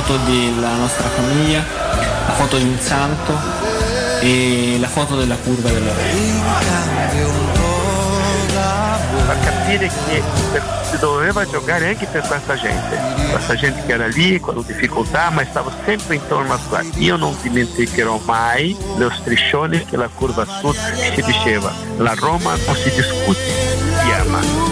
foto, la foto della nostra famiglia, la foto di un santo e la foto della curva della a capire che si doveva giocare anche per questa gente, questa gente che era lì con difficoltà ma stava sempre intorno a qua. Io non dimenticherò mai lo striscione che la curva sud si diceva, la Roma non si discute, si ama.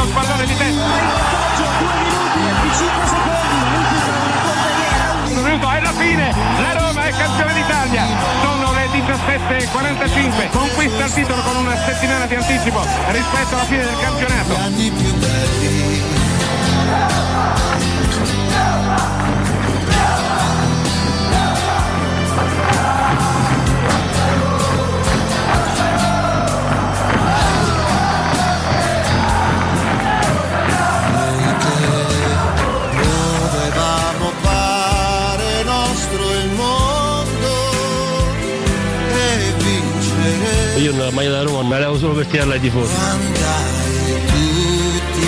Il pallone di testa. È la fine. La Roma è campione d'Italia. Sono le 17.45. Conquista il titolo con una settimana di anticipo rispetto alla fine del campionato. Io la maglia da Roma me la levo solo per tirarla ai tifosi.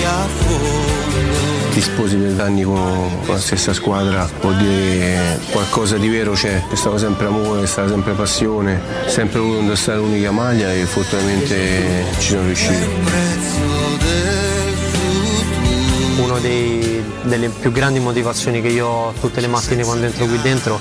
a fondo. Ti sposi per anni con la stessa squadra, vuol dire qualcosa di vero c'è, c'è stato sempre amore, c'è stata sempre passione, sempre voluto indossare l'unica maglia e fortunatamente ci sono riuscito. Una delle più grandi motivazioni che io ho tutte le mattine quando entro qui dentro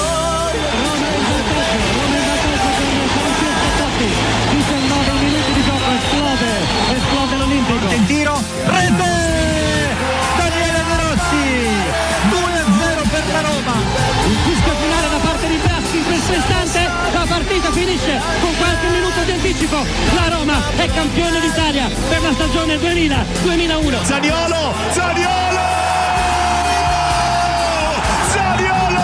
Anticipo. La Roma è campione d'Italia per la stagione 2000-2001. Zaniolo! Zaniolo! Zaniolo!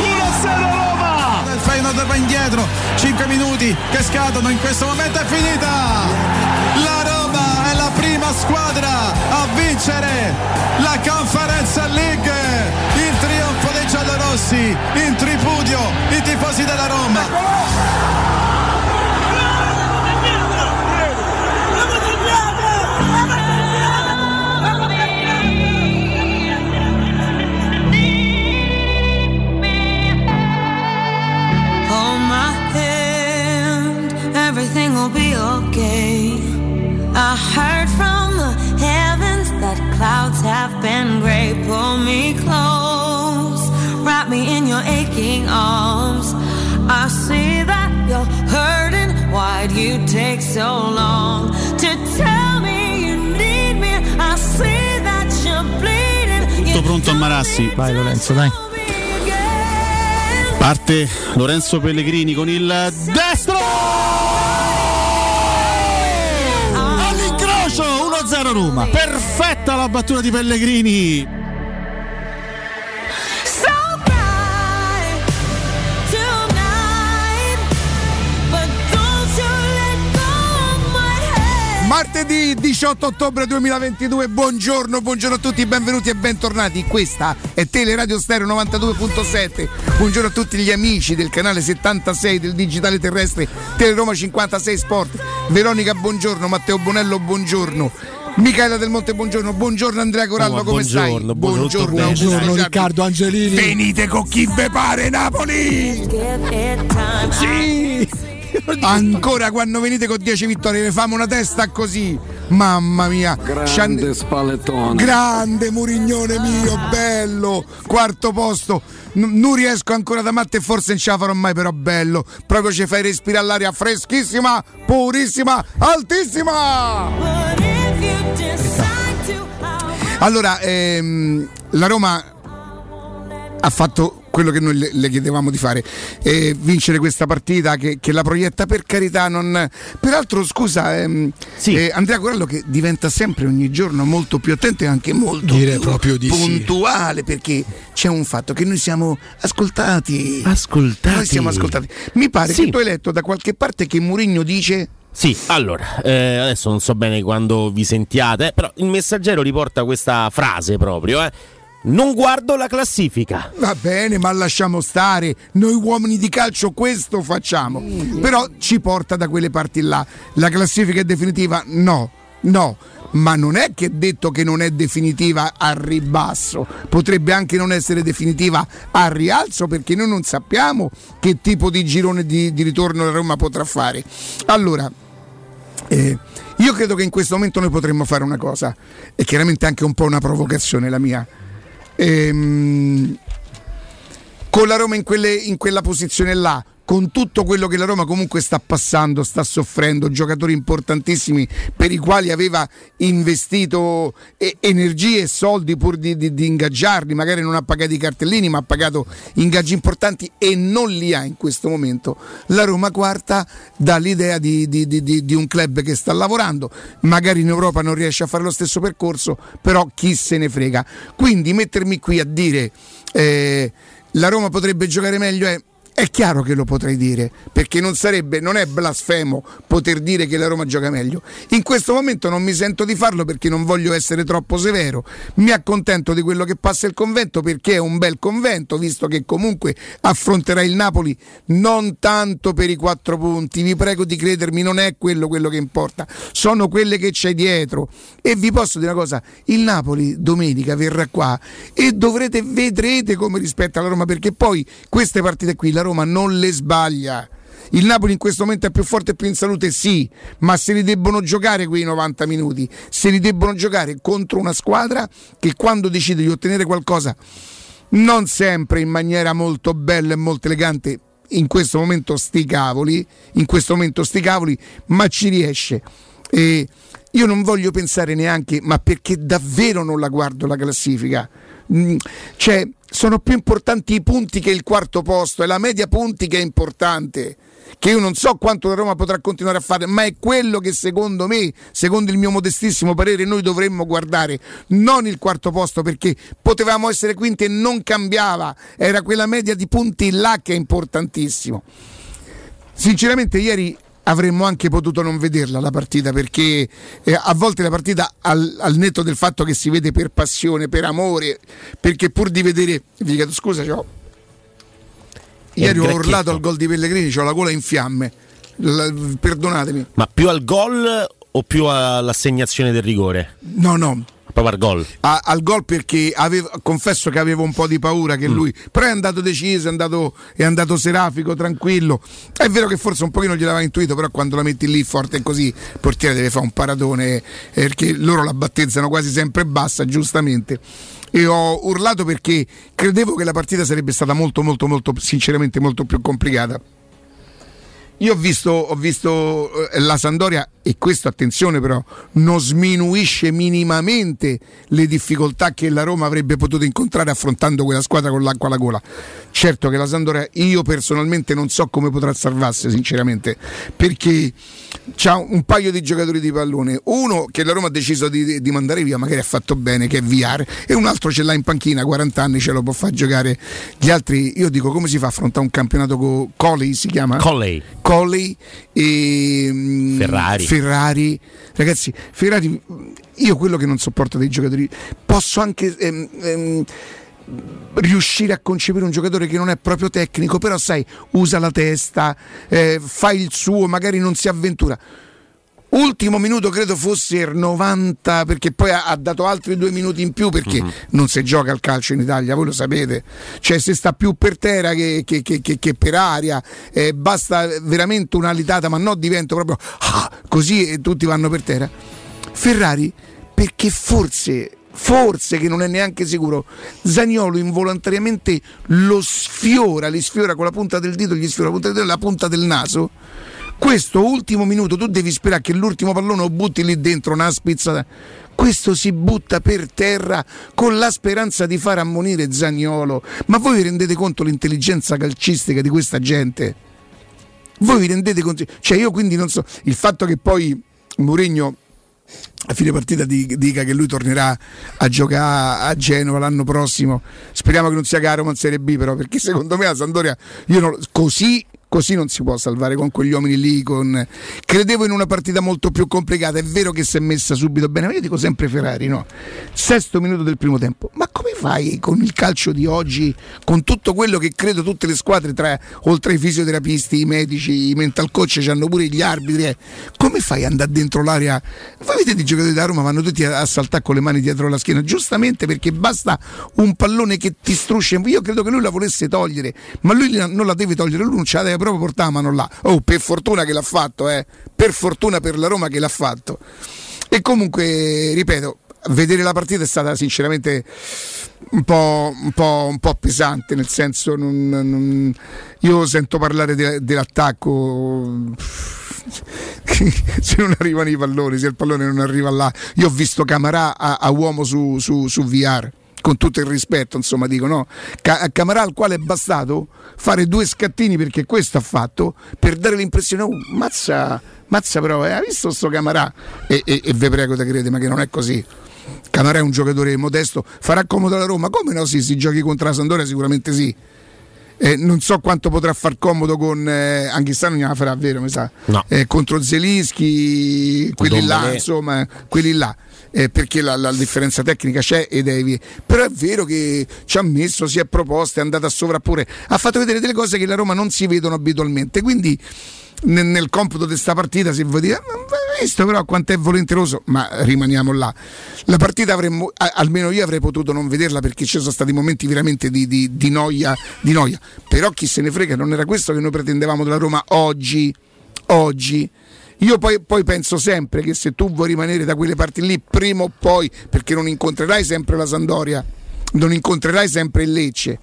1-0 Roma! Il Feyenoord va indietro, 5 minuti che scadono, in questo momento è finita! La Roma è la prima squadra a vincere la Conference League! Il trionfo dei giallorossi, in tripudio i tifosi della Roma! Have been gray. Pull me close, wrap me in your aching arms. I see that you're hurting. Why'd you take so long to tell me you need me? I see that you're bleeding. Tutto pronto a Marassi. Vai Lorenzo, dai. Parte Lorenzo Pellegrini con il destro! Roma. Perfetta la battuta di Pellegrini. Martedì 18 ottobre 2022, buongiorno, buongiorno a tutti, benvenuti e bentornati. Questa è Teleradio Stereo 92.7. Buongiorno a tutti gli amici del canale 76 del digitale terrestre Teleroma 56 Sport. Veronica, buongiorno, Matteo Bonello, buongiorno. Michaela Del Monte, buongiorno, buongiorno Andrea Corallo, Oh, come stai? buongiorno, buongiorno, Buongiorno. Riccardo Angelini. Venite con chi ve pare Napoli! Sì! Ancora quando venite con 10 vittorie vi famo una testa così. Mamma mia. Grande spallettone. Grande Murignone mio, bello. Quarto posto. N- non riesco ancora da matte e forse non ce la farò mai, però bello. Proprio ci fai respirare l'aria freschissima, purissima, altissima. Allora, ehm, la Roma ha fatto quello che noi le, chiedevamo di fare, eh, vincere questa partita che, che, la proietta per carità. Non... Peraltro, scusa, ehm, eh, Andrea Corallo che diventa sempre ogni giorno molto più attento e anche molto Direi più di sì. puntuale perché c'è un fatto che noi siamo ascoltati. Ascoltati. Noi siamo ascoltati. Mi pare Sì. che tu hai letto da qualche parte che Murigno dice Sì, allora, eh, adesso non so bene quando vi sentiate, però il messaggero riporta questa frase proprio, eh. Non guardo la classifica. Va bene, ma lasciamo stare. Noi uomini di calcio questo facciamo. Però ci porta da quelle parti là. La classifica è definitiva? No, no. Ma non è che detto che non è definitiva al ribasso, potrebbe anche non essere definitiva al rialzo perché noi non sappiamo che tipo di girone di, di ritorno la Roma potrà fare. Allora, eh, io credo che in questo momento noi potremmo fare una cosa, e chiaramente anche un po' una provocazione la mia. Ehm, con la Roma in, quelle- in quella posizione là, con tutto quello che la Roma comunque sta passando, sta soffrendo, giocatori importantissimi per i quali aveva investito eh, energie e soldi pur di, di- di ingaggiarli, magari non ha pagato i cartellini ma ha pagato ingaggi importanti e non li ha in questo momento. La Roma quarta dà l'idea di, di- un club che sta lavorando, magari in Europa non riesce a fare lo stesso percorso, però chi se ne frega. Quindi mettermi qui a dire eh, la Roma potrebbe giocare meglio è... È chiaro che lo potrei dire, perché non sarebbe, non è blasfemo poter dire che la Roma gioca meglio. In questo momento non mi sento di farlo perché non voglio essere troppo severo. Mi accontento di quello che passa il convento perché è un bel convento, visto che comunque affronterà il Napoli non tanto per i quattro punti. Vi prego di credermi, non è quello quello che importa, sono quelle che c'è dietro. E vi posso dire una cosa: il Napoli domenica verrà qua e dovrete vedrete come rispetta la Roma, perché poi queste partite qui la Roma non le sbaglia. Il Napoli in questo momento è più forte e più in salute, sì, ma se li debbono giocare quei 90 minuti, se li debbono giocare contro una squadra che quando decide di ottenere qualcosa, non sempre in maniera molto bella e molto elegante, in questo momento sti cavoli, in questo momento sti cavoli, ma ci riesce. E io non voglio pensare neanche, ma perché davvero non la guardo la classifica. Mm, Cioè, sono più importanti i punti che il quarto posto, è la media punti che è importante. Che io non so quanto la Roma potrà continuare a fare, ma è quello che secondo me, secondo il mio modestissimo parere, noi dovremmo guardare, non il quarto posto, perché potevamo essere quinti e non cambiava, era quella media di punti là che è importantissimo. Sinceramente ieri avremmo anche potuto non vederla la partita perché eh, a volte la partita al, al netto del fatto che si vede per passione, per amore, perché pur di vedere, vi chiedo scusa, c'ho- ieri ho urlato al gol di Pellegrini, ho la gola in fiamme, La- perdonatemi. Ma più al gol o più all'assegnazione del rigore? No, no, Proprio al gol. a- al gol perché avevo- confesso che avevo un po' di paura che lui però è andato deciso è andato, è andato serafico tranquillo. È vero che forse un pochino gliel'aveva intuito però quando la metti lì forte così il portiere deve fare un paradone eh, perché loro la battezzano quasi sempre bassa giustamente. E ho urlato perché credevo che la partita sarebbe stata molto molto molto sinceramente molto più complicata io ho visto, ho visto eh, la Sandoria e questo attenzione però non sminuisce minimamente le difficoltà che la Roma avrebbe potuto incontrare affrontando quella squadra con l'acqua alla gola. Certo che la Sandoria io personalmente non so come potrà salvarsi sinceramente perché c'ha un paio di giocatori di pallone, uno che la Roma ha deciso di, di mandare via, magari ha fatto bene, che è Viar, e un altro ce l'ha in panchina, 40 anni ce lo può far giocare. Gli altri, io dico come si fa a affrontare un campionato con Coley si chiama? Colley. Coley e mm, Ferrari. Ferrari. Ragazzi, Ferrari, io quello che non sopporto dei giocatori, posso anche ehm, ehm, riuscire a concepire un giocatore che non è proprio tecnico, però sai, usa la testa, eh, fa il suo, magari non si avventura. Ultimo minuto credo fosse il 90 perché poi ha, ha dato altri due minuti in più perché non si gioca al calcio in Italia, voi lo sapete, cioè si sta più per terra che, che- che- che- che per aria, eh, basta veramente una litata ma no diventa proprio ah, così e tutti vanno per terra. Ferrari perché forse, forse che non è neanche sicuro, Zagnolo involontariamente lo sfiora, li sfiora con la punta del dito, gli sfiora la punta del dito la punta del naso Questo ultimo minuto tu devi sperare che l'ultimo pallone lo butti lì dentro una spizzata. Questo si butta per terra con la speranza di far ammonire Zagnolo. Ma voi vi rendete conto l'intelligenza calcistica di questa gente? Voi vi rendete conto? Cioè io quindi non so, il fatto che poi Mourinho a fine partita dica che lui tornerà a giocare a Genova l'anno prossimo. Speriamo che non sia caro ma in Serie B, però, perché secondo me la Sandoria io non, così così non si può salvare con quegli uomini lì. Con... Credevo in una partita molto più complicata. È vero che si è messa subito bene, ma io dico sempre Ferrari, no? Sesto minuto del primo tempo. Ma come fai con il calcio di oggi, con tutto quello che credo tutte le squadre, tra, oltre ai fisioterapisti, i medici, i mental coach, hanno pure gli arbitri? Eh? Come fai ad andare dentro l'area? Voi vedete i giocatori da Roma vanno tutti a, a saltare con le mani dietro la schiena, giustamente perché basta un pallone che ti struscia. Io credo che lui la volesse togliere, ma lui non la deve togliere, lui non ce la deve proprio mano là. Oh, per fortuna che l'ha fatto, eh. Per fortuna per la Roma che l'ha fatto. E comunque, ripeto, vedere la partita è stata sinceramente un po', un po', un po pesante, nel senso non, non, io sento parlare de, dell'attacco se non arrivano i palloni, se il pallone non arriva là. Io ho visto Camarà a, a uomo su, su, su VR con tutto il rispetto, insomma, dico no. Ca- Camarà al quale è bastato fare due scattini perché questo ha fatto per dare l'impressione, oh, mazza, mazza però, eh, hai visto sto Camarà? E, e, e ve prego da credere, ma che non è così. Camarà è un giocatore modesto, farà comodo alla Roma? Come no? Sì, si giochi contro la Sandoria sicuramente sì. Eh, non so quanto potrà far comodo con eh, anche quest'anno non la farà vero mi sa no. eh, contro Zelischi quelli Don là insomma quelli là eh, perché la, la, differenza tecnica c'è ed è però è vero che ci ha messo, si è proposto, è andato a sovrapporre, ha fatto vedere delle cose che la Roma non si vedono abitualmente, quindi nel, nel computo di questa partita se vuoi dire visto però quanto è volenteroso ma rimaniamo là. La partita avremmo almeno io avrei potuto non vederla perché ci sono stati momenti veramente di, di, di, noia, di noia. Però chi se ne frega non era questo che noi pretendevamo dalla Roma oggi oggi io poi, poi, penso sempre che se tu vuoi rimanere da quelle parti lì, prima o poi, perché non incontrerai sempre la Sandoria, non incontrerai sempre il Lecce.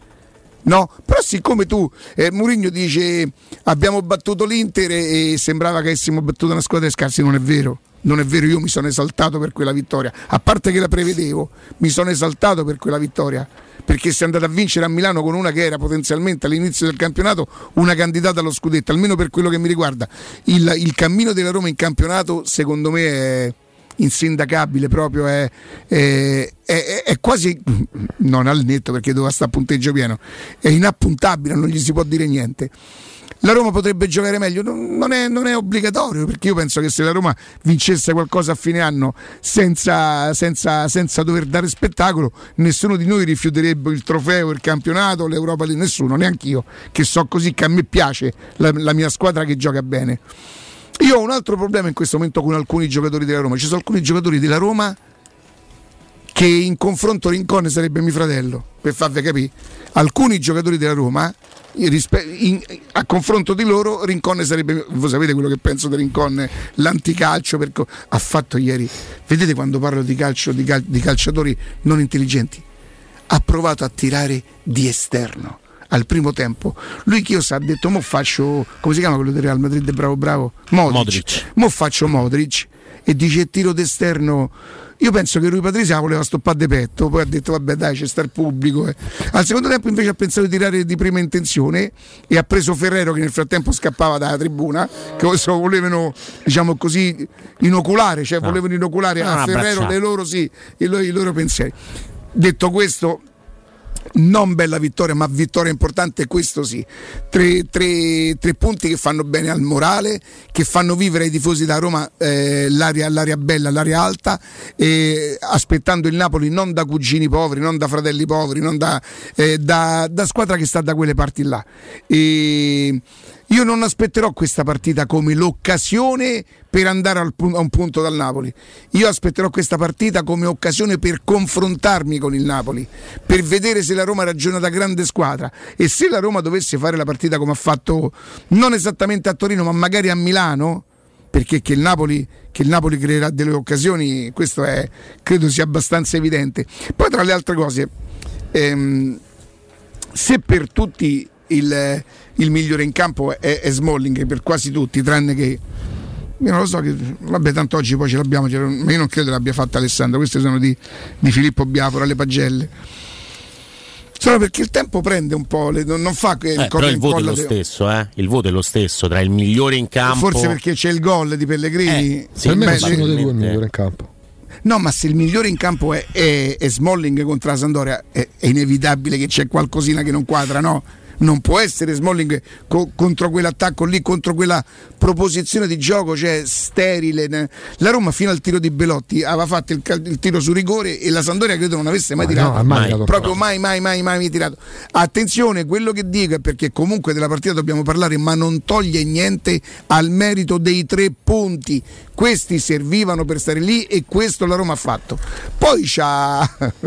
No, però siccome tu, eh, Murigno dice abbiamo battuto l'Inter e sembrava che avessimo battuto una squadra scarsi, non è vero non è vero, io mi sono esaltato per quella vittoria, a parte che la prevedevo, mi sono esaltato per quella vittoria, perché si è andato a vincere a Milano con una che era potenzialmente all'inizio del campionato una candidata allo scudetto, almeno per quello che mi riguarda. Il, il cammino della Roma in campionato secondo me è insindacabile proprio, è, è, è, è quasi, non al netto perché doveva stare a punteggio pieno, è inappuntabile, non gli si può dire niente la Roma potrebbe giocare meglio, non è, non è, obbligatorio perché io penso che se la Roma vincesse qualcosa a fine anno senza, senza, senza dover dare spettacolo, nessuno di noi rifiuterebbe il trofeo, il campionato, l'Europa, nessuno, neanche io, che so così che a me piace la, la mia squadra che gioca bene. Io ho un altro problema in questo momento con alcuni giocatori della Roma, ci sono alcuni giocatori della Roma che in confronto Rincon sarebbe mio fratello, per farvi capire. Alcuni giocatori della Roma in, a confronto di loro Rincon sarebbe voi sapete quello che penso di Rincon l'anticalcio perché ha fatto ieri. Vedete quando parlo di calcio di, cal, di calciatori non intelligenti? Ha provato a tirare di esterno al primo tempo. Lui che io sa ha detto mo faccio come si chiama quello del Real Madrid bravo bravo? Modric, Modric. mo faccio Modric e dice tiro d'esterno io penso che lui Patrese voleva stoppare de petto, poi ha detto vabbè dai c'è sta il pubblico. Eh. Al secondo tempo invece ha pensato di tirare di prima intenzione e ha preso Ferrero che nel frattempo scappava dalla tribuna, che volevano diciamo così inoculare, cioè no. volevano inoculare a Ferrero le loro, sì, i loro, i loro pensieri. Detto questo, non bella vittoria, ma vittoria importante, questo sì. Tre, tre, tre, punti che fanno bene al morale, che fanno vivere ai tifosi da Roma eh, l'aria, l'aria, bella, l'aria alta, eh, aspettando il Napoli non da cugini poveri, non da fratelli poveri, non da, eh, da, da squadra che sta da quelle parti là. E, io non aspetterò questa partita come l'occasione per andare a un punto dal Napoli. Io aspetterò questa partita come occasione per confrontarmi con il Napoli, per vedere se la Roma ragiona da grande squadra e se la Roma dovesse fare la partita come ha fatto non esattamente a Torino, ma magari a Milano, perché che il Napoli, che il Napoli creerà delle occasioni, questo è, credo sia abbastanza evidente. Poi tra le altre cose, ehm, se per tutti il, il migliore in campo è, è Smalling per quasi tutti, tranne che io non lo so, che, vabbè, tanto oggi poi ce l'abbiamo, ce l'abbiamo, ma io non credo l'abbia fatta Alessandro. Queste sono di, di Filippo Biafora, le pagelle. Solo perché il tempo prende un po', le, non, non fa che Eh, però il voto è lo de- stesso, eh? Il voto è lo stesso tra il migliore in campo. Forse perché c'è il gol di Pellegrini. Eh, sì, per me nessuno dei due è il migliore in campo. No, ma se il migliore in campo è, è- è Smalling contro la Sandoria, è, è inevitabile che c'è qualcosina che non quadra, no? Non può essere Smalling co- contro quell'attacco lì, contro quella proposizione di gioco, cioè sterile. ne- La Roma fino al tiro di Belotti aveva fatto il, cal- il tiro su rigore e la Sandoria credo non avesse mai Ma tirato. no, mai tirato proprio mai, mai, mai, mai tirato. Attenzione, quello che dico è perché comunque della partita dobbiamo parlare, ma non toglie niente al merito dei tre punti. Questi servivano per stare lì e questo la Roma ha fatto. Poi c'ha,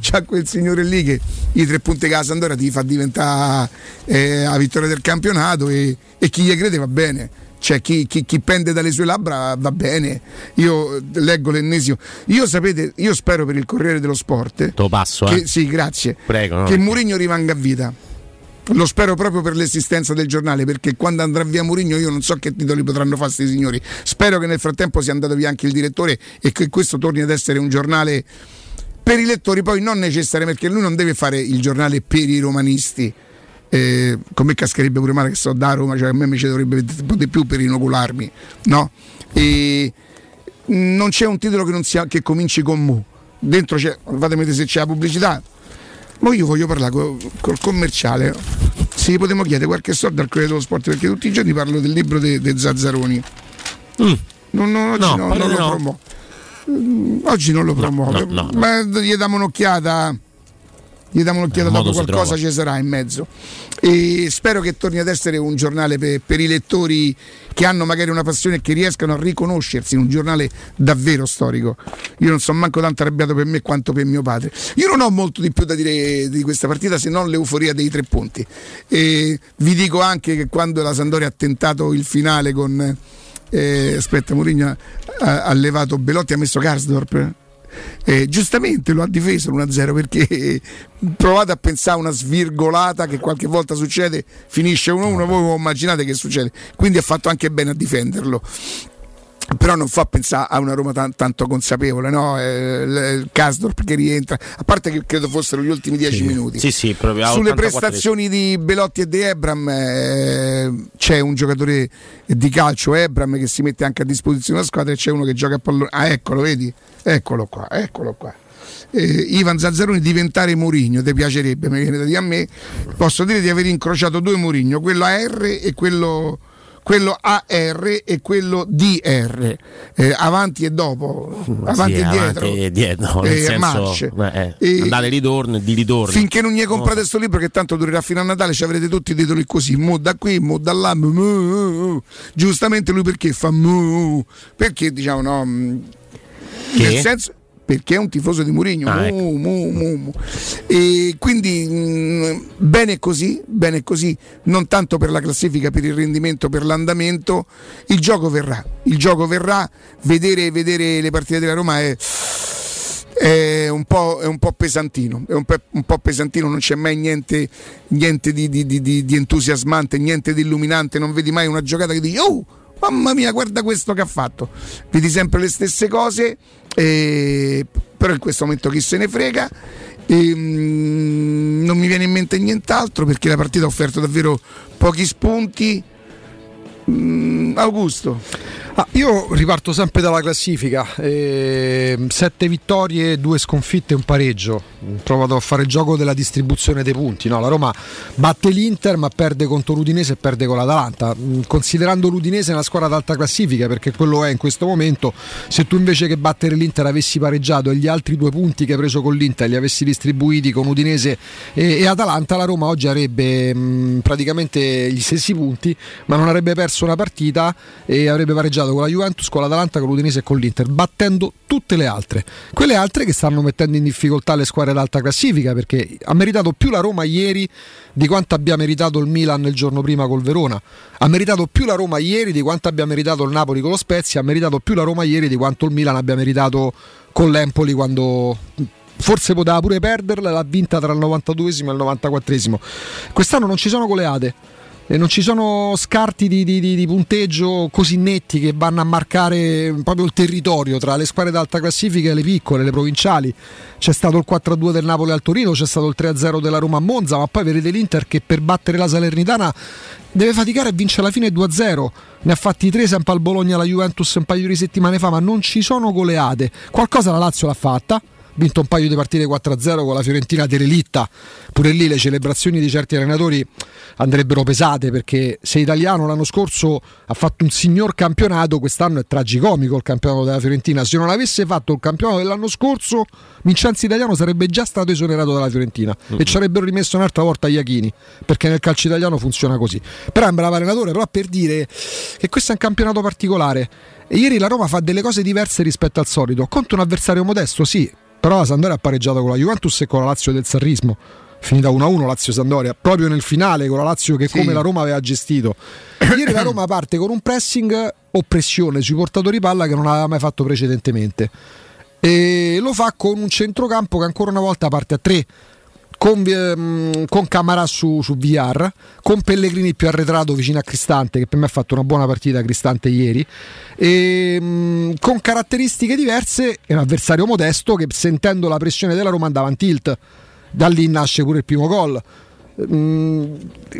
c'ha quel signore lì che i tre punti che la Sandoria ti fa diventare eh, la vittoria del campionato e, e chi gli crede va bene. Cioè chi, chi- chi pende dalle sue labbra va bene. Io leggo l'ennesimo. Io sapete, io spero per il Corriere dello Sport. Te lo passo, Che, eh? sì, grazie. Prego, no? Che Mourinho rimanga a vita. Lo spero proprio per l'esistenza del giornale, perché quando andrà via Mourinho io non so che titoli potranno fare questi signori. Spero che nel frattempo sia andato via anche il direttore e che questo torni ad essere un giornale per i lettori, poi non necessariamente, perché lui non deve fare il giornale per i romanisti. Eh, come cascherebbe pure male che so da Roma, cioè a me mi ci dovrebbe un di più per inocularmi, no? E non c'è un titolo che, sia, che cominci con Mu. Dentro c'è, fatemi vedere se c'è la pubblicità. Ma io voglio parlare co- col commerciale. Se gli potremmo chiedere qualche soldo al Corriere dello Sport, perché tutti i giorni parlo del libro dei de Zazzaroni. Non, non- oggi No, no, non lo promuovo. Mm, Oggi non lo promuovo. no, no, no. Ma gli diamo un'occhiata. Gli diamo un'occhiata Eh, dopo qualcosa ci sarà in mezzo. E spero che torni ad essere un giornale per, per i lettori che hanno magari una passione e che riescano a riconoscersi in un giornale davvero storico. Io non sono manco tanto arrabbiato per me quanto per mio padre. Io non ho molto di più da dire di questa partita se non l'euforia dei tre punti. E vi dico anche che quando la Sandoria ha tentato il finale con eh, aspetta, Mourinho ha, ha levato Belotti, ha messo Karsdorp. Eh, giustamente lo ha difeso l'1-0 perché provate a pensare a una svirgolata che qualche volta succede, finisce 1-1, voi immaginate che succede. Quindi ha fatto anche bene a difenderlo. Però non fa pensare a una Roma tan- tanto consapevole, no? Eh, l- il Kasdorp che rientra, a parte che credo fossero gli ultimi 10 minuti. Sì, sì, proprio a Sulle 84 prestazioni di Belotti e di Ebram eh, c'è un giocatore di calcio, Ebram, che si mette anche a disposizione della squadra e c'è uno che gioca a pallone. Ah, eccolo, vedi? Eccolo qua, eccolo qua. Eh, Ivan Zazzaroni diventare Mourinho, ti piacerebbe, mi viene da dire a me. Posso dire di aver incrociato due Mourinho, quello AR e quello, quello AR e quello DR, eh, avanti e dopo, avanti Sì, e dietro. avanti e dietro, Eh, senso, marce. eh, E- andate ritorno e di ritorno. Finché non gli comprate questo libro, che tanto durerà fino a Natale, ci avrete tutti i titoli così: mu da qui, mu da là. mu, mu. Giustamente lui perché fa mu? Perché diciamo no? mh, Che? Nel senso. Perché è un tifoso di Mourinho, Ah, ecco. mu, mu, mu. e quindi mh, bene così, bene così, non tanto per la classifica, per il rendimento, per l'andamento, il gioco verrà, il gioco verrà, vedere, vedere le partite della Roma è, è un, po', è un po' pesantino, è un, pe- un po' pesantino, non c'è mai niente, niente di, di- di- di- di entusiasmante, niente di illuminante, non vedi mai una giocata che dici oh mamma mia guarda questo che ha fatto, vedi sempre le stesse cose, eh, però in questo momento chi se ne frega. E, mm, non mi viene in mente nient'altro perché la partita ha offerto davvero pochi spunti. Mm, Augusto. Ah, io riparto sempre dalla classifica, ehm, sette vittorie, due sconfitte e un pareggio. Ho provato a fare il gioco della distribuzione dei punti. No, la Roma batte l'Inter ma perde contro l'Udinese e perde con l'Atalanta. Mm, Considerando l'Udinese una squadra d'alta classifica, perché quello è in questo momento, se tu invece che battere l'Inter avessi pareggiato e gli altri due punti che hai preso con l'Inter li avessi distribuiti con Udinese e, e Atalanta, la Roma oggi avrebbe mh, praticamente gli stessi punti, ma non avrebbe perso una partita e avrebbe pareggiato con la Juventus, con l'Atalanta, con l'Udinese e con l'Inter, battendo tutte le altre. Quelle altre che stanno mettendo in difficoltà le squadre d'alta classifica perché ha meritato più la Roma ieri di quanto abbia meritato il Milan il giorno prima col Verona. Ha meritato più la Roma ieri di quanto abbia meritato il Napoli con lo Spezia, ha meritato più la Roma ieri di quanto il Milan abbia meritato con l'Empoli quando forse poteva pure perderla, l'ha vinta tra il 92esimo e il 94esimo. Quest'anno non ci sono goleade. E non ci sono scarti di, di, di, punteggio così netti che vanno a marcare proprio il territorio tra le squadre d'alta classifica e le piccole, le provinciali. C'è stato il 4-2 del Napoli al Torino, c'è stato il 3-0 della Roma a Monza, ma poi vedete l'Inter che per battere la Salernitana deve faticare e vince alla fine 2-0. Ne ha fatti 3 sempre al Bologna la Juventus un paio di settimane fa, ma non ci sono goleate. Qualcosa la Lazio l'ha fatta vinto un paio di partite 4-0 con la Fiorentina derelitta. Pure lì le celebrazioni di certi allenatori andrebbero pesate perché se Italiano l'anno scorso ha fatto un signor campionato, quest'anno è tragicomico il campionato della Fiorentina. Se non avesse fatto il campionato dell'anno scorso, Vincenzo Italiano sarebbe già stato esonerato dalla Fiorentina mm-hmm. e ci avrebbero rimesso un'altra volta Iachini perché nel calcio italiano funziona così. Però è un bravo allenatore, però per dire che questo è un campionato particolare. E ieri la Roma fa delle cose diverse rispetto al solito. Contro un avversario modesto, sì, però la Sandoria ha pareggiato con la Juventus e con la Lazio del Sarrismo. Finita 1-1 Lazio-Sandoria proprio nel finale con la Lazio che sì. come la Roma aveva gestito. Ieri la Roma parte con un pressing o pressione sui portatori palla che non aveva mai fatto precedentemente. E lo fa con un centrocampo che ancora una volta parte a 3 con, ehm, con Camarà su, su, VR, con Pellegrini più arretrato vicino a Cristante, che per me ha fatto una buona partita Cristante ieri, e, ehm, con caratteristiche diverse e un avversario modesto che sentendo la pressione della Roma andava in tilt. Da lì nasce pure il primo gol. Mm,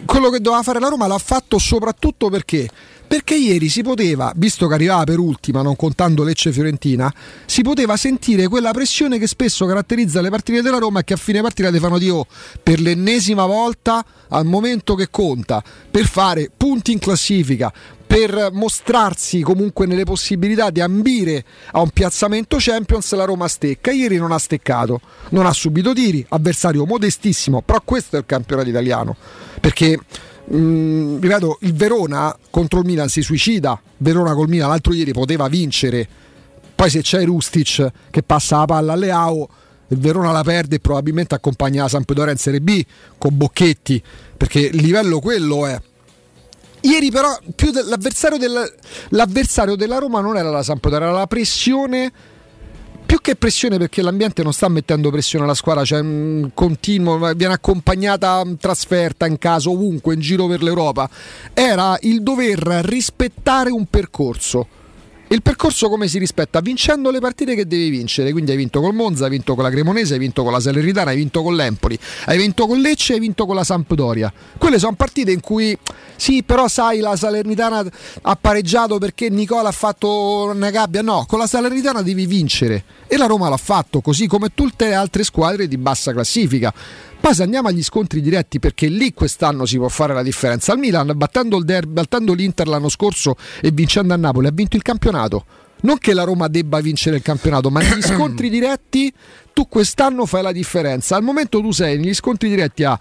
quello che doveva fare la Roma l'ha fatto soprattutto perché? Perché ieri si poteva, visto che arrivava per ultima, non contando Lecce Fiorentina, si poteva sentire quella pressione che spesso caratterizza le partite della Roma e che a fine partita ti fanno dire oh, per l'ennesima volta al momento che conta, per fare punti in classifica, per mostrarsi comunque nelle possibilità di ambire a un piazzamento Champions la Roma stecca. Ieri non ha steccato, non ha subito tiri, avversario modestissimo, però questo è il campionato italiano. Perché Mm, ripeto, il Verona contro il Milan si suicida. Verona col Milan l'altro ieri poteva vincere. Poi se c'è Rustic che passa la palla alle AO, il Verona la perde e probabilmente accompagna la Sampdoria in Serie B con Bocchetti, perché il livello quello è. Ieri però l'avversario, del, l'avversario della Roma non era la Sampdoria, era la pressione più che pressione perché l'ambiente non sta mettendo pressione alla squadra, cioè un continuo, viene accompagnata trasferta in caso ovunque in giro per l'Europa, era il dover rispettare un percorso il percorso come si rispetta? Vincendo le partite che devi vincere. Quindi hai vinto col Monza, hai vinto con la Cremonese, hai vinto con la Salernitana, hai vinto con l'Empoli, hai vinto con Lecce, hai vinto con la Sampdoria. Quelle sono partite in cui sì, però sai, la Salernitana ha pareggiato perché Nicola ha fatto una gabbia. No, con la Salernitana devi vincere. E la Roma l'ha fatto, così come tutte le altre squadre di bassa classifica. Poi se andiamo agli scontri diretti, perché lì quest'anno si può fare la differenza. Il Milan, battendo, il derby, battendo l'Inter l'anno scorso e vincendo a Napoli, ha vinto il campionato. Non che la Roma debba vincere il campionato, ma negli scontri diretti tu quest'anno fai la differenza. Al momento tu sei negli scontri diretti a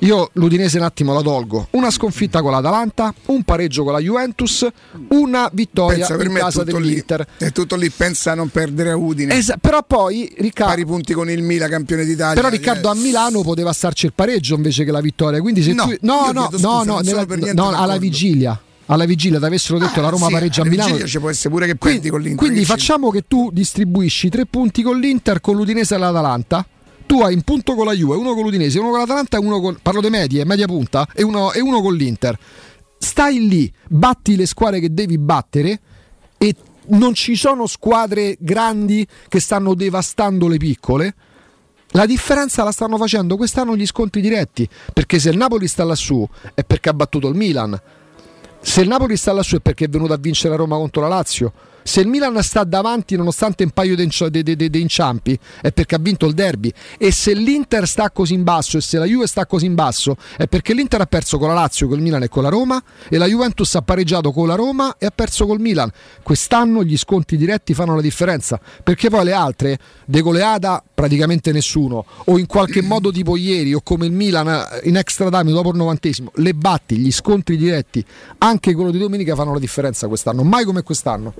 io l'Udinese un attimo la tolgo. Una sconfitta con l'Atalanta, un pareggio con la Juventus, una vittoria pensa, in casa dell'Inter. Lì. È tutto lì, pensa a non perdere a Udine. Esa- però poi Riccardo pari punti con il Mila campione d'Italia. Però Riccardo yes. a Milano poteva starci il pareggio invece che la vittoria. Quindi se no, tu... no, no, scusa, no, no, nella... no alla vigilia alla vigilia ti avessero detto ah, la Roma sì, pareggia a Milano ci può essere pure che quindi, con l'Inter quindi facciamo che tu distribuisci tre punti con l'Inter con l'Udinese e l'Atalanta tu hai un punto con la Juve, uno con l'Udinese, uno con l'Atalanta, uno con, parlo di medie, media punta, e uno, e uno con l'Inter. Stai lì, batti le squadre che devi battere e non ci sono squadre grandi che stanno devastando le piccole. La differenza la stanno facendo quest'anno gli scontri diretti, perché se il Napoli sta lassù è perché ha battuto il Milan. Se il Napoli sta lassù è perché è venuto a vincere a Roma contro la Lazio se il Milan sta davanti nonostante un paio di inciampi è perché ha vinto il derby e se l'Inter sta così in basso e se la Juve sta così in basso è perché l'Inter ha perso con la Lazio, con il Milan e con la Roma e la Juventus ha pareggiato con la Roma e ha perso col Milan. Quest'anno gli sconti diretti fanno la differenza perché poi le altre, de goleada praticamente nessuno o in qualche modo tipo ieri o come il Milan in extra time dopo il novantesimo le batti, gli scontri diretti anche quello di domenica fanno la differenza quest'anno, mai come quest'anno.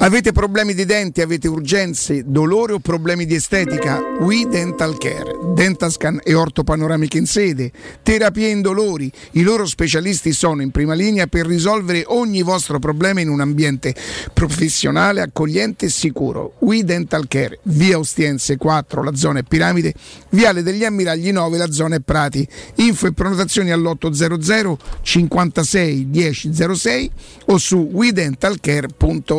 Avete problemi di denti, avete urgenze, dolore o problemi di estetica? We Dental Care, Dentascan e ortopanoramiche in sede, terapie indolori. I loro specialisti sono in prima linea per risolvere ogni vostro problema in un ambiente professionale, accogliente e sicuro. We Dental Care, via Ostiense 4, la zona è Piramide, viale degli Ammiragli 9, la zona è Prati. Info e prenotazioni all'800 56 1006 o su wedentalcare.it.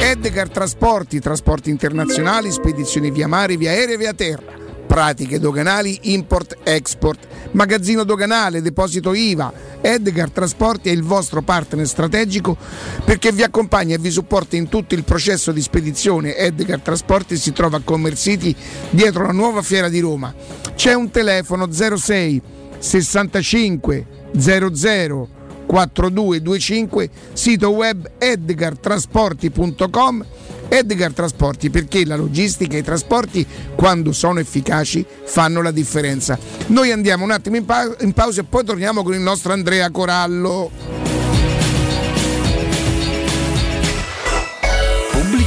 Edgar Trasporti, trasporti internazionali, spedizioni via mare, via aerea e via terra. Pratiche doganali, import-export, magazzino doganale, deposito IVA. Edgar Trasporti è il vostro partner strategico perché vi accompagna e vi supporta in tutto il processo di spedizione. Edgar Trasporti si trova a Commercity dietro la nuova fiera di Roma. C'è un telefono 06 65 00 4225, sito web edgartrasporti.com. Edgar Trasporti perché la logistica e i trasporti quando sono efficaci fanno la differenza. Noi andiamo un attimo in, pa- in pausa e poi torniamo con il nostro Andrea Corallo.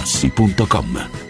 materassi.com.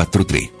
443.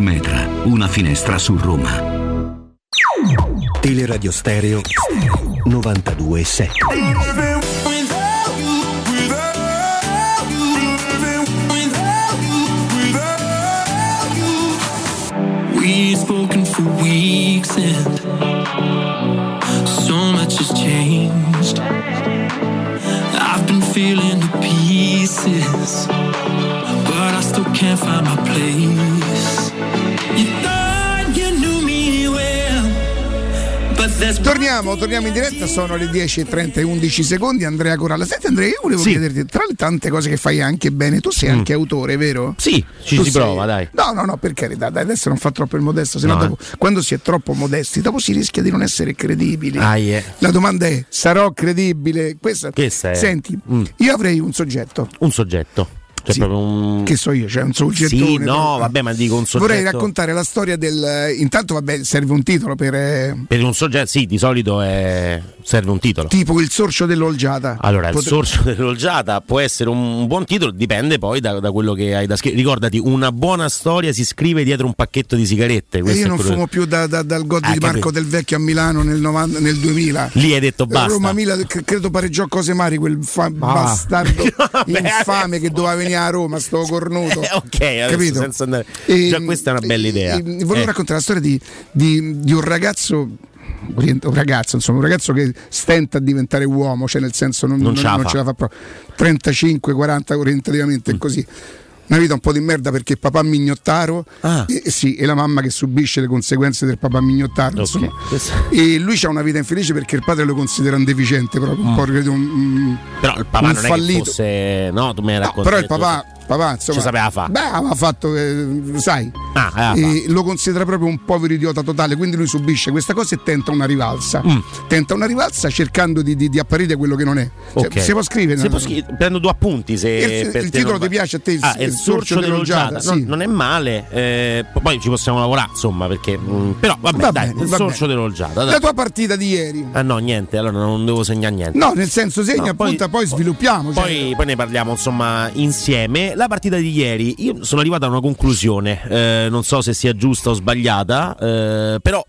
Metra, una finestra su Roma. Teleradio Stereo 92.7 We've spoken for weeks and so much has changed. I've been feeling the pieces, but I still can't find my place. Torniamo, torniamo in diretta, sono le 10.30 e 11 secondi. Andrea Coralla. Senti, Andrea, io volevo Sì. chiederti, tra le tante cose che fai anche bene, tu sei Mm. anche autore, vero? Sì, ci Tu si sei- prova, dai. No, no, no, per carità, dai, adesso non fa troppo il modesto, sennò No, eh. dopo, quando si è troppo modesti, dopo si rischia di non essere credibili. Ah, yeah. La domanda è: sarò credibile? Questa, Questa è- Senti, Mm. io avrei un soggetto. Un soggetto. Cioè Sì. proprio un... Che so io, c'è un soggettone. Sì, no, però- vabbè, ma dico un soggetto... Vorrei raccontare la storia del. Intanto, vabbè, serve un titolo per. eh, Per un soggetto, sì, di solito è... serve un titolo. tipo il sorcio dell'olgiata. Allora, il Potre- sorcio dell'olgiata può essere un, buon titolo, dipende poi da, da quello che hai da scrivere. Ricordati, una buona storia si scrive dietro un pacchetto di sigarette. E io non quello- fumo più da- da- dal God Ah, di Marco capito. del Vecchio a Milano nel, 90 nel 2000. Lì hai detto basta. Roma Milan cre- credo pareggiò cose mari quel fa- bastardo infame che doveva venire a Roma, sto cornuto. ok, adesso Capito? senza andare. E- Già questa è una bella idea. e- volevo Eh. raccontare la storia di, di- di un ragazzo. Un ragazzo, insomma, un ragazzo che stenta a diventare uomo, cioè nel senso non, Non non- ce la non fa. ce la fa proprio. 35, 40 orientativamente, è così. Una vita un po' di merda perché papà mignottaro Ah. e, sì, e la mamma che subisce le conseguenze del papà mignottaro. insomma. E lui ha una vita infelice perché il padre lo considera un deficiente, proprio un po' credo un- un, Però il papà un non è fallito. che fosse. No, tu mi hai No, raccontato. però il papà, papà insomma, Ci sapeva fa. Beh, aveva fatto, eh, sai, Ah, aveva e lo considera proprio un povero idiota totale, quindi lui subisce questa cosa e tenta una rivalsa. Mm. Tenta una rivalsa cercando di, di- di apparire quello che non è. Cioè, Ok. Si può scrivere? Si può scri- prendo due appunti. Se Il- il titolo non ti piace a te, il- Ah, il il sorcio dell'olgiata. dell'olgiata, Non, sì. non è male. eh, poi ci possiamo lavorare, insomma, perché. mm, però vabbè, Va dai, bene, il va sorcio dai. La tua partita di ieri. Ah no, niente, allora non devo segnare niente. No, nel senso segna No, poi- appunto, poi, sviluppiamo. cioè. Poi, poi ne parliamo insomma insieme. La partita di ieri, io sono arrivato a una conclusione, eh, non so se sia giusta o sbagliata, eh, però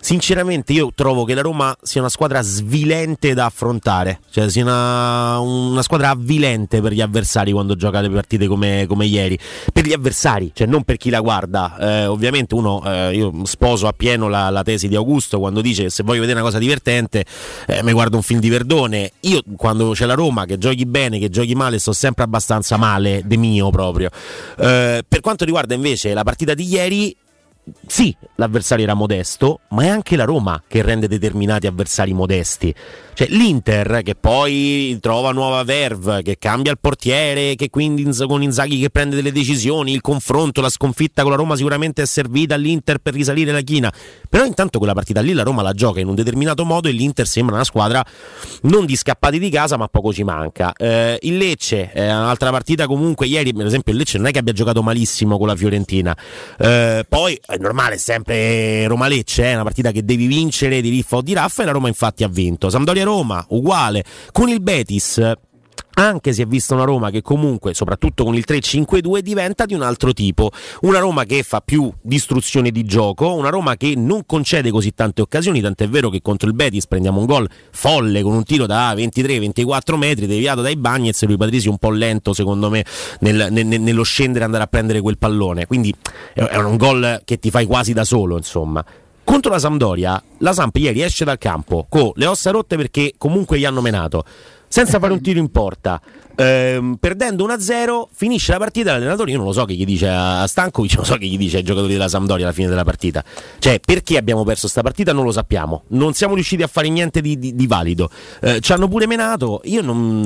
sinceramente io trovo che la Roma sia una squadra svilente da affrontare, cioè sia una, una squadra avvilente per gli avversari quando gioca le partite come, come ieri, per gli avversari, cioè non per chi la guarda. Eh, ovviamente uno, eh, io sposo appieno la, la tesi di Augusto quando dice che se voglio vedere una cosa divertente eh, mi guardo un film di Verdone. Io quando c'è la Roma, che giochi bene, che giochi male, sto sempre abbastanza male, de mio proprio. Eh, per quanto riguarda invece la partita di ieri, sì, l'avversario era modesto, ma è anche la Roma che rende determinati avversari modesti. Cioè l'Inter che poi trova nuova verve, che cambia il portiere, che quindi con Inzaghi che prende delle decisioni, il confronto, la sconfitta con la Roma sicuramente è servita all'Inter per risalire la china. Però intanto quella partita lì la Roma la gioca in un determinato modo e l'Inter sembra una squadra non di scappati di casa, ma poco ci manca. Eh, il Lecce è un'altra partita comunque ieri, per esempio il Lecce non è che abbia giocato malissimo con la Fiorentina. Eh, poi è normale, sempre Roma-Lecce, è una partita che devi vincere di riffa o di raffa e la Roma infatti ha vinto. Sampdoria-Roma, uguale. Con il Betis anche si è vista una Roma che comunque, soprattutto con il 3-5-2, diventa di un altro tipo. Una Roma che fa più distruzione di gioco, una Roma che non concede così tante occasioni, tant'è vero che contro il Betis prendiamo un gol folle con un tiro da 23-24 metri deviato dai Bagnets e lui Patrisi un po' lento secondo me nel- nel- nello scendere e andare a prendere quel pallone. Quindi è un gol che ti fai quasi da solo, insomma. Contro la Sampdoria, la Samp ieri esce dal campo con le ossa rotte perché comunque gli hanno menato, senza fare un tiro in porta. Ehm, perdendo 1-0 finisce la partita l'allenatore io non lo so che gli dice a Stankovic non so che gli dice ai giocatori della Sampdoria alla fine della partita. Cioè perché abbiamo perso sta partita? Non lo sappiamo. Non siamo riusciti a fare niente di, di- di valido. Eh, ci hanno pure menato. Io non-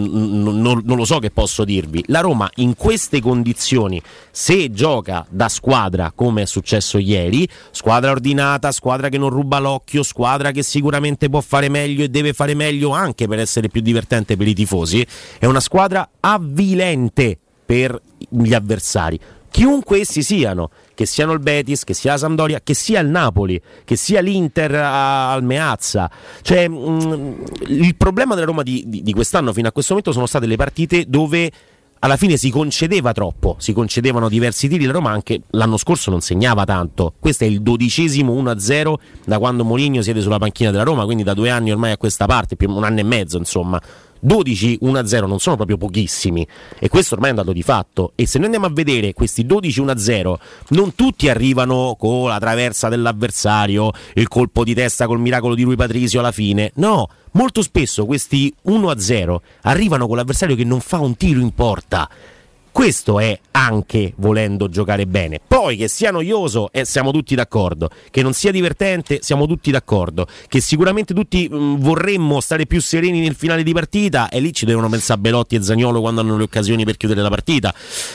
non- non lo so che posso dirvi. La Roma in queste condizioni se gioca da squadra come è successo ieri squadra ordinata squadra che non ruba l'occhio squadra che sicuramente può fare meglio e deve fare meglio anche per essere più divertente per i tifosi è una squadra avvilente per gli avversari chiunque essi siano, che siano il Betis, che sia la Sampdoria, che sia il Napoli, che sia l'Inter a- al Meazza. Cioè, mh, il problema della Roma di, di- di quest'anno fino a questo momento sono state le partite dove alla fine si concedeva troppo, si concedevano diversi tiri, la Roma anche l'anno scorso non segnava tanto. Questo è il dodicesimo 1-0 da quando Mourinho siede sulla panchina della Roma, quindi da due anni ormai a questa parte, più un anno e mezzo insomma. 12 1-0 non sono proprio pochissimi. E questo ormai è un dato di fatto. E se noi andiamo a vedere questi 12 1-0 non tutti arrivano con la traversa dell'avversario il colpo di testa col miracolo di Rui Patrizio alla fine. No molto spesso questi 1-0 arrivano con l'avversario che non fa un tiro in porta questo è anche volendo giocare bene. Poi che sia noioso, eh, siamo tutti d'accordo. Che non sia divertente, siamo tutti d'accordo. Che sicuramente tutti mh, vorremmo stare più sereni nel finale di partita e lì ci devono pensare Belotti e Zagnolo quando hanno le occasioni per chiudere la partita.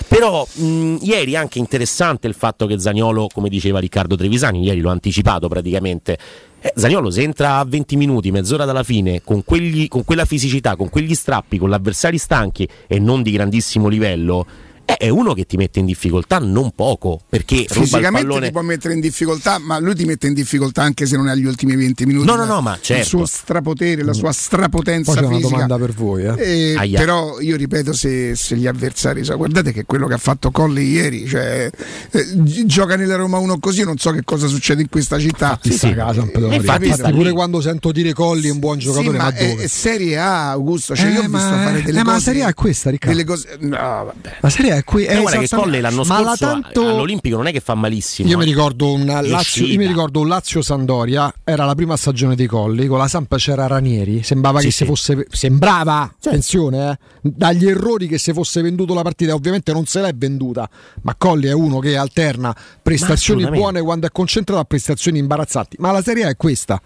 Però mh, ieri è anche interessante il fatto che Zagnolo, come diceva Riccardo Trevisani, ieri l'ho anticipato praticamente. Eh, Zagnolo se entra a 20 minuti, mezz'ora dalla fine, con, quegli- con quella fisicità, con quegli strappi, con gli avversari stanchi e non di grandissimo livello, eh, è uno che ti mette in difficoltà non poco, perché ruba il Fisicamente ti può mettere in difficoltà, ma lui ti mette in difficoltà anche se non è agli ultimi 20 minuti. No, no, no, ma Il certo. suo strapotere, la sua strapotenza Poi c'è una fisica. domanda per voi. Eh. Eh, però io ripeto se, se gli avversari so, guardate che quello che ha fatto Colli ieri cioè, eh, gi- gioca nella Roma 1 così non so che cosa succede in questa città Sì, sì. La Sampdoria. Infatti pure lì. quando sento dire Colli è un buon giocatore, Sì, ma, ma è, dove? Serie A Augusto cioè Eh, io ho visto ma- fare delle eh, ma la cose Serie A è questa, Riccardo. delle cose no vabbè La Serie A è qui. è Eh, guarda che Colle l'anno ma la scorso tanto- all'Olimpico non è che fa malissimo. Io mi eh. ricordo un Lazio, io mi ricordo un Lazio Sandoria, era la prima stagione dei Colli, con la Sampa c'era Ranieri, sembrava Sì, che sì. se fosse sembrava, attenzione, eh, dagli errori che se fosse venduto la partita, ovviamente non se l'è venduta, ma Colli è uno che alterna prestazioni buone quando è concentrato a prestazioni imbarazzanti, ma la Serie A è questa.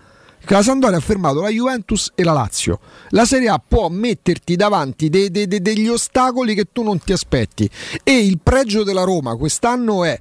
La Sandoria ha fermato la Juventus e la Lazio. La Serie A può metterti davanti de- de- de- degli ostacoli che tu non ti aspetti. E il pregio della Roma quest'anno è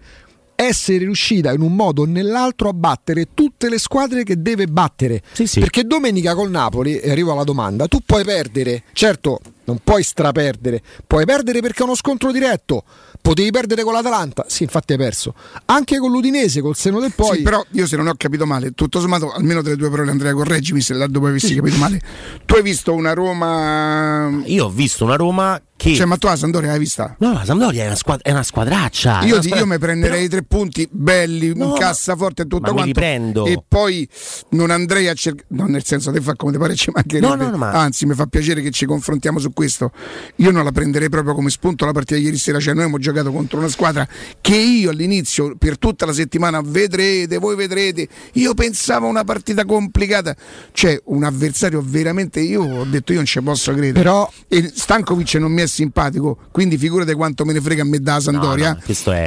essere riuscita in un modo o nell'altro a battere tutte le squadre che deve battere. Perché domenica col Napoli, e arrivo alla domanda, tu puoi perdere, certo non puoi straperdere, puoi perdere perché è uno scontro diretto, potevi perdere con l'Atalanta, sì infatti hai perso, anche con l'Udinese, col seno del poi. Sì, però io se non ho capito male, tutto sommato, almeno delle tue parole, Andrea, correggimi se laddove avessi capito male. Tu hai visto una Roma. Io ho visto una Roma che. Cioè, ma tu la Sampdoria l'hai vista? No, la Sampdoria è una, squad- è una squadraccia. è Io, una ti- squadra- io mi prenderei i tre punti belli, No, un cassaforte e tutto ma me li quanto. prendo. E poi non andrei a cercare. No, nel senso, te fa come ti pare ci mancherebbe. No, no, no, ma- Anzi, mi fa piacere che ci confrontiamo su questo. Io non la prenderei proprio come spunto la partita di ieri sera. Cioè, noi abbiamo giocato contro una squadra che io all'inizio, per tutta la settimana, vedrete, voi vedrete. Io pensavo una partita complicata. Cioè, un avversario veramente. Io ho detto, io non ci posso credere. Però. E Stankovic non mi è simpatico, quindi figurate quanto me ne frega a me da Sandoria. No, no.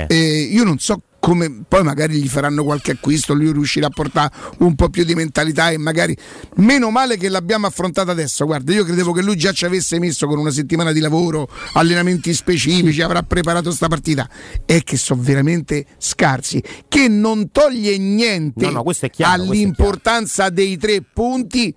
Eh, io non so come poi magari gli faranno qualche acquisto, lui riuscirà a portare un po' più di mentalità e magari meno male che l'abbiamo affrontata adesso. Guarda, io credevo che lui già ci avesse messo con una settimana di lavoro, allenamenti specifici, avrà preparato sta partita. È che sono veramente scarsi, che non toglie niente No, no, chiaro, all'importanza dei tre punti.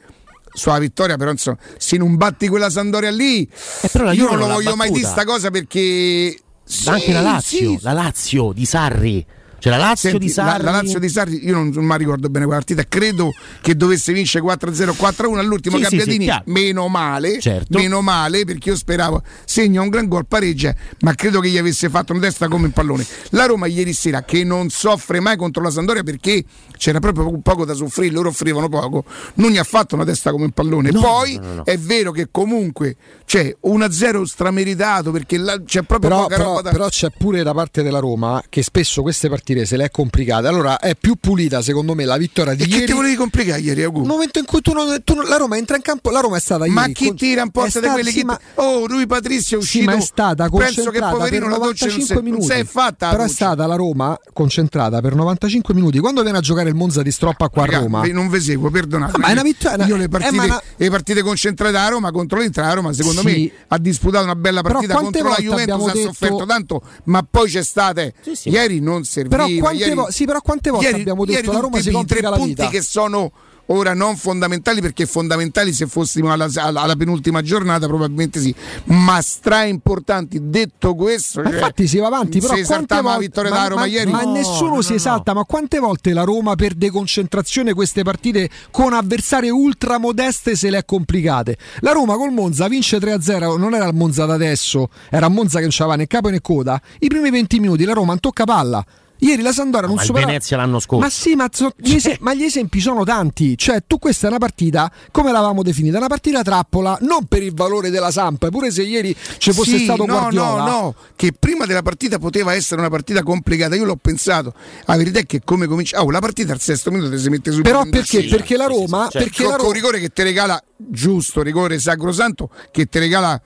Sulla vittoria, però, insomma, se non batti quella Sandoria lì, Eh, io Juve non lo voglio mai battuta. dire sta cosa perché. Ma anche la Sì, Lazio, sì, la Lazio di Sarri. Cioè la Lazio Senti, di Sarri. La, la Lazio di Sarri, io non, non mi ricordo bene quella partita, credo che dovesse vincere 4-0, 4-1 all'ultimo Sì, sì, Gabbiadini, sì, chiaro. meno male, Certo. meno male perché io speravo segna un gran gol, pareggia, ma credo che gli avesse fatto una testa come un pallone. La Roma ieri sera che non soffre mai contro la Sandoria perché c'era proprio poco- da soffrire, loro offrivano poco, non gli ha fatto una testa come un pallone. No, Poi no, no, è vero che comunque c'è 1-0 strameritato perché là c'è proprio Però, poca però- da però c'è pure da parte della Roma che spesso queste partite se le è complicate. Allora è più pulita secondo me la vittoria di E ieri. che ti volevi complicare ieri, Agu? Nel momento in cui tu non, tu non- la Roma entra in campo, la Roma è stata Ma ieri chi con- tira è porta di quelli sì, che. ma- Oh, lui Patrizio è Sì, uscito. ma è stata Penso che poverino la doccia non si, 95 non minuti. si è fatta. la Però è stata la Roma concentrata per 95 minuti. Quando viene a giocare il Monza di Stroppa qua a Roma, non ve seguo, perdonate. Ma è una vittoria- Io le eh, partite, ma una- le partite concentrate a Roma contro l'Inter, la Roma secondo Sì. me ha disputato una bella partita contro la Juventus, ha detto- sofferto tanto, ma poi c'è state. Ieri non serviva. Però quante ieri- vo- sì, però quante volte ieri- abbiamo detto ieri la Roma si complica tre la punti vita? che sono ora non fondamentali perché fondamentali se fossimo alla, alla- alla penultima giornata probabilmente sì ma stra importanti detto questo cioè, infatti si va avanti, però quante esaltava volte- vittoria ma, da Roma ma- ieri ma nessuno si esalta, ma quante volte la Roma per deconcentrazione queste partite con avversarie ultra modeste se le è complicate? La Roma col Monza vince 3-0, non era il Monza da adesso, era Monza che non c'aveva né capo né coda. I primi 20 minuti la Roma non tocca palla. Ieri la Sandoria non Ma il supera Venezia l'anno scorso. Ma sì, ma, so- gli ese- ma gli esempi sono tanti. Cioè, tu questa è una partita, come l'avevamo definita, una partita trappola, non per il valore della Samp, pure se ieri ci fosse Sì, stato no, Guardiola. No, no, che prima della partita poteva essere una partita complicata. Io l'ho pensato. La verità è che come comincia. Oh, la partita al sesto minuto ti si mette subito. Però perché? discesa. Perché la Roma- Cioè, perché con, la Ro- con rigore che ti regala giusto, rigore sacrosanto, che ti regala.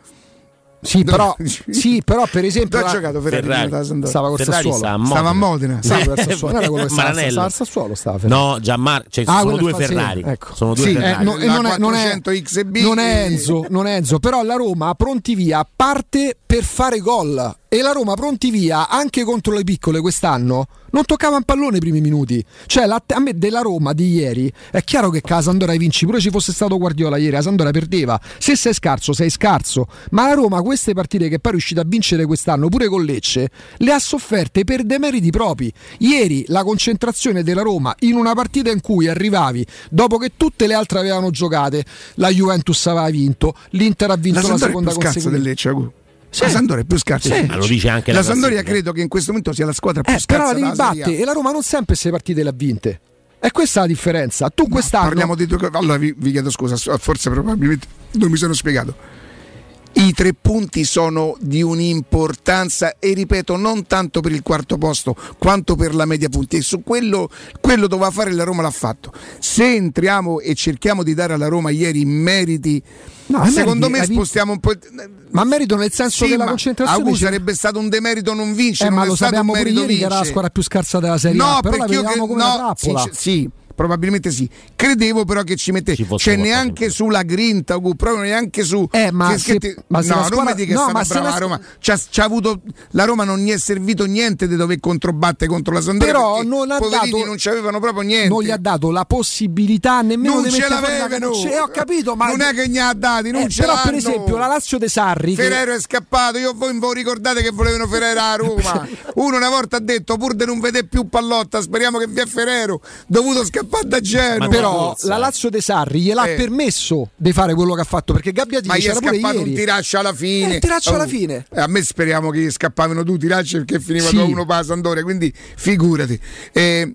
Sì, però, sì, però per esempio ha giocato Ferrari? Ferrari. Stava col Ferrari Sassuolo. Stava a Modena. Stava col Sassuolo. Era quello che stava, Maranello. stava al Sassuolo, stava Ferrari. No, Gianmarco, cioè, Ah, sono due Ferrari. ecco. Sono due Sì, Ferrari. eh, no, e non, è, non, è, 400 XB. non è Enzo, non è Enzo, però la Roma pronti via parte per fare gol e la Roma pronti via anche contro le piccole quest'anno non toccava un pallone i primi minuti. Cioè la- a me della Roma di ieri è chiaro che con la Sandoria vinci, pure ci fosse stato Guardiola ieri, la Sandoria perdeva. Se sei scarso, sei scarso, ma la Roma queste partite che poi è riuscita a vincere quest'anno pure con Lecce le ha sofferte per demeriti propri. Ieri la concentrazione della Roma in una partita in cui arrivavi dopo che tutte le altre avevano giocate, la Juventus aveva vinto, l'Inter ha vinto La la, seconda consecutiva. del Lecce, Agu. La Sampdoria è più scarsa. Sì. Ma lo dice anche la la classifica. credo che in questo momento sia la squadra più Eh, però scarsa la devi della Serie A. battere e la Roma non sempre queste partite le ha vinte. E questa è la differenza. Tu quest'anno Parliamo di due cose. Allora vi, vi chiedo scusa, forse probabilmente non mi sono spiegato. I tre punti sono di un'importanza e ripeto non tanto per il quarto posto quanto per la media punti e su quello, quello doveva fare la Roma l'ha fatto. Se entriamo e cerchiamo di dare alla Roma ieri meriti, No, secondo meriti me vinto- spostiamo un po'. Ma merito nel senso Sì, della ma concentrazione. Agu c'è- sarebbe stato un demerito non vincere, Eh, ma lo sappiamo pure ieri che era la squadra più scarsa della Serie No, A, però la perché io una no, sì, sì, probabilmente sì. Credevo però che ci mette cioè neanche sulla grinta, Ugu, proprio neanche su Eh, ma che- se- che ti- ma se no, la non squadra- mi che no, è stata brava la- la Roma. C'ha, c'ha avuto la Roma non gli è servito niente di dover controbattere contro la Sampdoria Però non ha dato- non c'avevano proprio niente. non gli ha dato la possibilità nemmeno non di ce la- l'avevano. non ce- eh, ho capito, ma non è che gli ha dati, non Eh, ce però per l'hanno. esempio la Lazio De Sarri che- Ferrero è scappato, io voi voi ricordate che volevano Ferrero a Roma. Uno una volta ha detto pur di non vedere più pallotta, speriamo che via Ferrero, dovuto scappare da Genova. però la Lazio De Sarri gliel'ha Eh. permesso di fare quello che ha fatto perché Gabbiadini ma gli è scappato un tiraccio alla fine. Eh, un tiraccio alla Oh, fine. eh, A me speriamo che scappavano due tiracci perché finiva Sì. da uno per la Sampdoria, quindi figurati. Eh,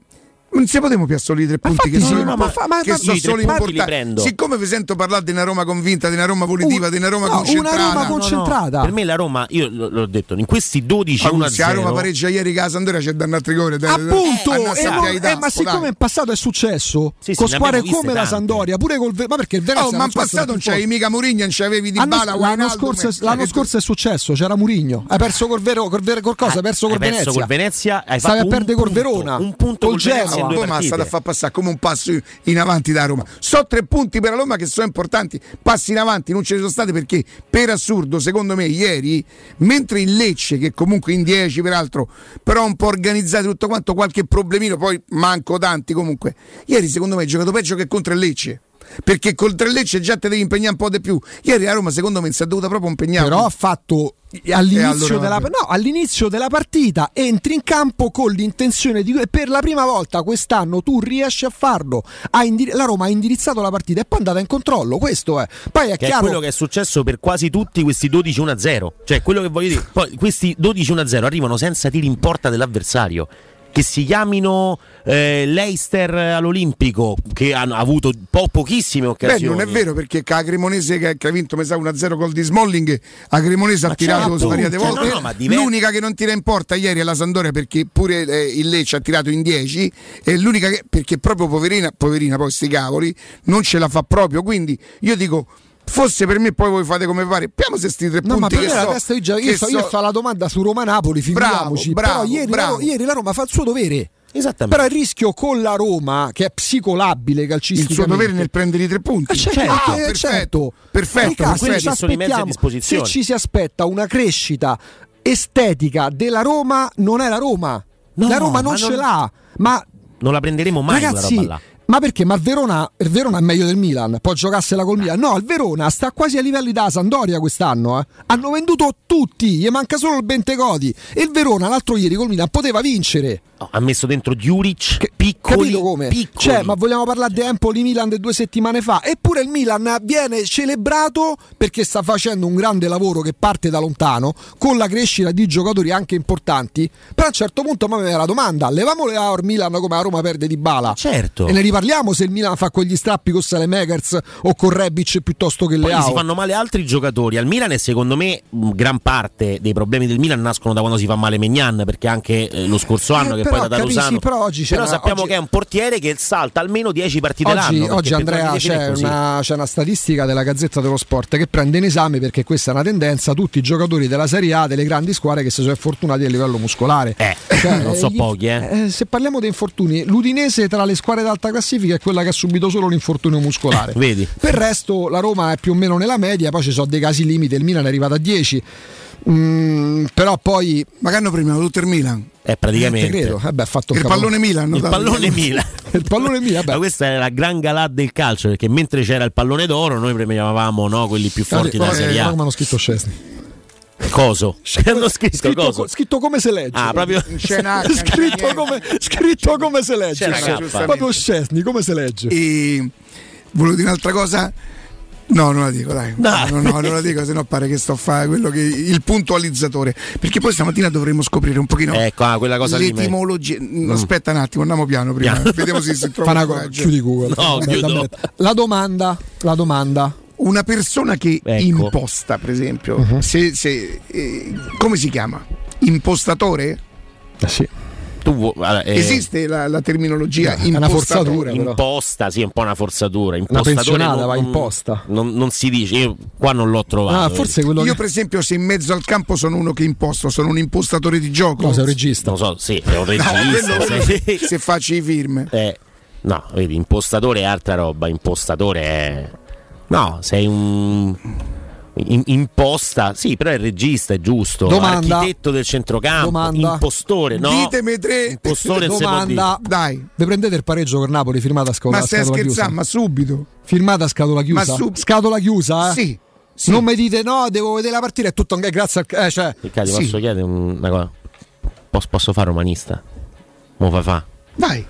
non si potevamo più assoli i tre punti che sono, ma- ma- ma- che sono solo importanti. Siccome vi sento parlare di una Roma convinta, di una Roma positiva, di una Roma no, una concentrata. Roma concentrata. Per me la Roma, io l'ho detto, in questi 12 Ma 1 se la Roma 0 pareggia ieri che la Sampdoria c'è danno altri rigore. Appunto, a e Pietà, eh, ma siccome in passato è successo con squadre come la. Sandoria, pure col ma perché il Venezia Oh, ma in passato non c'avevi mica Mourinho, non c'avevi Di L'anno, Bala, l'anno scorso, cioè, l'anno che- scorso è successo, c'era Murigno. Hai perso col Vero, col, Vero- col cosa? Hai perso col perso Venezia. col Venezia, hai Stavi a perdere col Verona, un punto col col In due Poi ma partite. state a far passare come un passo in avanti da Roma. So tre punti per la Roma che sono importanti, passi in avanti, non ce ne sono stati perché per assurdo, secondo me, ieri, mentre il Lecce, che comunque in 10 peraltro, però un po' organizzato tutto quanto, qualche problemino, poi manco tanti comunque. Ieri secondo me hai giocato peggio che contro il Lecce. Perché contro il Lecce già te devi impegnare un po' di più. Ieri a Roma, secondo me, si è dovuta proprio impegnare. Però ha fatto all'inizio, allora, della, no, all'inizio della partita entri in campo con l'intenzione di per la prima volta quest'anno tu riesci a farlo Ha indiri- la Roma ha indirizzato la partita e poi è andata in controllo questo è poi è che è chiaro quello che è successo per quasi tutti questi 12 1-0. Cioè, quello che voglio dire, poi questi 12 1-0 arrivano senza tiri in porta dell'avversario. Che si chiamino eh, Leicester all'Olimpico, che hanno avuto po- pochissime Beh, occasioni. non è vero perché la Cremonese che, che ha vinto mi sa 1-0 gol di Smalling, la Cremonese ha tirato certo, svariate cioè, volte. no, no, ma diver- l'unica che non tira in porta ieri è la Sandoria perché pure eh, il Lecce ha tirato in 10 e l'unica che perché proprio poverina, poverina poi sti cavoli, non ce la fa proprio, quindi io dico Fosse per me, poi voi fate come pare. Piamo se sti tre No, ma punti che la so- testa io, già- io, so, io so- fa la domanda su Roma-Napoli, figuriamoci. Bravo, però ieri, bravo. La, ieri la Roma fa il suo dovere. Esattamente. Però il rischio con la Roma, che è psicolabile il calcisticamente. suo dovere nel prendere i tre punti. Eh, certo, Ah, eh, perfetto, certo. perfetto, perfetto. se ci sono i mezzi a aspettiamo- disposizione. Se ci si aspetta una crescita estetica della Roma, non è la Roma. No, la Roma non ma ce non- l'ha. Ma Non la prenderemo mai Ragazzi, quella roba là. Ma perché? Ma il Verona, il Verona è meglio del Milan, può giocarsela col Milan. No, il Verona sta quasi a livelli da Sandoria quest'anno. eh. Hanno venduto tutti, gli manca solo il Bentecodi. E il Verona l'altro ieri col Milan poteva vincere. No, ha messo dentro Juric, piccoli, Capito come? piccoli. Cioè, ma vogliamo parlare di Empoli Milan di due settimane fa? Eppure il Milan viene celebrato perché sta facendo un grande lavoro che parte da lontano, con la crescita di giocatori anche importanti. Però a un certo punto mi viene la domanda: levamole a Or Milan come la Roma perde di bala. Certo. E ne riparliamo se il Milan fa quegli strappi con Salemekers o con Rebic piuttosto che Poi Leao. si fanno male altri giocatori al Milan e secondo me gran parte dei problemi del Milan nascono da quando si fa male Megnan perché anche eh, lo scorso anno Eh, che però poi è da Lozano però oggi però sappiamo oggi- che è un portiere che salta almeno 10 partite Oggi, l'anno oggi Andrea c'è una, c'è una statistica della Gazzetta dello Sport che prende in esame perché questa è una tendenza tutti i giocatori della Serie A delle grandi squadre che si sono infortunati a livello muscolare. Cioè, non so gli- pochi, eh. se parliamo di infortuni, l'Udinese tra le squadre d'alta classifica è quella che ha subito solo l'infortunio muscolare. Vedi? Per il resto la Roma è più o meno nella media, poi ci sono dei casi limite, il Milan è arrivato a 10. Mm, però poi Ma che hanno premiato tutto il Milan? Eh, praticamente. Eh, credo. Eh beh, ha fatto Il capo- pallone Milan. il pallone Milan il pallone Milan, beh. ma questa è la gran galà del calcio perché mentre c'era il pallone d'oro noi premiavamo no, quelli più forti della Eh, Serie A Roma hanno scritto Scesni. Coso hanno scritto, Scritto, coso co- scritto come se legge. ah proprio Cenacchia, scritto, come, scritto come se legge. K. Proprio Scesni, come se legge. E volevo dire un'altra cosa. No, non la dico, dai. Dai. No, no, non la dico, sennò pare che sto a fare quello che il puntualizzatore. Perché poi stamattina dovremmo scoprire un pochino ecco ah, quella cosa l'etimologia. No, Aspetta un attimo, andiamo piano prima. Piano. Vediamo se si trova chiudi Google. No, La domanda, la domanda. Una persona che Ecco. imposta, per esempio, Mhm. se, se- eh, come si chiama? Impostatore? Eh sì. allora, eh, Esiste la, la terminologia È una forzatura, però. imposta sì è un po' una forzatura Una Impostatore pensionata non- va imposta. non, non si dice io qua non l'ho trovato Ah, forse quello Io, che. per esempio, se in mezzo al campo sono uno che imposto, sono un impostatore di gioco. No, sei un regista. non so sì è un regista quello- se- se faccio i film. Eh, no, vedi, impostatore è altra roba, impostatore è... No, sei un... in- imposta, sì, però è il regista, è giusto. Domanda. Architetto del centrocampo, Domanda. impostore, no? Ditemi tre. Impostore Domanda. Dai, Vi prendete il pareggio con Napoli firmata a scadola, ma stai scatola chiusa? scherzando? Ma subito. Firmata a scatola chiusa? Ma su- Scatola chiusa, eh? Sì. sì. Non mi dite no, devo vedere la partita, è tutto anche grazie al. Eh, cioè, Riccardo, Sì. posso chiedere una cosa? Posso, posso fare romanista? Mo fa fa? Vai.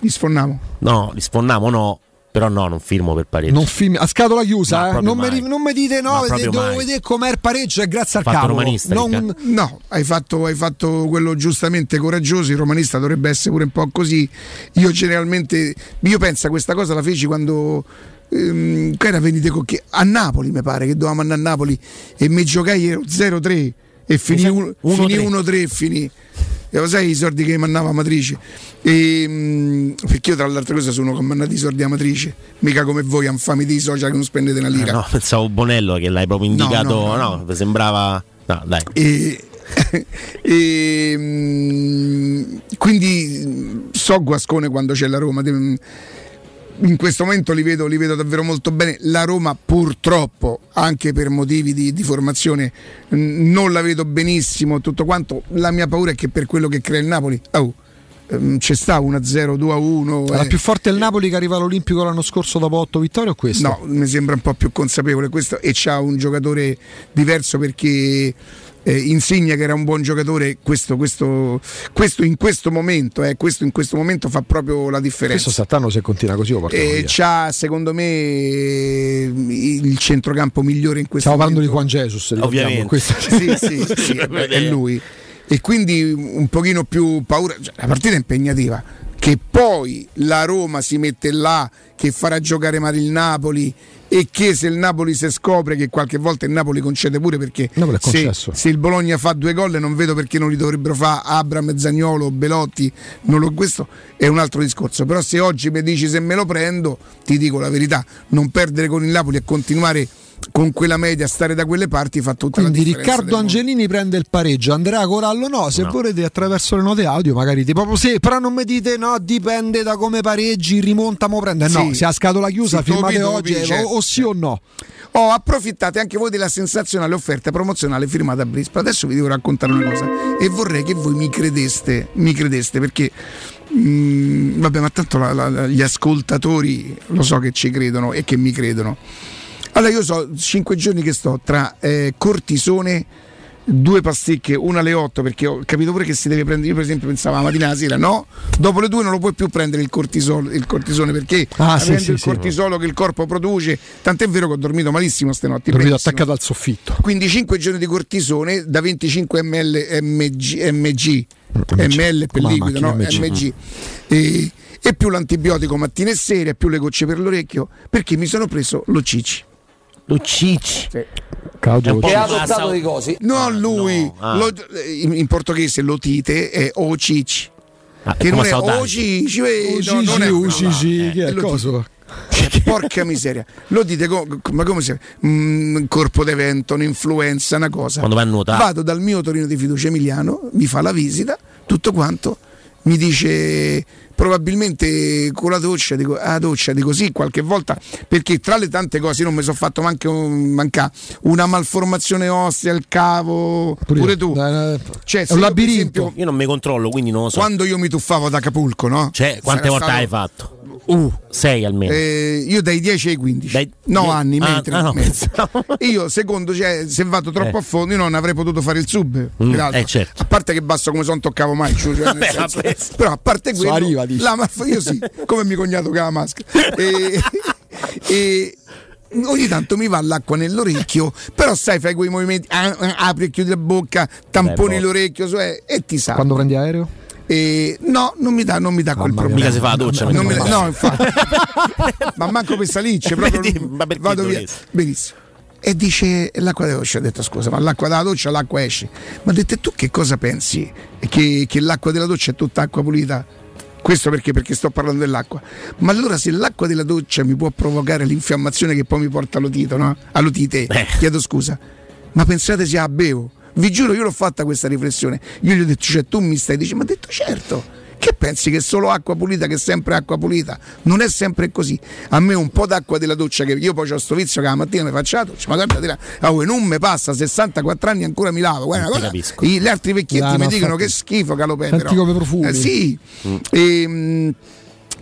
Li sfonniamo. No, li sfonniamo no, però no, non firmo per pareggio. non firmi a scatola chiusa, eh? non, mi, non mi dite no, vede- devo mai. vedere com'è il pareggio, è grazie al cavolo. Non-. No, hai fatto, hai fatto quello giustamente coraggioso. Il romanista dovrebbe essere pure un po' così. Io generalmente. Io penso questa cosa la feci quando. ehm, che era venite con chi- a Napoli, mi pare che dovevamo andare a Napoli e mi giocai ero 0-3 e finì un- 1-3. finì 1-3 e finì. E lo sai i soldi che mi mandava Matrice? E, mm, perché io tra le altre cose sono mandati i soldi a Matrice, mica come voi, infami dei social che non spendete una lira. No, pensavo Bonello che l'hai proprio indicato, no, no, no. mi sembrava... No, dai. E, e, mm, quindi mm, so Guascone quando c'è la Roma. In questo momento li vedo, li vedo davvero molto bene. La Roma, purtroppo, anche per motivi di, di formazione, mm, non la vedo benissimo. Tutto quanto. La mia paura è che per quello che crea il Napoli, oh, ehm, c'è sta 1-0, 2-1. Era eh. più forte il Napoli che arriva all'Olimpico l'anno scorso dopo 8 vittorie o questo? No, mi sembra un po' più consapevole questo e c'ha un giocatore diverso perché eh, Insigne che era un buon giocatore, questo, questo, questo in questo momento, eh, questo in questo momento fa proprio la differenza. Questo Sattano se continua così lo E via. c'ha secondo me il centrocampo migliore in questo Stiamo parlando di momento. Juan Jesus, Ovviamente. questo- Sì, sì, sì, è lui. e quindi un pochino più paura. Cioè, la partita è impegnativa. Che poi la Roma si mette là, che farà giocare male il Napoli e che se il Napoli si scopre che qualche volta il Napoli concede pure perché Napoli se, se il Bologna fa due gol non vedo perché non li dovrebbero fare Abram, Zagnolo, Belotti, non lo- questo è un altro discorso. Però se oggi mi dici se me lo prendo, ti dico la verità, non perdere con il Napoli e continuare con quella media, stare da quelle parti fa tutta Quindi la differenza. Riccardo. Angelini prende il pareggio, Andrea Corallo no, se No. volete attraverso le note audio magari ti proprio sì, però non mi dite no, dipende da come pareggi, rimonta, mo prende. No, Sì. se a scatola chiusa Sì, firmate topi, oggi topi, certo, o, o sì o no. Oh, approfittate anche voi della sensazionale offerta promozionale firmata a Brispa. Adesso vi devo raccontare una cosa e vorrei che voi mi credeste, mi credeste perché mm, vabbè, ma tanto la- la- gli ascoltatori lo so che ci credono e che mi credono. Allora io so 5 giorni che sto tra eh, cortisone due pasticche, una alle 8 perché ho capito pure che si deve prendere, io per esempio pensavo la mattina alla sera, no, dopo le 2 non lo puoi più prendere il, cortisolo, il cortisone perché Ah, sì, avendo sì, il sì. cortisolo che il corpo produce, tant'è vero che ho dormito malissimo stanotte. Dormito benissimo. attaccato al soffitto. Quindi 5 giorni di cortisone da 25 ml mg, mg, ml per la liquido, no? MG. mg. E, e più l'antibiotico mattina e sera, più le gocce per l'orecchio, perché mi sono preso lo cici. Lo cici. Claudio Che ha adottato dei cosi? Non lui, ah. Lo- in, in portoghese l'otite è o cici. Ah, che non è saudade. o cici, eh, O no, non è o cici, che è È? Cioè, porca miseria, lo dite co- co- ma come si mm, corpo d'evento, un'influenza, una cosa. Quando vai a nuotare. Vado dal mio Torino di fiducia Emiliano, mi fa la visita, tutto quanto, mi dice probabilmente con la doccia, dico, ah doccia, dico sì, qualche volta, perché tra le tante cose non mi sono fatto manche un, manca una malformazione ossea, il cavo, pure, tu. Cioè, se io, per esempio, Io non mi controllo, quindi non lo so. quando io mi tuffavo ad Acapulco, no? Cioè, quante Sarà volte stato- hai fatto? Uh, sei almeno. Eh, io dai 10 ai 15 no die- anni ah, mentre, ah, no. mentre- io secondo cioè, se vado troppo Eh. a fondo io non avrei potuto fare il sub Mm, eh, certo. a parte che basso come son toccavo mai cioè, nel Vabbè, però a parte So quello arriva, dici. la ma- io sì come mio cognato che ha la maschera e, e ogni tanto mi va l'acqua nell'orecchio però sai fai quei movimenti ah, ah, apri e chiudi la bocca tamponi boh. l'orecchio cioè, e ti sa Quando prendi aereo? e no, non mi dà, non mi dà quel mia. problema. Mica si fa la doccia, Non mi mica. dà- no, infatti. ma manco per salirci, proprio Vedi, ma perché vado via. Benissimo. E dice l'acqua della doccia, ho detto scusa, ma l'acqua della doccia l'acqua esce. Ma ha detto tu che cosa pensi? Che, che l'acqua della doccia è tutta acqua pulita? Questo perché? Perché sto parlando dell'acqua. Ma allora se l'acqua della doccia mi può provocare l'infiammazione che poi mi porta all'otito, no? All'otite, chiedo scusa. Ma pensate se la bevo? Vi giuro, io l'ho fatta questa riflessione. Io gli ho detto, cioè tu mi stai dicendo, ma ha detto certo. Che pensi che solo acqua pulita, che è sempre acqua pulita? Non è sempre così. A me un po' d'acqua della doccia, che io poi ho sto vizio che la mattina mi faccio la doccia, ma guarda, dirà, ah, uè, non mi passa 64 anni ancora mi lavo. Guarda, guarda, gli altri vecchietti Ah, mi no, dicono infatti. che schifo calopè. Però. come profumi. Eh, sì. Ehm,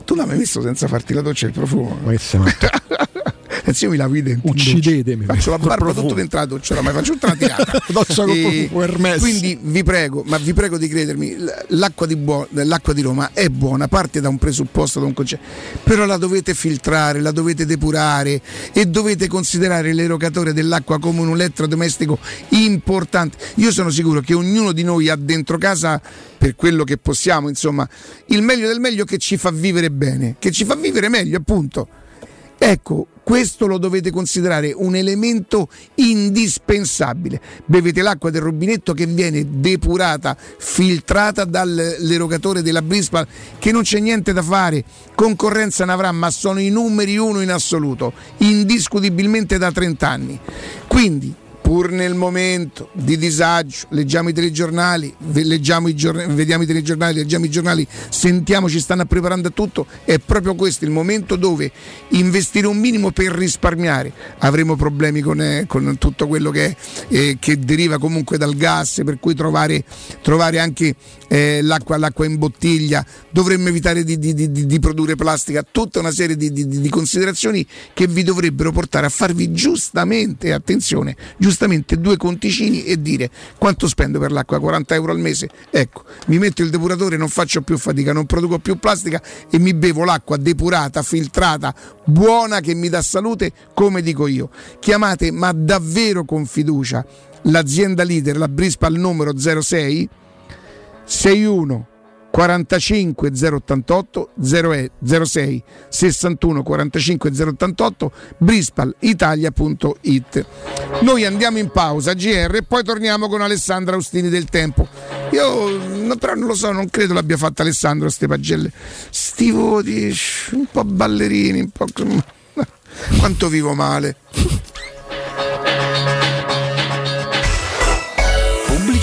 tu non hai mai visto senza farti la doccia il profumo? Ma che sei matto? Eh, sì, io mi lavo i denti. Uccidetemi. Faccio la barba tutto dentro la doccia, oramai faccio tutta tirata. Doccia E Hermes. Quindi vi prego, ma vi prego di credermi, l'acqua di, buo- l'acqua di Roma è buona, parte da un presupposto, da un concetto, però la dovete filtrare, la dovete depurare e dovete considerare l'erogatore dell'acqua come un elettrodomestico importante. Io sono sicuro che ognuno di noi ha dentro casa, per quello che possiamo, insomma, il meglio del meglio che ci fa vivere bene, che ci fa vivere meglio, appunto. Ecco, questo lo dovete considerare un elemento indispensabile. Bevete l'acqua del rubinetto che viene depurata, filtrata dall'erogatore della Brisbane, che non c'è niente da fare, concorrenza ne avrà, ma sono i numeri uno in assoluto, indiscutibilmente da 30 anni. Quindi, pur nel momento di disagio, leggiamo i telegiornali, leggiamo i giorn- vediamo i telegiornali, leggiamo i giornali, sentiamo, ci stanno preparando a tutto, è proprio questo il momento dove investire un minimo per risparmiare. Avremo problemi con, eh, con tutto quello che, eh, che deriva comunque dal gas, per cui trovare, trovare anche eh, l'acqua, l'acqua in bottiglia, dovremmo evitare di, di- di- di produrre plastica, tutta una serie di, considerazioni che vi dovrebbero portare a farvi giustamente, attenzione, giustamente due conticini e dire quanto spendo per l'acqua, 40 euro al mese, ecco, mi metto il depuratore, non faccio più fatica, non produco più plastica e mi bevo l'acqua depurata, filtrata, buona che mi dà salute, come dico io. Chiamate ma davvero con fiducia l'azienda leader, la Brispa al numero 06 61 45 088 06 61 45 088 brispalitalia.it Noi andiamo in pausa GR e poi torniamo con Alessandra Austini del Tempo. Io no, però non lo so, non credo l'abbia fatta Alessandro ste pagelle. Sti voti un po' ballerini, un po' quanto vivo male.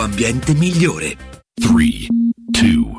ambiente migliore. 3, 2,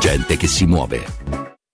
Gente che si muove.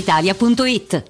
brispalitalia.it.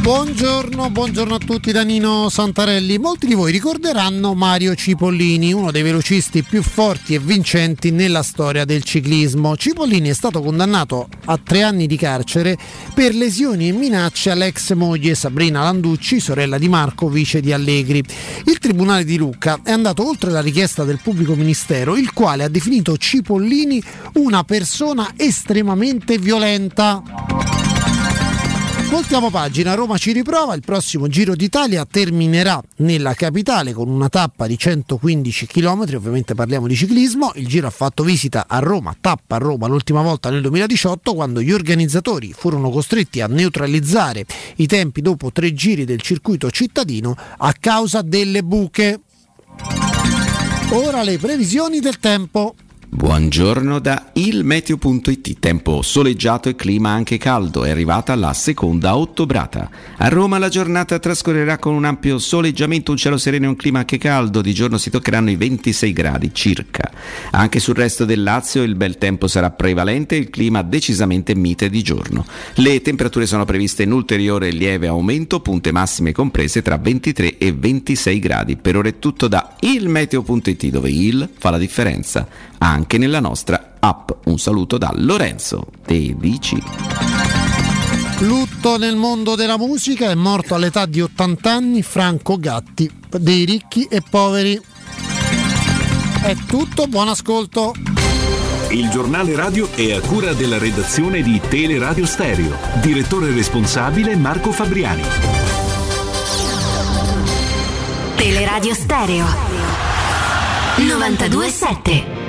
Buongiorno, buongiorno a tutti da Nino Santarelli. Molti di voi ricorderanno Mario Cipollini, uno dei velocisti più forti e vincenti nella storia del ciclismo. Cipollini è stato condannato a tre anni di carcere per lesioni e minacce all'ex moglie Sabrina Landucci, sorella di Marco, vice di Allegri. Il Tribunale di Lucca è andato oltre la richiesta del pubblico ministero, il quale ha definito Cipollini una persona estremamente violenta. Voltiamo pagina, Roma ci riprova, il prossimo Giro d'Italia terminerà nella capitale con una tappa di 115 km, ovviamente parliamo di ciclismo, il Giro ha fatto visita a Roma, tappa a Roma l'ultima volta nel 2018 quando gli organizzatori furono costretti a neutralizzare i tempi dopo tre giri del circuito cittadino a causa delle buche. Ora le previsioni del tempo. Buongiorno da ilmeteo.it, tempo soleggiato e clima anche caldo, è arrivata la seconda ottobrata. A Roma la giornata trascorrerà con un ampio soleggiamento, un cielo sereno e un clima anche caldo, di giorno si toccheranno i 26 gradi circa. Anche sul resto del Lazio il bel tempo sarà prevalente e il clima decisamente mite di giorno. Le temperature sono previste in ulteriore lieve aumento, punte massime comprese tra 23 e 26 gradi. Per ora è tutto da ilmeteo.it dove il fa la differenza anche nella nostra app. Un saluto da Lorenzo Te dici. Lutto nel mondo della musica, è morto all'età di 80 anni Franco Gatti, dei ricchi e poveri. È tutto, buon ascolto. Il giornale radio è a cura della redazione di Teleradio Stereo. Direttore responsabile Marco Fabriani. Teleradio Stereo 927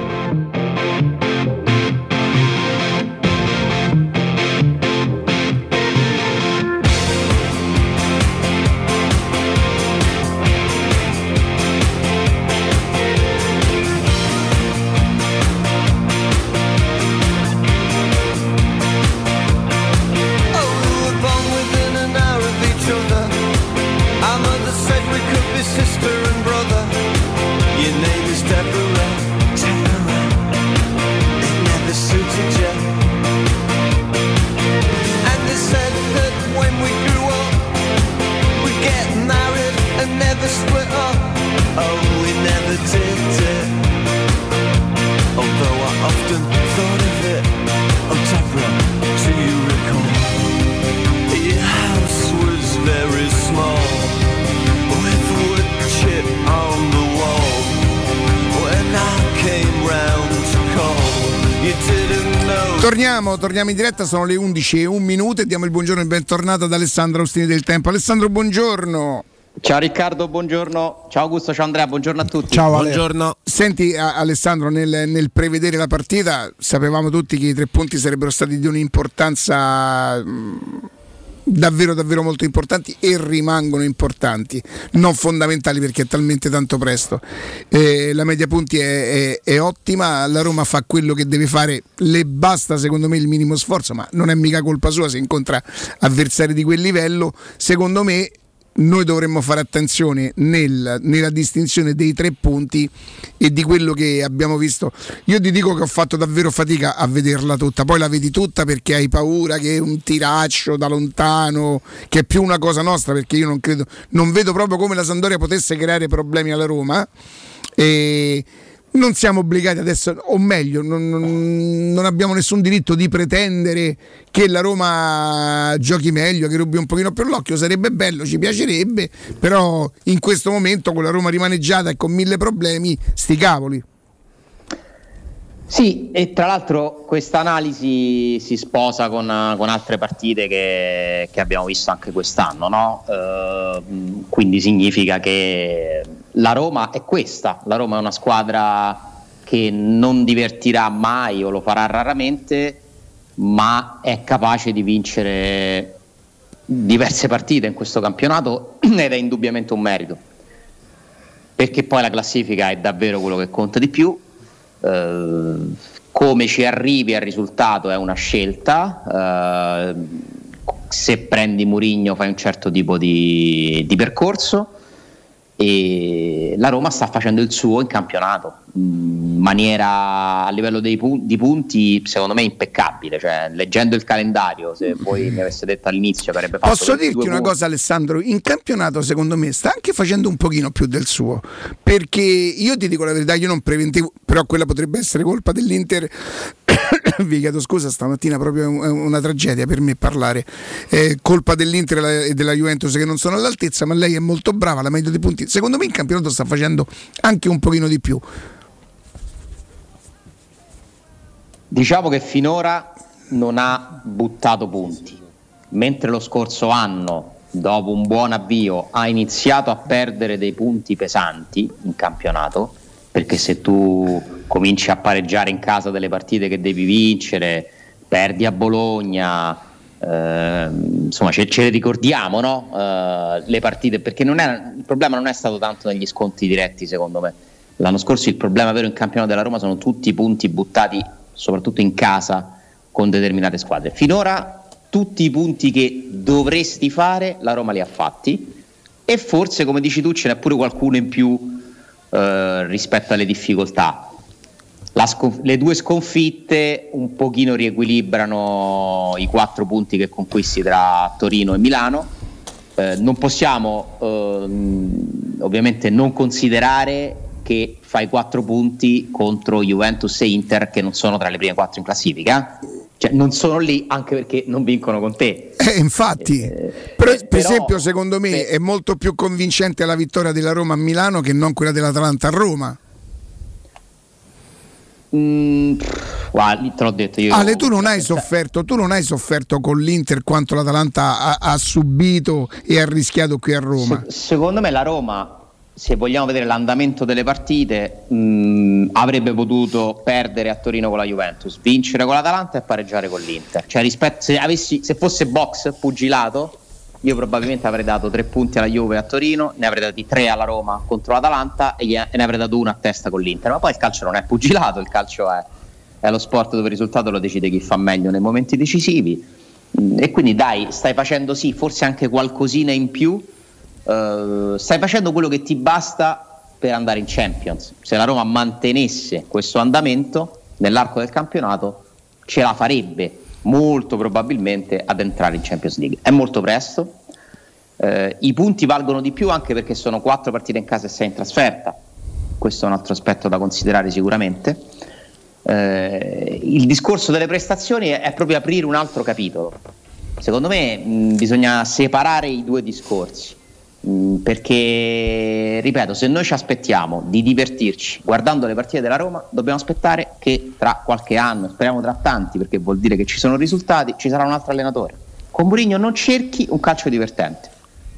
Torniamo, torniamo in diretta, sono le 11 e un minuto e diamo il buongiorno e il bentornato ad Alessandro Austini del Tempo. Alessandro, buongiorno. Ciao Riccardo, buongiorno. Ciao Augusto, ciao Andrea, buongiorno a tutti. Ciao Ale. Senti a- Alessandro, nel, nel prevedere la partita sapevamo tutti che i tre punti sarebbero stati di un'importanza mh, davvero davvero molto importanti e rimangono importanti, non fondamentali perché è talmente tanto presto. Eh, la media punti è, è- è ottima, la Roma fa quello che deve fare, le basta secondo me il minimo sforzo, ma non è mica colpa sua se incontra avversari di quel livello. Secondo me noi dovremmo fare attenzione nel- nella distinzione dei tre punti e di quello che abbiamo visto. Io ti dico che ho fatto davvero fatica a vederla tutta, poi la vedi tutta perché hai paura che un tiraccio da lontano, che è più una cosa nostra, perché io non credo, non vedo proprio come la Sandoria potesse creare problemi alla Roma. E non siamo obbligati adesso, o meglio, non, non- abbiamo nessun diritto di pretendere che la Roma giochi meglio, che rubi un pochino più l'occhio, sarebbe bello, ci piacerebbe, però in questo momento con la Roma rimaneggiata e con mille problemi, sti cavoli. Sì, e tra l'altro questa analisi si sposa con, con altre partite che, che abbiamo visto anche quest'anno, no? Eh, quindi significa che la Roma è questa, la Roma è una squadra che non divertirà mai o lo farà raramente, ma è capace di vincere diverse partite in questo campionato ed è indubbiamente un merito, perché poi la classifica è davvero quello che conta di più. Eh, come ci arrivi al risultato è una scelta. eh, se prendi Murigno fai un certo tipo di, di percorso e la Roma sta facendo il suo in campionato in maniera a livello dei pu- di punti secondo me impeccabile. Cioè, leggendo il calendario se voi mi avesse detto all'inizio avrebbe fatto Posso 22 dirti una punti. cosa Alessandro, in campionato secondo me sta anche facendo un pochino più del suo, perché io ti dico la verità, io non preventivo, però quella potrebbe essere colpa dell'Inter, vi chiedo scusa stamattina proprio è una tragedia per me parlare, è colpa dell'Inter e la- della Juventus che non sono all'altezza, ma lei è molto brava, la media dei punti, secondo me in campionato sta facendo anche un pochino di più. Diciamo che finora non ha buttato punti, mentre lo scorso anno, dopo un buon avvio, ha iniziato a perdere dei punti pesanti in campionato, perché se tu cominci a pareggiare in casa delle partite che devi vincere, perdi a Bologna, ehm, insomma ce, ce le ricordiamo no? Eh, le partite, perché è- il problema non è stato tanto negli sconti diretti secondo me. L'anno scorso il problema vero in campionato della Roma sono tutti i punti buttati soprattutto in casa con determinate squadre. Finora tutti i punti che dovresti fare la Roma li ha fatti e forse come dici tu ce n'è pure qualcuno in più eh, rispetto alle difficoltà. La scon- le due sconfitte un pochino riequilibrano i quattro punti che conquisti tra Torino e Milano. Eh, non possiamo ehm, ovviamente non considerare che fai quattro punti contro Juventus e Inter che non sono tra le prime quattro in classifica. eh. Cioè, non sono lì anche perché non vincono con te. Eh, infatti, però, per però- esempio, secondo me è molto più convincente la vittoria della Roma a Milano che non quella dell'Atalanta a Roma. Mm, guarda, te l'ho detto io. Ale, tu non hai sofferto, tu non hai sofferto con l'Inter quanto l'Atalanta ha, ha subito e ha rischiato qui a Roma. Se- secondo me la Roma, se vogliamo vedere l'andamento delle partite, mh, avrebbe potuto perdere a Torino con la Juventus, vincere con l'Atalanta e pareggiare con l'Inter. Cioè, rispetto, se, avessi, se fosse box, pugilato, io probabilmente avrei dato tre punti alla Juve a Torino, ne avrei dati tre alla Roma contro l'Atalanta e, e ne avrei dato uno a testa con l'Inter. Ma poi il calcio non è pugilato, il calcio è, è lo sport dove il risultato lo decide chi fa meglio nei momenti decisivi. Mm, E quindi dai, stai facendo sì, forse anche qualcosina in più, eh, stai facendo quello che ti basta per andare in Champions. Se la Roma mantenesse questo andamento nell'arco del campionato, ce la farebbe molto probabilmente ad entrare in Champions League. È molto presto, eh, i punti valgono di più anche perché sono quattro partite in casa e sei in trasferta. Questo è un altro aspetto da considerare sicuramente. Eh, il discorso delle prestazioni è proprio aprire un altro capitolo. Secondo me mh, bisogna separare i due discorsi. Mh, Perché, ripeto, se noi ci aspettiamo di divertirci guardando le partite della Roma, dobbiamo aspettare che tra qualche anno, speriamo tra tanti, perché vuol dire che ci sono risultati, ci sarà un altro allenatore. Con Mourinho non cerchi un calcio divertente,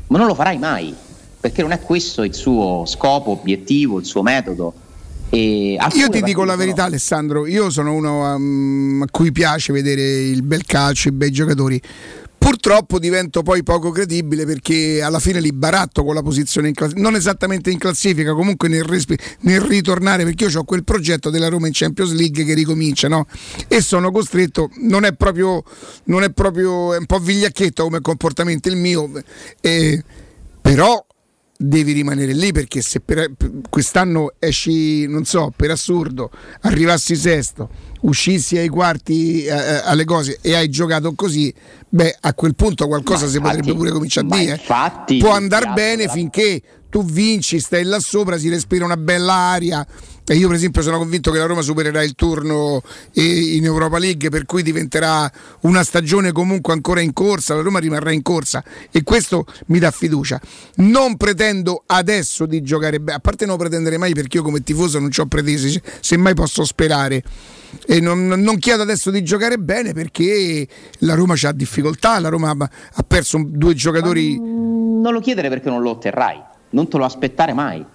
ma non lo farai mai, perché non è questo il suo scopo, obiettivo, il suo metodo. Io ti dico la verità, Alessandro. Io sono uno um, a cui piace vedere il bel calcio, i bei giocatori. Purtroppo divento poi poco credibile perché alla fine li baratto con la posizione in classifica, non esattamente in classifica, comunque nel, respi- nel ritornare perché io ho quel progetto della Roma in Champions League che ricomincia no? e sono costretto, non è proprio, non è proprio, è un po' vigliacchetto come comportamento il mio, eh, però devi rimanere lì perché se per- quest'anno esci, non so, per assurdo, arrivassi sesto, uscissi ai quarti eh, eh, alle cose e hai giocato così, beh, a quel punto qualcosa Ma si infatti- potrebbe pure cominciare a dire. eh. infatti, Può andare bene la- finché tu vinci, stai là sopra, si respira una bella aria. E io, per esempio, sono convinto che la Roma supererà il turno in Europa League, per cui diventerà una stagione comunque ancora in corsa. La Roma rimarrà in corsa e questo mi dà fiducia. Non pretendo adesso di giocare bene, a parte non pretendere mai perché io come tifoso non ci ho pretese, semmai posso sperare. E non, non chiedo adesso di giocare bene perché la Roma ha difficoltà, la Roma ha- perso due giocatori. Non lo chiedere perché non lo otterrai, non te lo aspettare mai.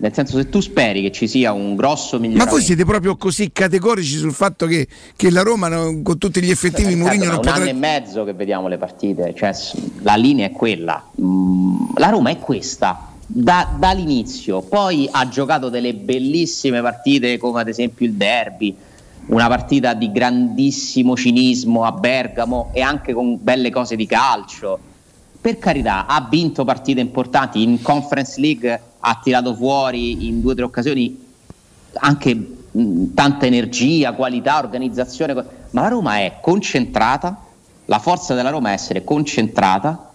Nel senso, se tu speri che ci sia un grosso Ma miglioramento. voi siete proprio così categorici sul fatto che, che la Roma con tutti gli effettivi Riccardo, Mourinho ma non un anno e potrà mezzo che vediamo le partite, cioè la linea è quella. Mm, la Roma è questa da- dall'inizio, poi ha giocato delle bellissime partite come ad esempio il derby, una partita di grandissimo cinismo a Bergamo e anche con belle cose di calcio. Per carità, ha vinto partite importanti in Conference League, ha tirato fuori in due o tre occasioni anche mh, tanta energia, qualità, organizzazione, ma la Roma è concentrata, la forza della Roma è essere concentrata,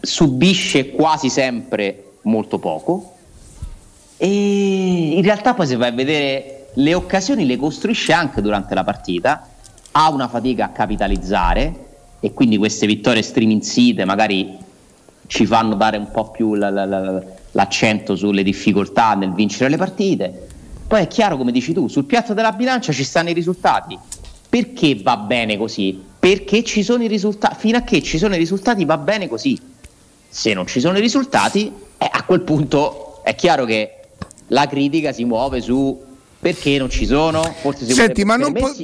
subisce quasi sempre molto poco e in realtà poi se vai a vedere le occasioni le costruisce anche durante la partita, ha una fatica a capitalizzare e quindi queste vittorie striminzite magari ci fanno dare un po' più la- la- la- l'accento sulle difficoltà nel vincere le partite. Poi è chiaro, come dici tu, sul piatto della bilancia ci stanno i risultati. Perché va bene così? Perché ci sono i risultati. Fino a che ci sono i risultati va bene così. Se non ci sono i risultati, eh, a quel punto è chiaro che la critica si muove su perché non ci sono. Forse si Senti, ma non po-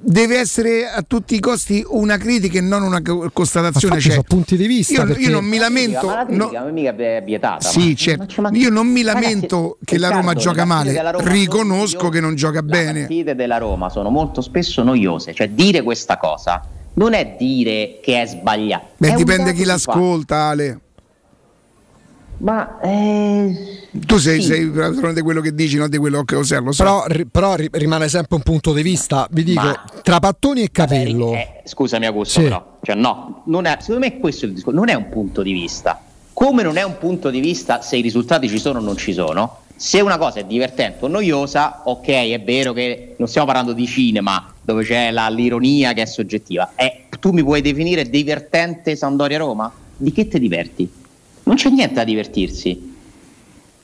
deve essere a tutti i costi una critica e non una co- constatazione. Cioè, sono punti di vista, Io, perché- io non mi lamento. Ma la no- critica non è mica è vietata. sì, ma- certo. ma Io non mi Ragazzi, lamento che la Roma gioca le male, Roma riconosco che non gioca Le bene. partite della Roma sono molto spesso noiose, cioè dire questa cosa non è dire che è sbagliato. Beh, è dipende chi l'ascolta, Ale. Ma eh, Tu sei, sì. sei di quello che dici, non di quello che osservo. Lo so. Però, ri- però ri- rimane sempre un punto di vista. Vi dico, Ma- tra Pattoni e Capello. Eh, scusami Augusto, Sì. però, cioè, no, non è- secondo me questo è il discorso, non è un punto di vista. Come non è un punto di vista se i risultati ci sono o non ci sono, se una cosa è divertente o noiosa, ok, è vero che non stiamo parlando di cinema dove c'è la- l'ironia che è soggettiva. Eh, tu mi puoi definire divertente Sampdoria-Roma? Di che ti diverti? Non c'è niente da divertirsi.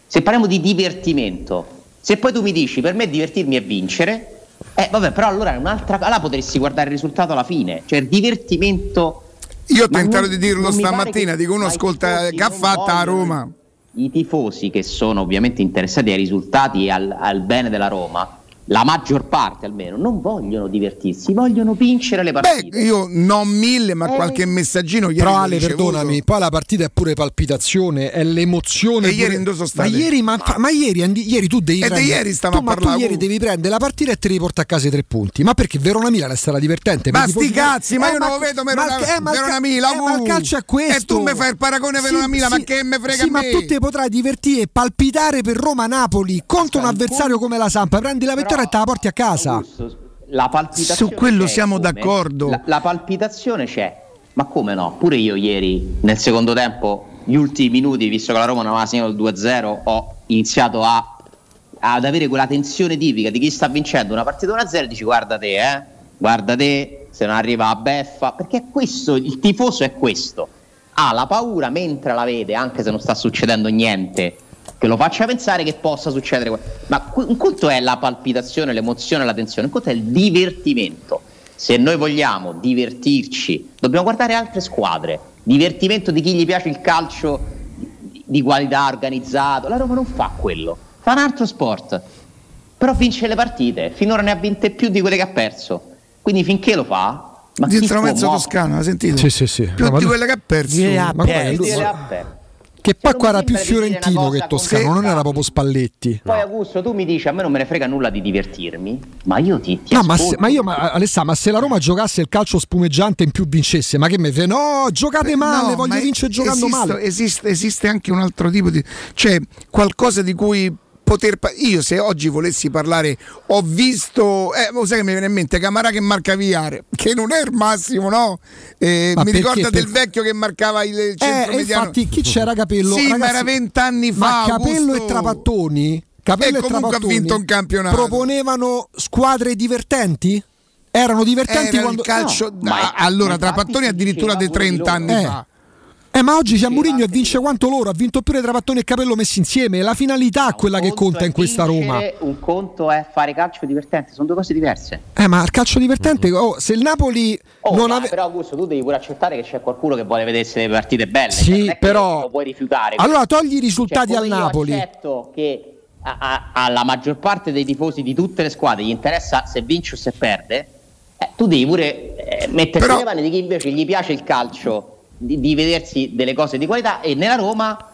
Se parliamo di divertimento, se poi tu mi dici per me divertirmi è vincere, eh vabbè, però allora è un'altra cosa, allora potresti guardare il risultato alla fine, cioè il divertimento Io ho tentato di dirlo stamattina, dico uno ascolta che ha non fatta a Roma. i tifosi che sono ovviamente interessati ai risultati e al, al bene della Roma, la maggior parte almeno, non vogliono divertirsi, vogliono vincere le partite. Beh, io non mille, ma Eh. qualche messaggino ieri Però Ale, perdonami, poi la partita è pure palpitazione, è l'emozione. E pure- ieri in due sono Ma state. ieri, ma, ma ieri, andi- ieri tu devi E prendere. ieri stiamo tu, a ma tu parlare, ieri uh. devi prendere la partita e te li porti a casa i tre punti. Ma perché Verona Milan è stata divertente? Ma sti cazzi, ma Eh, io non lo vedo Verona, ma- eh, ma Verona ca- Milan, eh, ma il uh. calcio è questo. E tu mi fai il paragone Verona Milan, ma che me frega sì, a ma tu ti potrai divertire e palpitare per Roma-Napoli contro un avversario come la Sampa. Prendi la vittoria e te la porti a casa. La palpitazione Su quello siamo come? d'accordo. La, la palpitazione c'è, ma come no? Pure io ieri nel secondo tempo, gli ultimi minuti, visto che la Roma non aveva segnato il 2-0, ho iniziato a, ad avere quella tensione tipica di chi sta vincendo una partita 1-0 e dici guarda te, eh, guarda te, se non arriva a beffa, perché questo, il tifoso è questo, ha la paura mentre la vede, anche se non sta succedendo niente, che lo faccia pensare che possa succedere. Ma un conto è la palpitazione, l'emozione, la tensione, un conto è il divertimento. Se noi vogliamo divertirci, dobbiamo guardare altre squadre. Divertimento di chi gli piace il calcio di- qualità organizzato. La Roma non fa quello, fa un altro sport. Però vince le partite, finora ne ha vinte più di quelle che ha perso. Quindi finché lo fa, ma Dietro mezzo toscano, hai sentito? Sì, sì, sì. Più No, di quelle che ha perso. Ha Ma guarda, lui- ha perse. Che poi non qua era mi più fiorentino che toscano, non era proprio Spalletti. Poi Augusto, tu mi dici a me non me ne frega nulla di divertirmi, ma io ti, ti No, ma, se, ma io, ma, Alessà, ma se la Roma giocasse il calcio spumeggiante in più vincesse, ma che me frega? No, giocate male, No, voglio ma vincere giocando esiste, male. Esiste, esiste anche un altro tipo di. cioè qualcosa di cui poter. pa- Io se oggi volessi parlare, ho visto. Eh, lo sai che mi viene in mente Camarà che marca Viare, che non è il massimo, no? Eh, Ma mi perché? ricorda del Per- vecchio che marcava il centro Eh, e mediano. infatti chi c'era Capello? Sì, ma Ragazzi, era vent'anni ma fa. Capello Augusto. e Trapattoni, Capello E e comunque ha Trapattoni vinto un campionato. Proponevano squadre divertenti? Erano divertenti Era il quando calcio. No. ah, allora, Trapattoni addirittura dei 30 anni Eh. fa. Eh, ma oggi c'è Mourinho e vince quanto loro, ha vinto pure Trapattoni e Capello messi insieme, la finalità è quella che conta in questa Roma. vincere, Un conto è fare calcio divertente, sono due cose diverse. Eh, ma il calcio divertente, oh, se il Napoli Oh, non ma ave- Però Augusto, tu devi pure accettare che c'è qualcuno che vuole vedersi le partite belle. Sì, cioè, non è che però- Lo puoi rifiutare. Allora togli i risultati Cioè, al Napoli. accetto che a- a- alla maggior parte dei tifosi di tutte le squadre gli interessa se vince o se perde, eh, tu devi pure eh, metterti Però- le mani di chi invece gli piace il calcio, di, di vedersi delle cose di qualità e nella Roma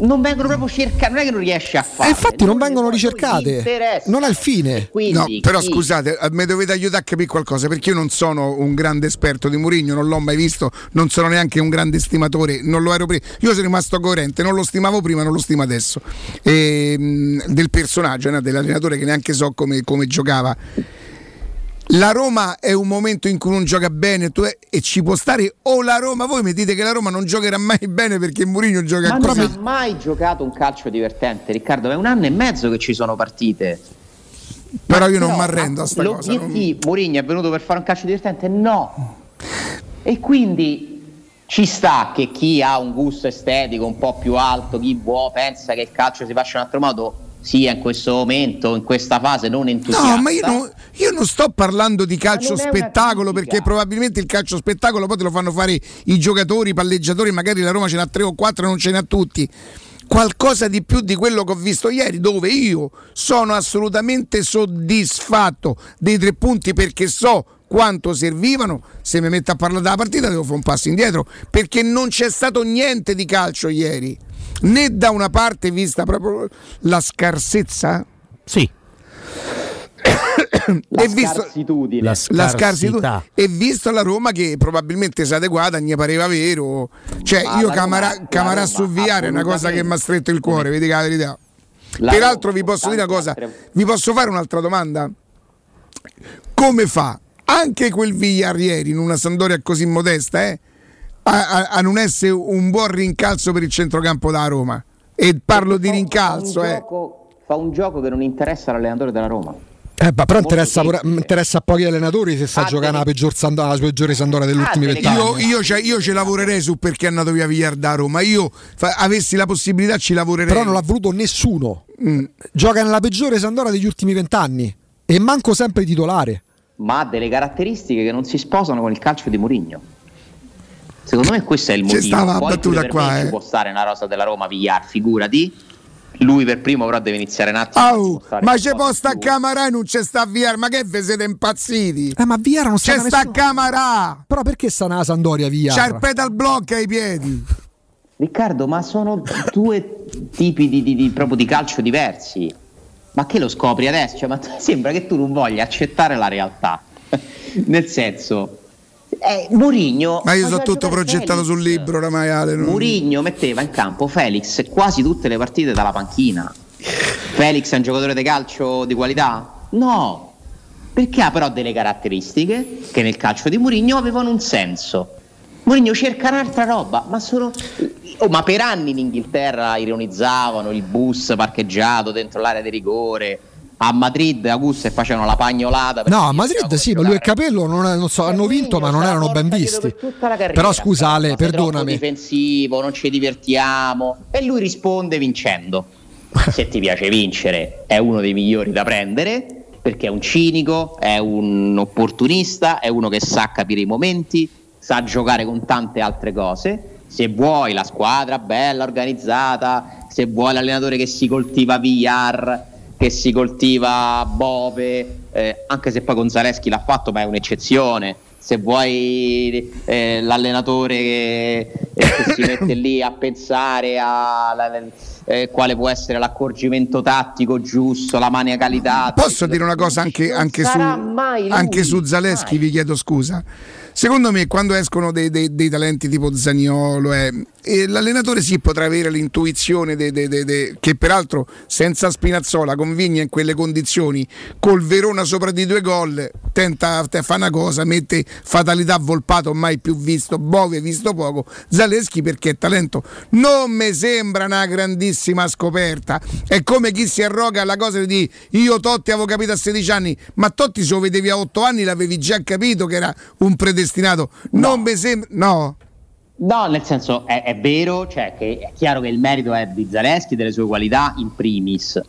non vengono proprio cercate, non è che non riesce a fare. E infatti non vengono ricercate. Non il fine. no, però scusate, eh, mi dovete aiutare a capire qualcosa perché io non sono un grande esperto di Mourinho, non l'ho mai visto, non sono neanche un grande stimatore, non lo ero prima. Io sono rimasto coerente, non lo stimavo prima, non lo stimo adesso. E, mh, del personaggio, no, dell'allenatore che neanche so come, come giocava. La Roma è un momento in cui non gioca bene tu- e ci può stare o la Roma, voi mi dite che la Roma non giocherà mai bene perché Mourinho gioca Ma ancora non ha mai giocato un calcio divertente, Riccardo. È un anno e mezzo che ci sono partite. Però io non Però, mi arrendo a sta cosa. non- Mourinho è venuto per fare un calcio divertente? No. E quindi ci sta che chi ha un gusto estetico un po' più alto, chi vuole, pensa che il calcio si faccia in un altro modo, sia in questo momento, in questa fase, non entusiasta. No, ma io non, io non sto parlando di calcio spettacolo perché probabilmente il calcio spettacolo poi te lo fanno fare i giocatori, i palleggiatori, magari la Roma ce n'ha tre o quattro e non ce n'ha tutti. Qualcosa di più di quello che ho visto ieri, dove io sono assolutamente soddisfatto dei tre punti perché so quanto servivano. Se mi metto a parlare della partita, devo fare un passo indietro perché non c'è stato niente di calcio ieri, né da una parte vista proprio la scarsezza. Sì. La e visto scarsitudine. La la scarsità. scarsità e visto la Roma che probabilmente si è adeguata mi pareva vero cioè Ma io Camarà Roma su VR è una cosa che mi ha stretto il cuore vedi che la verità La peraltro Roma vi posso dire una cosa vi posso fare un'altra domanda come fa anche quel ieri in una Sandoria così modesta eh, a, a- non essere un buon rincalzo per il centrocampo da Roma e parlo di rincalzo fa un, eh. gioco, fa un gioco che non interessa all'allenatore della Roma. Eh, ma però interessa, pure- semplice. interessa a pochi allenatori se sta Ah, giocando la peggior, Sando- la peggiore Sandoria degli ultimi delle vent'anni. Io, io, ce- io ci lavorerei su perché è andato via Villar da Roma. Io fa- avessi la possibilità ci lavorerei. Però non l'ha voluto nessuno. Mm. Gioca nella peggiore Sandoria degli ultimi vent'anni. E manco sempre titolare. ma ha delle caratteristiche che non si sposano con il calcio di Mourinho. Secondo me questo è il C'è motivo. stava Poi battuta qua, eh. ci può stare una rosa della Roma Villar, figurati. Lui per primo però deve iniziare un attimo. a dimostrare ma c'è può può sta più. Camarà e non c'è sta Villar. Ma che vi siete impazziti? Eh, ma Viara non sta C'è sta Camarà. Però perché sta nella Sandoria via? C'ha il pedal block ai piedi. Riccardo, ma sono due tipi di, di- di- proprio di calcio diversi. Ma che lo scopri adesso? Cioè, ma sembra che tu non voglia accettare la realtà. Nel senso, eh, Mourinho. Ma io sono tutto progettato Felix. sul libro oramai Ale. non- Mourinho metteva in campo Felix quasi tutte le partite dalla panchina. Felix è un giocatore di calcio di qualità? No, perché ha però delle caratteristiche che nel calcio di Mourinho avevano un senso. Mourinho cerca un'altra roba, ma sono. oh, ma per anni in Inghilterra ironizzavano il bus parcheggiato dentro l'area di rigore. A Madrid Augusto e facevano la pagnolata. No, a Madrid sì, ma lui e Capello non, non so, hanno vinto, ma non erano ben visti. Però scusa Ale, perdonami. difensivo, non ci divertiamo. E lui risponde vincendo. Se ti piace vincere, è uno dei migliori da prendere perché è un cinico, è un opportunista, è uno che sa capire i momenti, sa giocare con tante altre cose. Se vuoi la squadra bella, organizzata, se vuoi l'allenatore che si coltiva VR, che si coltiva Bove, eh, anche se poi Gonzaleschi l'ha fatto, ma è un'eccezione. Se vuoi eh, l'allenatore che, eh, che si mette lì a pensare a la- eh, quale può essere l'accorgimento tattico giusto, la maniacalità. Posso dire una cosa anche, anche su, mai anche su Zaleschi, vi chiedo scusa. Secondo me quando escono dei, dei- dei talenti tipo Zaniolo, eh, l'allenatore sì potrà avere l'intuizione de- de- de- che peraltro senza Spinazzola con Vigna in quelle condizioni, col Verona sopra di due gol, tenta te- fa una cosa, mette fatalità Volpato mai più visto, Bove visto poco, Zaleschi perché è talento. Non mi sembra una grandissima scoperta. È come chi si arroga la cosa di io Totti avevo capito a 16 anni, ma Totti se lo vedevi a 8 anni l'avevi già capito che era un predestinato. Non mi sembra no. No, nel senso è, è vero, cioè che è chiaro che il merito è di Zaleschi, delle sue qualità in primis,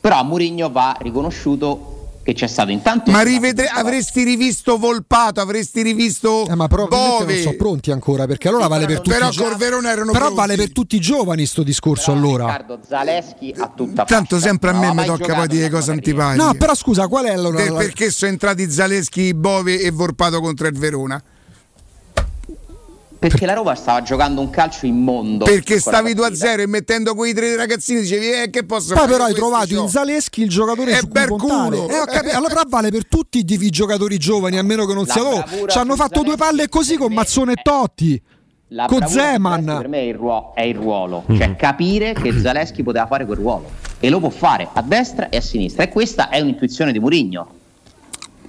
però a Mourinho va riconosciuto che c'è stato intanto Ma rivedre- avresti rivisto Volpato, avresti rivisto Eh, ma probabilmente non sono pronti ancora perché allora vale per tutti Però i giovani. col Verona erano Però pronti. vale per tutti i giovani sto discorso allora. Riccardo Zaleschi a tutta Tanto fascia. sempre a me ha mi tocca poi dire cose antipatiche. No, però scusa, qual è allora la- perché sono entrati Zaleschi, Bove e Vorpato contro il Verona? Perché la Roma stava giocando un calcio immondo. Perché stavi 2 a partita. 0 e mettendo quei tre ragazzini dicevi eh, che posso Poi fare? però hai trovato c'ho. in Zaleschi il giocatore È su cui. Berculo. Eh, ho capito. Allora vale per tutti i tipi giocatori giovani, a meno che non sia loro. bravura Ci hanno fatto due palle così con Mazzone e Totti. La con Zeman. Zaleschi Per me è il, ruo- è il ruolo, cioè capire che Zaleschi poteva fare quel ruolo e lo può fare a destra e a sinistra. E questa è un'intuizione di Murigno.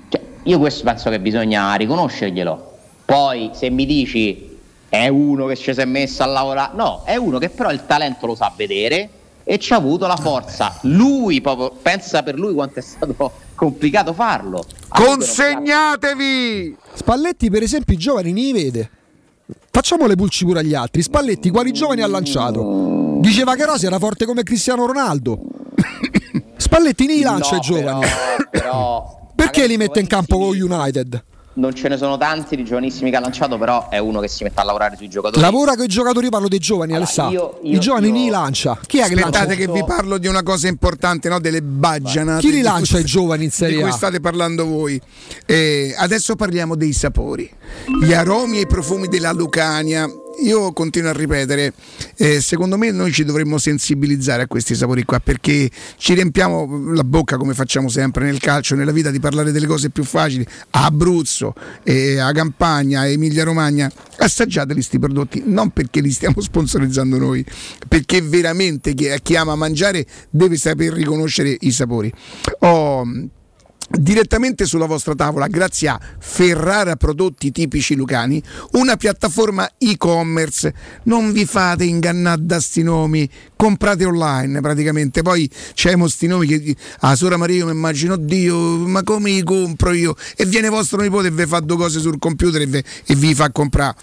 Cioè, io questo penso che bisogna riconoscerglielo. Poi se mi dici è uno che ci si è messo a lavorare, no, è uno che però il talento lo sa vedere e ci ha avuto la forza. Lui proprio pensa per lui quanto è stato complicato farlo. Consegnatevi! Spalletti, per esempio, i giovani ne li vede. Facciamo le pulci pure agli altri. Spalletti, quali giovani ha lanciato? Diceva che Rosi era forte come Cristiano Ronaldo. Spalletti ne li lancia No, i giovani. però- però Perché li mette in campo con United? Non ce ne sono tanti di giovanissimi che ha lanciato, però è uno che si mette a lavorare sui giocatori. Lavora con i giocatori, parlo dei giovani, Alessandro. io- I giovani io- li lancia. Chi è che lancia? Aspettate che vi parlo di una cosa importante, no? delle baggianate. Chi li lancia cui- i giovani in Serie Di cui A? state parlando voi. Eh, adesso parliamo dei sapori, gli aromi e i profumi della Lucania. Io continuo a ripetere, eh, secondo me noi ci dovremmo sensibilizzare a questi sapori qua perché ci riempiamo la bocca come facciamo sempre nel calcio, nella vita di parlare delle cose più facili. A Abruzzo, eh, a Campania, a Emilia Romagna, assaggiateli sti prodotti, non perché li stiamo sponsorizzando noi, perché veramente chi, chi ama mangiare deve saper riconoscere i sapori. Ho direttamente sulla vostra tavola, grazie a Ferrara Prodotti Tipici Lucani, una piattaforma e-commerce. Non vi fate ingannare da sti nomi, comprate online praticamente. Poi c'è sti nomi che a Sora Maria mi immagino, Dio, ma come li compro io? E viene vostro nipote e vi fa due cose sul computer e, ve- e vi fa comprare.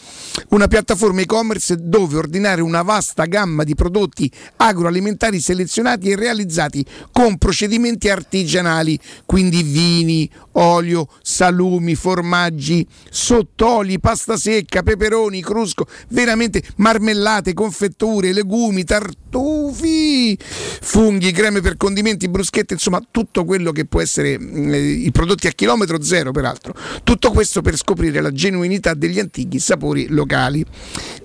Una piattaforma e-commerce dove ordinare una vasta gamma di prodotti agroalimentari selezionati e realizzati con procedimenti artigianali, quindi vini, olio, salumi, formaggi, sottoli, pasta secca, peperoni, crusco, veramente marmellate, confetture, legumi, tartufi, funghi, creme per condimenti, bruschette, insomma tutto quello che può essere eh, i prodotti a chilometro zero peraltro. Tutto questo per scoprire la genuinità degli antichi sapori locali.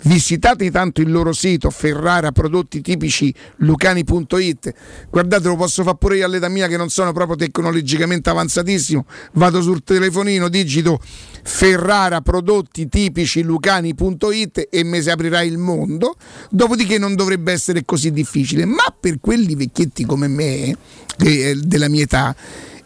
Visitate tanto il loro sito Ferrara prodotti tipici lucani.it. Guardate, lo posso fare pure io all'età mia che non sono proprio tecnologicamente avanzatissimo. Vado sul telefonino, digito Ferrara prodotti tipici lucani.it e mi si aprirà il mondo. Dopodiché non dovrebbe essere così difficile, ma per quelli vecchietti come me, è della mia età,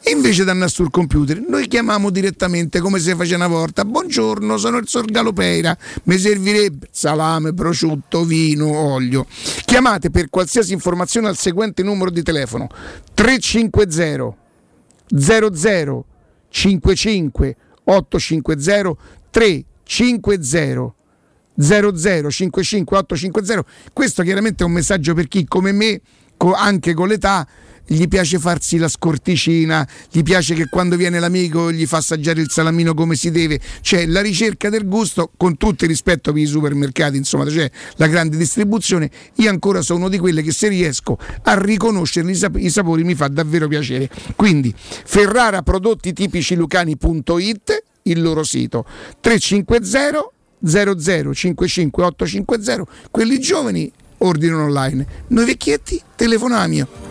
invece andare sul computer, noi chiamiamo direttamente come si faceva una volta. Buongiorno, sono il Sorgalopeira. Mi servirebbe salame, prosciutto, vino, olio. Chiamate per qualsiasi informazione al seguente numero di telefono 350 00 55 850 350 0055 850 questo chiaramente è un messaggio per chi come me anche con l'età gli piace farsi la scorticina, gli piace che quando viene l'amico gli fa assaggiare il salamino come si deve, cioè la ricerca del gusto con tutto il rispetto per i supermercati, insomma c'è la grande distribuzione, io ancora sono di quelle che se riesco a riconoscere i, sap- i sapori mi fa davvero piacere. Quindi Ferrara prodotti tipici lucani.it, il loro sito. 350 0055 850, quelli giovani ordinano online, noi vecchietti telefonamio.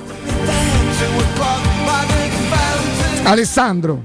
Alessandro.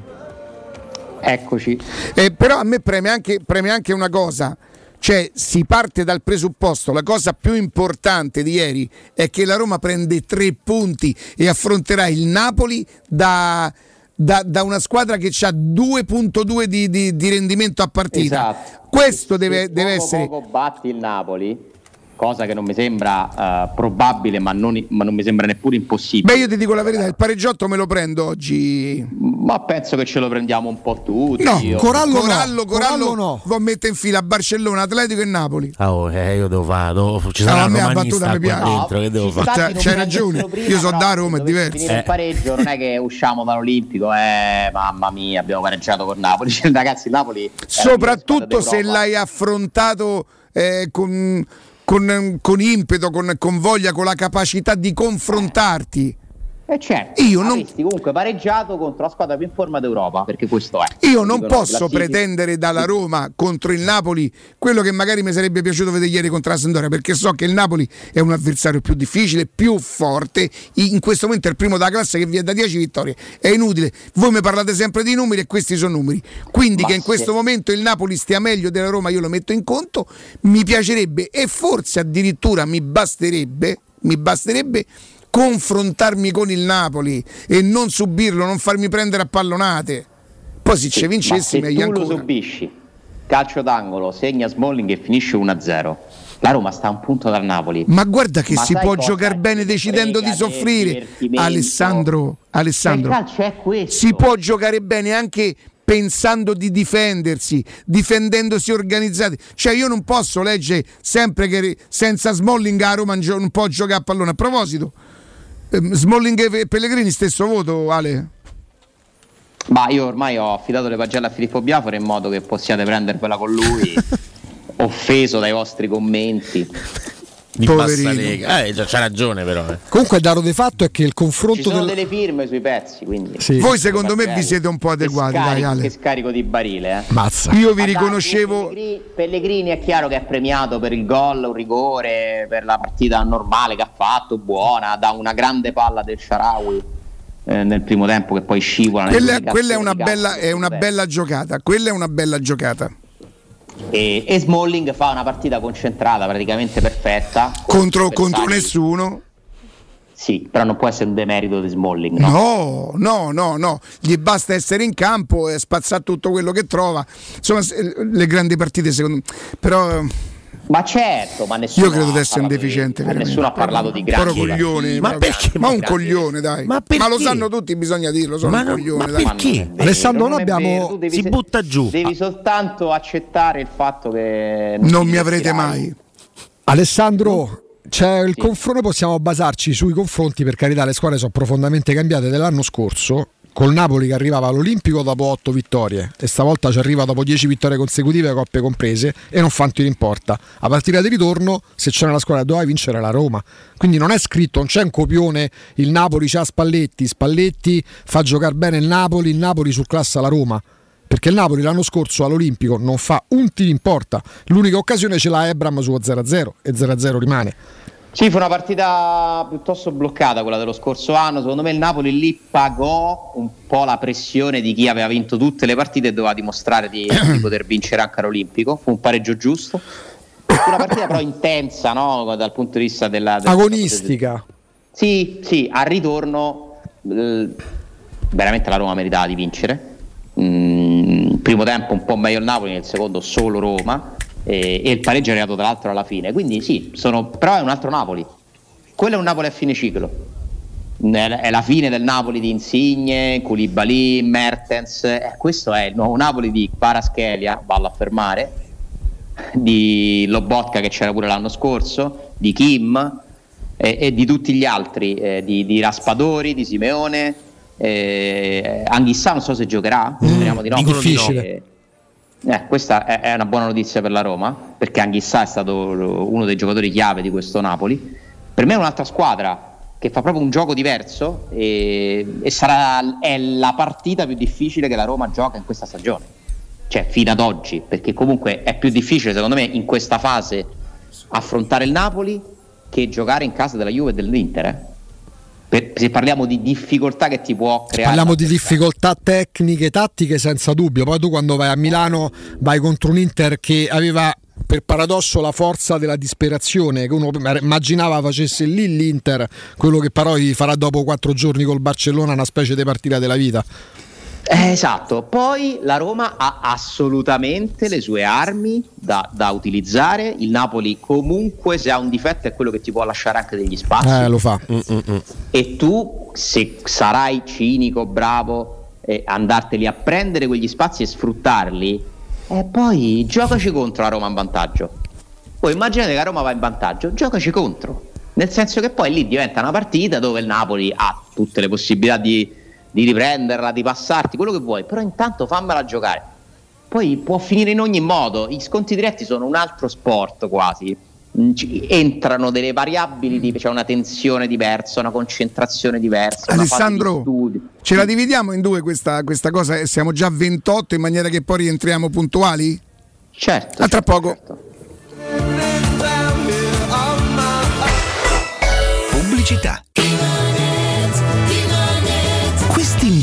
Eccoci. Eh, però a me preme anche, preme anche una cosa. Cioè, si parte dal presupposto, la cosa più importante di ieri è che la Roma prende tre punti e affronterà il Napoli da, da- da una squadra che ha 2.2 di, di- di rendimento a partita. Esatto. Questo deve, Se deve essere... poco batti il Napoli, cosa che non mi sembra eh, probabile, ma non, ma non mi sembra neppure impossibile. Beh, io ti dico la verità, il pareggiotto me lo prendo oggi. Ma penso che ce lo prendiamo un po' tutti. No, io. Corallo, Corallo, Corallo, no. Va a mettere in fila Barcellona, Atletico e Napoli. Ah, oh, eh, io devo fare, devo- ci No, sarà a un me la romanista battuta mi qua piace. dentro, che devo fare? c'hai ragione, prima, io so da Roma, è diverso. finire il pareggio non è che usciamo dall'Olimpico, eh, mamma mia, abbiamo pareggiato con Napoli. Cioè, Ragazzi, Napoli soprattutto se l'hai affrontato eh, con, con- con impeto, con, con voglia, con la capacità di confrontarti. E certo, Io non- comunque pareggiato contro la squadra più in forma d'Europa, perché questo è. Io non posso pretendere dalla Roma contro il Napoli quello che magari mi sarebbe piaciuto vedere ieri contro la Sampdoria, perché so che il Napoli è un avversario più difficile, più forte. In questo momento è il primo della classe che vi è da 10 vittorie. È inutile. Voi mi parlate sempre di numeri e questi sono numeri. Quindi Ma che in se- questo momento il Napoli stia meglio della Roma, io lo metto in conto. Mi piacerebbe e forse addirittura mi basterebbe, mi basterebbe confrontarmi con il Napoli e non subirlo, non farmi prendere a pallonate. Poi se ci Ma vincessi se meglio tu lo ancora. subisci, calcio d'angolo, segna Smalling e finisce 1-0. La Roma sta a un punto dal Napoli. Ma guarda che Ma si può giocare bene decidendo di soffrire. Alessandro, Alessandro. Ma il calcio è questo. Si può giocare bene anche pensando di difendersi, difendendosi organizzati. Cioè io non posso leggere sempre che senza Smalling a Roma non può giocare a pallone. A proposito, Smalling e Pellegrini stesso voto, Ale? Ma io ormai ho affidato le pagelle a Filippo Biafora in modo che possiate prendervela con lui, offeso dai vostri commenti. Di Poverino. bassa lega. Eh, c'ha ragione però. eh. Comunque il dato di fatto è che il Ci confronto sono del... delle firme sui pezzi, quindi. Sì. Voi secondo me vi siete un po' adeguati, che dai scarico, Ale. che scarico di barile, eh. Mazza. Io vi Ma dai, riconoscevo Pellegrini, Pellegrini è chiaro che è premiato per il gol, un rigore, per la partita normale che ha fatto, buona, da una grande palla del Sharawi eh, nel primo tempo che poi scivola. Quella, quella è, una bella, è una bella giocata. Quella è una bella giocata. E, e Smalling fa una partita concentrata, praticamente perfetta. Contro, contro nessuno. Sì, però non può essere un demerito di Smalling, no? No, no, no, no. Gli basta essere in campo e spazzare tutto quello che trova. Insomma, le grandi partite, secondo me. Però. Ma certo, ma nessuno Io credo ha di essere un parlato di- deficiente. ma veramente. nessuno ha parlato di grandi coglione. Ma, Ma perché? ma un coglione, dai. Ma Ma, lo sanno tutti, bisogna dirlo. Sono Ma un no- coglione, ma dai. perché? non vero, Alessandro, non noi abbiamo- vero, Si se- butta giù. Devi soltanto accettare il fatto che Non ti mi avrete mai. Alessandro, c'è il confronto, possiamo basarci sui confronti, per carità le squadre sono profondamente cambiate dell'anno scorso, col Napoli che arrivava all'Olimpico dopo 8 vittorie e stavolta ci arriva dopo 10 vittorie consecutive, coppe comprese, e non fa un tiro in porta. A partita di ritorno, se c'è nella squadra doveva vincere la Roma. Quindi non è scritto, non c'è un copione, il Napoli c'ha Spalletti, Spalletti fa giocare bene il Napoli, il Napoli surclassa la Roma. Perché il Napoli l'anno scorso all'Olimpico non fa un tiro in porta, l'unica occasione ce l'ha Ebram su 0-0 e 0-0 rimane. Sì, fu una partita piuttosto bloccata quella dello scorso anno. Secondo me il Napoli lì pagò un po' la pressione di chi aveva vinto tutte le partite e doveva dimostrare di, di poter vincere anche all'Olimpico. Fu un pareggio giusto. Fu una partita però intensa, no? Dal punto di vista della, della Agonistica. Sì, sì, al ritorno eh, veramente la Roma meritava di vincere. Mm, primo tempo un po' meglio il Napoli, nel secondo solo Roma e, e il pareggio è arrivato tra l'altro alla fine. Quindi sì, sono, però è un altro Napoli. Quello è un Napoli a fine ciclo. È la fine del Napoli di Insigne, Koulibaly, Mertens. eh, questo è il nuovo Napoli di Paraschelia, vallo a fermare, di Lobotka che c'era pure l'anno scorso, di Kim e, e di tutti gli altri, eh, di, di Raspadori, di Simeone. Eh, Anghissà non so se giocherà, speriamo di no. dicono di no. Eh, eh, questa è, una buona notizia per la Roma, perché Anghissà è stato uno dei giocatori chiave di questo Napoli. Per me è un'altra squadra che fa proprio un gioco diverso e, e sarà è la partita più difficile che la Roma gioca in questa stagione. Cioè, fino ad oggi, perché comunque è più difficile, secondo me, in questa fase affrontare il Napoli che giocare in casa della Juve e dell'Inter. eh. Per- se parliamo di difficoltà che ti può creare. Parliamo di difficoltà tecniche, tattiche senza dubbio. Poi tu quando vai a Milano vai contro un Inter che aveva per paradosso la forza della disperazione che uno immaginava facesse lì l'Inter, quello che però gli farà dopo quattro giorni col Barcellona una specie di partita della vita. Eh, esatto, poi la Roma ha assolutamente le sue armi da, da utilizzare. Il Napoli, comunque, se ha un difetto, è quello che ti può lasciare anche degli spazi. Eh, lo fa. E tu, se sarai cinico, bravo, e andarteli a prendere quegli spazi e sfruttarli, e poi giocaci contro la Roma in vantaggio. Poi immaginate che la Roma va in vantaggio, giocaci contro. Nel senso che poi lì diventa una partita dove il Napoli ha tutte le possibilità di, di riprenderla, di passarti, quello che vuoi, però intanto fammela giocare. Poi può finire in ogni modo, gli sconti diretti sono un altro sport quasi. ci- entrano delle variabili, di- c'è una tensione diversa, una concentrazione diversa. di Alessandro, studio. ce la dividiamo in due questa, questa cosa e siamo già 28 in maniera che poi rientriamo puntuali? Certo. A tra poco. Pubblicità.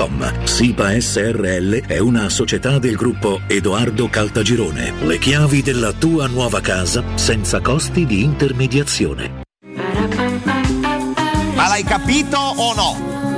www.keicalt.com. SIPA SRL è una società del gruppo Edoardo Caltagirone. Le chiavi della tua nuova casa senza costi di intermediazione. Ma l'hai capito o no?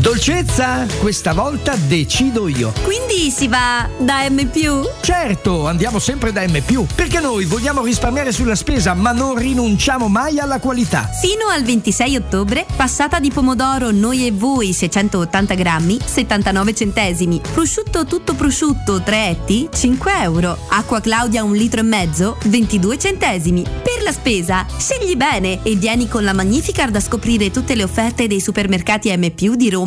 Dolcezza, questa volta decido io. Quindi si va da M+. Certo, andiamo sempre da M+, perché noi vogliamo risparmiare sulla spesa, ma non rinunciamo mai alla qualità. Fino al 26 ottobre, passata di pomodoro noi e voi 680 grammi, 79 centesimi. Prosciutto tutto prosciutto 3 etti, 5 euro. Acqua Claudia un litro e mezzo, 22 centesimi. Per la spesa, scegli bene e vieni con la Magnificard a scoprire tutte le offerte dei supermercati M+, di Roma,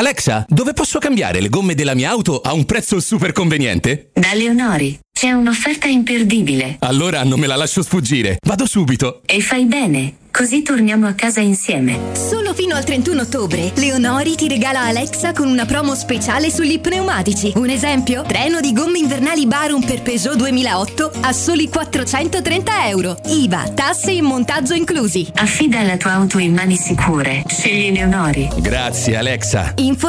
Alexa, dove posso cambiare le gomme della mia auto a un prezzo super conveniente? Da Leonori c'è un'offerta imperdibile Allora non me la lascio sfuggire. Vado subito. e fai bene, così torniamo a casa insieme. Solo fino al 31 ottobre, Leonori ti regala Alexa con una promo speciale sugli pneumatici. Un esempio? Treno di gomme invernali Barum per Peugeot 2008 a soli 430 euro. IVA, tasse e montaggio inclusi. Affida la tua auto in mani sicure. Scegli Leonori. Grazie Alexa. Info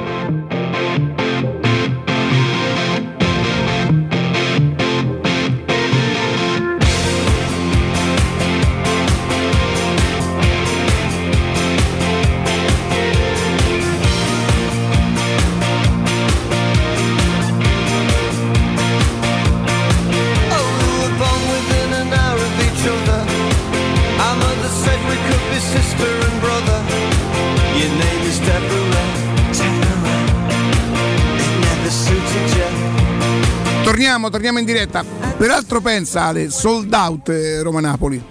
Torniamo, torniamo in diretta. Peraltro pensa Ale, sold out eh, Roma-Napoli.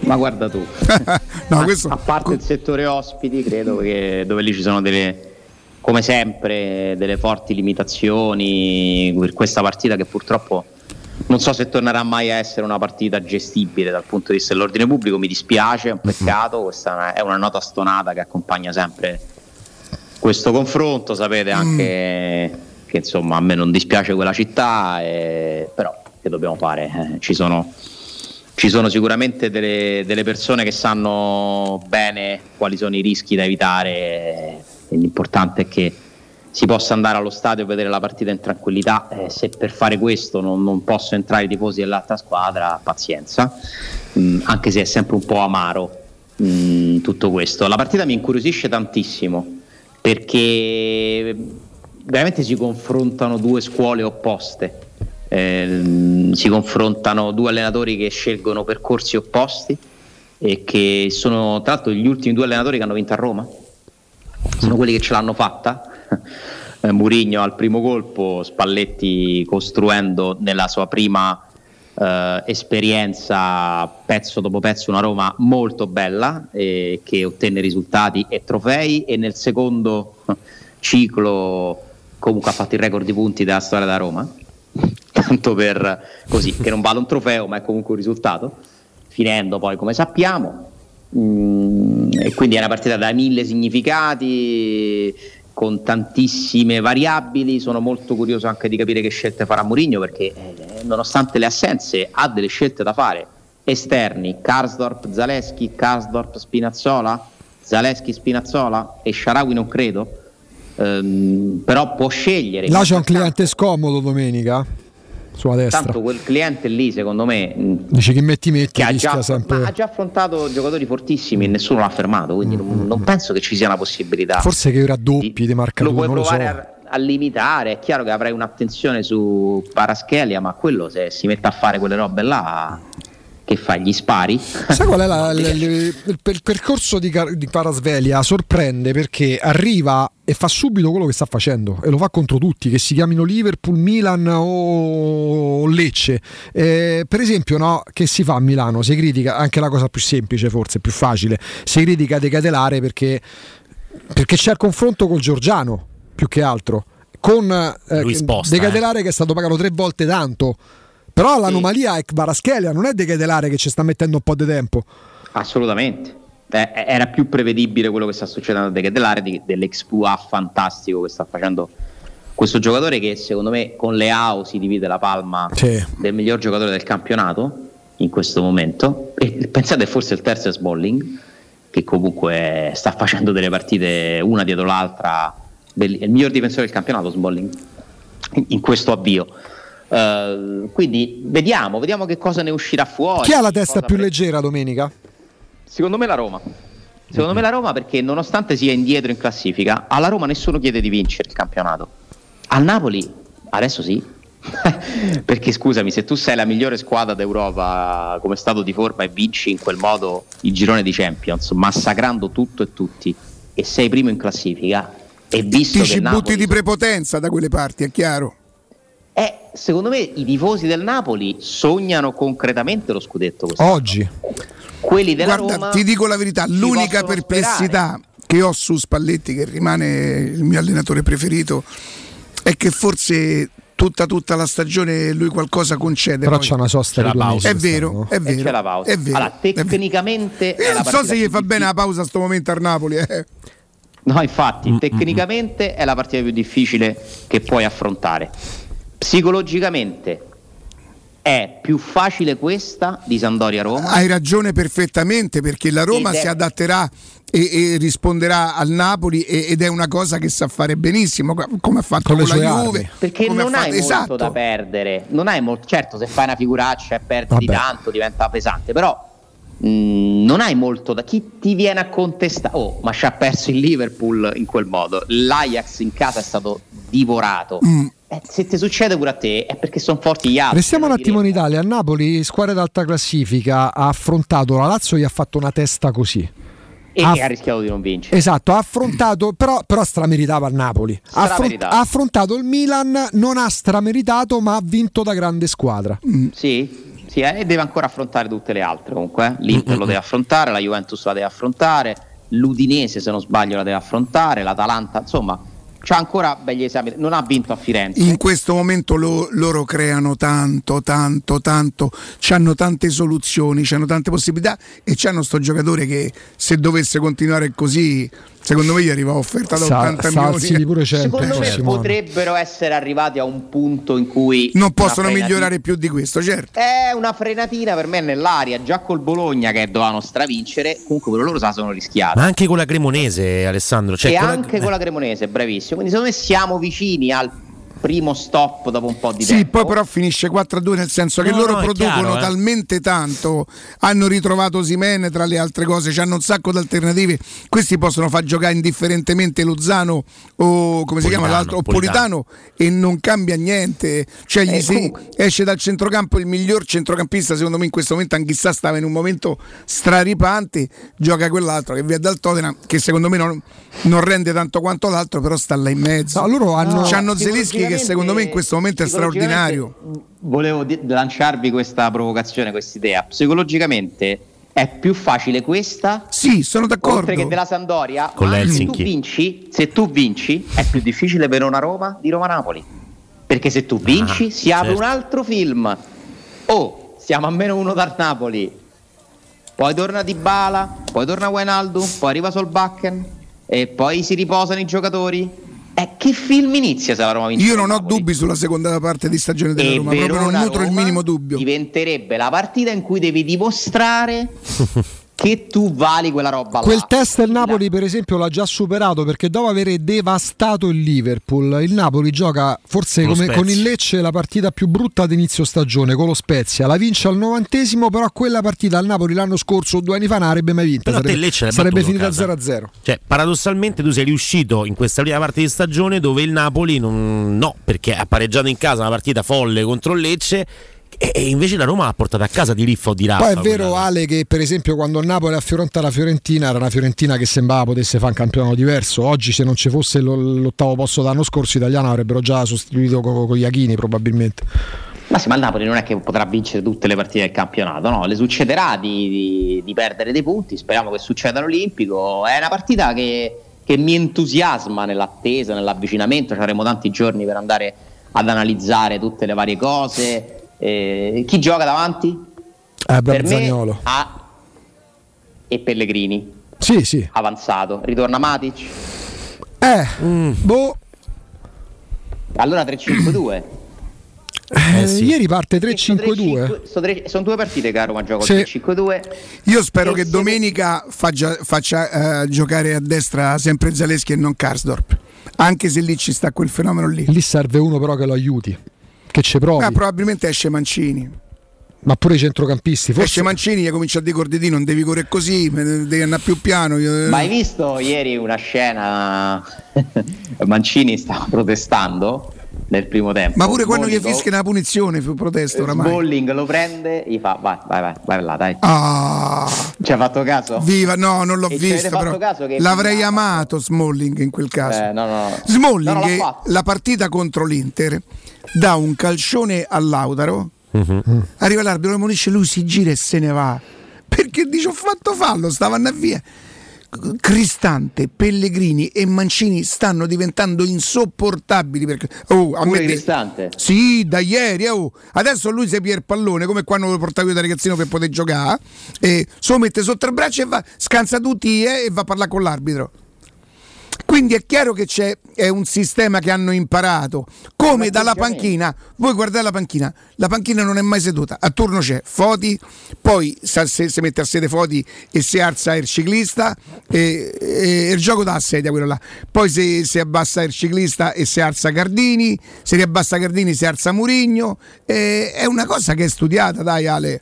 Ma guarda tu. no, a, questo... a parte il settore ospiti, credo che dove lì ci sono delle, come sempre, delle forti limitazioni per questa partita che purtroppo non so se tornerà mai a essere una partita gestibile dal punto di vista dell'ordine pubblico, mi dispiace, è un peccato, questa è una nota stonata che accompagna sempre questo confronto, sapete anche mm. Che insomma a me non dispiace quella città, e, però che dobbiamo fare? Eh, ci, sono, ci sono sicuramente delle, delle, persone che sanno bene quali sono i rischi da evitare, l'importante è che si possa andare allo stadio e vedere la partita in tranquillità. Eh, se per fare questo non, non possono entrare i tifosi dell'altra squadra, pazienza, mm, anche se è sempre un po' amaro mm, tutto questo. La partita mi incuriosisce tantissimo perché veramente si confrontano due scuole opposte. Eh, si confrontano due allenatori che scelgono percorsi opposti e che sono tra l'altro gli ultimi due allenatori che hanno vinto a Roma. Sono quelli che ce l'hanno fatta. Eh, Murigno al primo colpo, Spalletti costruendo nella sua prima eh, esperienza pezzo dopo pezzo una Roma molto bella eh, che ottenne risultati e trofei. E nel secondo ciclo comunque ha fatto il record di punti della storia da Roma tanto per così che non vale un trofeo ma è comunque un risultato finendo poi come sappiamo mm, e quindi è una partita da mille significati con tantissime variabili. Sono molto curioso anche di capire che scelte farà Mourinho perché eh, nonostante le assenze ha delle scelte da fare esterni, Karsdorp, Zaleschi, Karsdorp, Spinazzola, Zaleschi, Spinazzola e Sharawi non credo. Ehm, però può scegliere. Là c'è un cliente scomodo domenica sulla destra. Tanto quel cliente lì, secondo me, dice che metti metti che ha già, sempre... ha già affrontato giocatori fortissimi e nessuno l'ha fermato. Quindi mm. non, non, penso che ci sia una possibilità. Forse che raddoppi di, di marcatura. Lo puoi provare so. a, a, limitare. È chiaro che avrai un'attenzione su Paraschelia, ma quello se si mette a fare quelle robe là che fa? Gli spari? Sai qual è la, l, l, il, il, percorso di, di Parasvelia? Sorprende perché arriva e fa subito quello che sta facendo e lo fa contro tutti, che si chiamino Liverpool, Milan o Lecce. Eh, per esempio, no, che si fa a Milano? Si critica anche la cosa più semplice, forse più facile. Si critica De Catelare perché, perché c'è il confronto col Giorgiano più che altro. Con eh, sposta, De Catelare eh. che è stato pagato tre volte tanto però l'anomalia è Baraschelia, non è De Ketelare che ci sta mettendo un po' di tempo. Assolutamente. Eh, era più prevedibile quello che sta succedendo a De Ketelare di, dell'exploit fantastico che sta facendo questo giocatore che secondo me con Leao si divide la palma sì. del miglior giocatore del campionato in questo momento. E pensate forse il terzo è Smalling che comunque sta facendo delle partite una dietro l'altra. È il miglior difensore del campionato Smalling in questo avvio. Uh, quindi vediamo, vediamo che cosa ne uscirà fuori. Chi ha la testa più pre... leggera domenica? Secondo me la Roma. Secondo mm-hmm. me la Roma perché nonostante sia indietro in classifica, alla Roma nessuno chiede di vincere il campionato. Al Napoli adesso sì. perché scusami, se tu sei la migliore squadra d'Europa come stato di forma e vinci in quel modo il girone di Champions, massacrando tutto e tutti, e sei primo in classifica, e visto Ti che ci Napoli... butti di prepotenza da quelle parti, è chiaro. Eh, secondo me i tifosi del Napoli sognano concretamente lo scudetto quest'anno. Oggi. Quelli della Guarda, Roma ti dico la verità, l'unica perplessità sperare. che ho su Spalletti, che rimane il mio allenatore preferito, è che forse tutta, tutta la stagione lui qualcosa concede. Però poi. c'è una sosta di pausa. È vero, è vero. c'è la pausa. È vero, allora, tecnicamente. Io non so se gli fa bene la pausa a sto momento al Napoli. Eh. No, infatti, mm-hmm. tecnicamente è la partita più difficile che puoi affrontare psicologicamente è più facile questa di Sandoria Roma. Hai ragione perfettamente perché la Roma è... si adatterà e, e, risponderà al Napoli e, ed è una cosa che sa fare benissimo come ha fatto con, con la Juve. Armi. Perché non fatto... hai molto esatto. da perdere. Non hai molto... Certo, se fai una figuraccia e perdi di tanto diventa pesante, però mh, non hai molto da chi ti viene a contestare. Oh, ma ci ha perso il Liverpool in quel modo. L'Ajax in casa è stato divorato. Mm eh, se ti succede pure a te è perché sono forti gli altri. Restiamo un attimo in Italia. A Napoli, squadra d'alta classifica, ha affrontato la Lazio e gli ha fatto una testa così. E ha- ha rischiato di non vincere. Esatto, ha affrontato, però, però strameritava il Napoli. Strameritava. ha affrontato il Milan, non ha strameritato, ma ha vinto da grande squadra. Sì, sì, eh, e deve ancora affrontare tutte le altre comunque. eh. L'Inter lo deve affrontare, la Juventus la deve affrontare, l'Udinese se non sbaglio la deve affrontare, l'Atalanta, insomma, c'ha ancora begli esami. Non ha vinto a Firenze. In questo momento lo- loro creano tanto, tanto, tanto, hanno tante soluzioni, hanno tante possibilità e c'hanno sto giocatore che se dovesse continuare così, secondo me gli arriva offerta da Sa- 80 salsi milioni. di pure 100 Secondo me Simone. potrebbero essere arrivati a un punto in cui Non possono frenatina- migliorare più di questo, certo. È una frenatina per me nell'aria, già col Bologna che dovevano stravincere, comunque quello loro se la sono rischiata. Ma anche con la Cremonese, Alessandro. Cioè, e con la- anche con la Cremonese, bravissimo. Quindi secondo me siamo vicini al primo stop dopo un po' di Sì, tempo. poi però finisce 4-2 nel senso che No, loro no, producono chiaro, eh. talmente tanto, hanno ritrovato Simene tra le altre cose, hanno un sacco di alternative, questi possono far giocare indifferentemente Lozano o come si chiama Politano, l'altro, o Politano e non cambia niente, cioè gli Eh, si- comunque- esce dal centrocampo il miglior centrocampista secondo me in questo momento, anch'issa stava in un momento straripante, gioca quell'altro che via dal Tottenham che secondo me non, non rende tanto quanto l'altro però sta là in mezzo. No, loro hanno- C'hanno Zelinski che Psicologicamente- secondo me in questo momento è straordinario. Volevo di- lanciarvi questa provocazione, questa idea. Psicologicamente è più facile questa. Sì, sono d'accordo. Oltre che della Sandoria, Con se tu l'Helsinki. vinci, se tu vinci, è più difficile per una Roma di Roma Napoli. Perché se tu vinci, Ah, si apre certo. un altro film. Oh, siamo a meno uno dal Napoli. Poi torna Di Bala, poi torna Wijnaldum, poi arriva Solbakken e poi si riposano i giocatori. E che film inizia se la Roma vince? Io non ho dubbi sulla seconda parte di stagione della E Roma, proprio non Verona nutro il Roma minimo dubbio. Diventerebbe la partita in cui devi dimostrare che tu vali quella roba là. Quel test il Napoli, per esempio, l'ha già superato perché dopo aver devastato il Liverpool, il Napoli gioca forse come con il Lecce la partita più brutta d'inizio stagione con lo Spezia. La vince al novantesimo, però quella partita al Napoli l'anno scorso, due anni fa, non avrebbe mai vinta. Però a te Sarebbe, Lecce sarebbe finita a casa. 0-0. Cioè, paradossalmente tu sei riuscito in questa prima parte di stagione dove il Napoli non, no, perché ha pareggiato in casa una partita folle contro il Lecce e, e invece la Roma l'ha portata a casa di Riffa o di Raffa. Poi è vero quella- Ale che per esempio quando il Napoli affronta la Fiorentina era una Fiorentina che sembrava potesse fare un campionato diverso. Oggi se non ci fosse lo- l'ottavo posto dell'anno scorso gli italiani avrebbero già sostituito con, con gli Iachini probabilmente. Ma sì, ma il Napoli non è che potrà vincere tutte le partite del campionato, no? Le succederà di, di- di perdere dei punti, speriamo che succeda all'Olimpico. È una partita che, che mi entusiasma nell'attesa, nell'avvicinamento, ci avremo tanti giorni per andare ad analizzare tutte le varie cose. Eh, chi gioca davanti? Eh, per me. A e Pellegrini, Sì, sì. avanzato. Ritorna Matic. Eh, Mm. boh, Allora 3-5-2. eh, sì. ieri parte E sto 3-5-2. 3-5 sto tre- sono due partite che a Roma gioca Sì. 3-5-2. Io spero E che se- domenica faccia, faccia, eh, giocare a destra sempre Zaleschi e non Karsdorp, anche se lì ci sta quel fenomeno lì. Lì serve uno però che lo aiuti, che ci provi. Ma probabilmente esce Mancini. Ma pure i centrocampisti. Esce Forse Mancini e comincia a dire Cordedì, non devi correre così, devi andare più piano. Io- Ma hai visto ieri una scena? Mancini stava protestando nel primo tempo. Ma pure quando gli fischia una punizione fu protesto oramai. Smalling lo prende, gli fa vai, vai, vai, vai là, dai. Ah, Ci ha fatto caso? viva, no, non l'ho E visto. Però. caso che- L'avrei amato Smalling in quel caso. Eh, no, no, no. Smalling, No, non l'ha fatto. la partita contro l'Inter, dà un calcione a Lautaro. Arriva l'arbitro, lo ammonisce, lui si gira e se ne va. Perché dice ho fatto fallo, stavano via. Cristante, Pellegrini e Mancini stanno diventando insopportabili perché oh, a Pure me- Cristante. Sì, da ieri. oh. Adesso lui si pier pallone come quando lo portavo io da ragazzino per poter giocare. E se lo mette sotto il braccio e va, scansa tutti eh, e va a parlare con l'arbitro. Quindi è chiaro che c'è è un sistema che hanno imparato. Come dalla panchina, voi guardate la panchina, la panchina non è mai seduta, a turno c'è Foti, poi se si mette a sede Foti e si alza il ciclista e, e il gioco dà a sedia quello là. Poi si, si abbassa il ciclista e si alza Gardini, se riabbassa Gardini si alza Murigno. è una cosa che è studiata, dai Ale.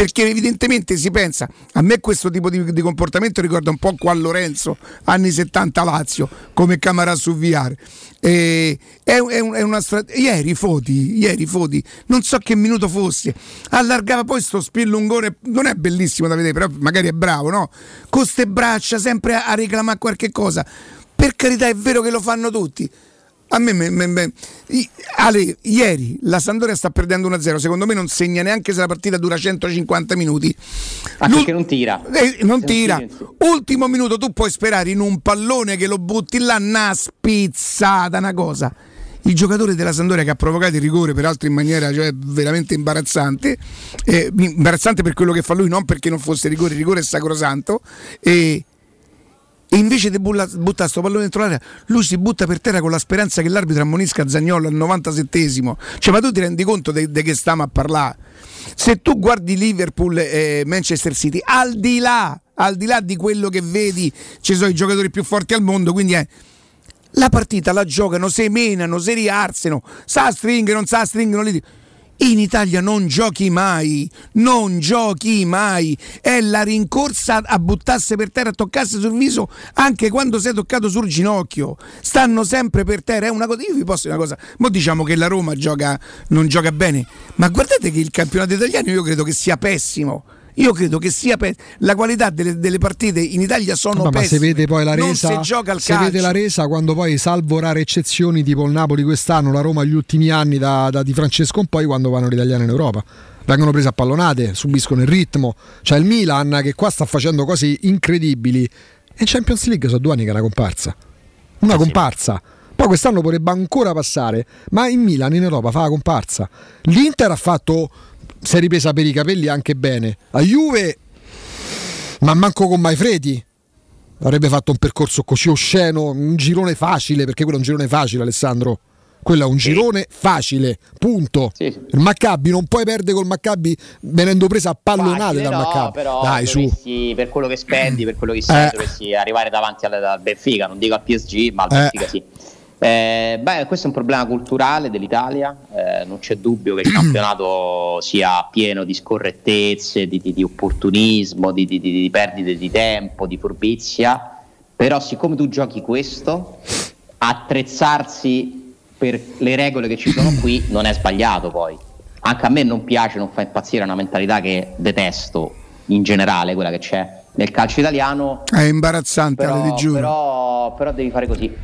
Perché evidentemente si pensa, a me questo tipo di, di comportamento ricorda un po' qua Lorenzo, anni 70 Lazio, come Camara su VR. Eh, è, è, è una stra- ieri Foti, ieri Foti, non so che minuto fosse, allargava poi sto spillungone, non è bellissimo da vedere, però magari è bravo, no? Con ste braccia sempre a, a reclamare qualche cosa. Per carità, è vero che lo fanno tutti. A me, me- me- me- Ale, ieri la Sandoria sta perdendo 1-0, secondo me non segna neanche se la partita dura 150 minuti. Anche perché non tira. Eh, non tira. tiri, sì. Ultimo minuto, tu puoi sperare in un pallone che lo butti là, una spizzata, una cosa. Il giocatore della Sandoria che ha provocato il rigore, peraltro in maniera cioè, veramente imbarazzante, eh, imbarazzante per quello che fa lui, non perché non fosse rigore, il rigore è sacrosanto. E, e invece di buttare sto pallone dentro l'area, lui si butta per terra con la speranza che l'arbitro ammonisca Zagnolo al 97esimo. Cioè, ma tu ti rendi conto di che stiamo a parlare? Se tu guardi Liverpool e Manchester City, al di là, al di là di quello che vedi, ci sono i giocatori più forti al mondo, quindi è. La partita la giocano, se menano, se rialzano, sa stringere, non sa stringere, non li- in Italia non giochi mai, non giochi mai. È la rincorsa a buttarsi per terra, a toccarsi sul viso anche quando sei toccato sul ginocchio. Stanno sempre per terra. È una cosa. Io vi posso dire una cosa. Mo diciamo che la Roma gioca, non gioca bene, ma guardate che il campionato italiano io credo che sia pessimo. Io credo che sia pe- la qualità delle, delle partite in Italia sono Vabbè, ma se vede poi la non resa, si gioca al se calcio. vede la resa quando poi, salvo rare eccezioni tipo il Napoli quest'anno, la Roma gli ultimi anni da, da Di Francesco in poi, quando vanno gli italiani in Europa. Vengono prese a pallonate, subiscono il ritmo. C'è il Milan che qua sta facendo cose incredibili. E in Champions League sono due anni che è una comparsa. Una comparsa. Poi quest'anno potrebbe ancora passare, ma in Milan in Europa fa la comparsa. L'Inter ha fatto, si è ripresa per i capelli anche bene. La Juve ma manco con Maifredi avrebbe fatto un percorso così osceno, un girone facile, perché quello è un girone facile, Alessandro. Quello è un girone facile, punto. Il Maccabi non puoi perdere col Maccabi venendo presa a pallonate Facile, dal no, Maccabi. però Dai, su. per quello che spendi, per quello che sei, Eh. dovresti arrivare davanti al, al Benfica, non dico al PSG, ma al Eh. Benfica sì. Eh, beh, questo è un problema culturale dell'Italia, eh, non c'è dubbio che il campionato sia pieno di scorrettezze, di, di- di opportunismo, di, di- di- di perdite di tempo, di furbizia, però siccome tu giochi questo, attrezzarsi per le regole che ci sono qui non è sbagliato poi. Anche a me non piace, non fa impazzire una mentalità che detesto in generale, quella che c'è nel calcio italiano, È imbarazzante, però, però, però devi fare così.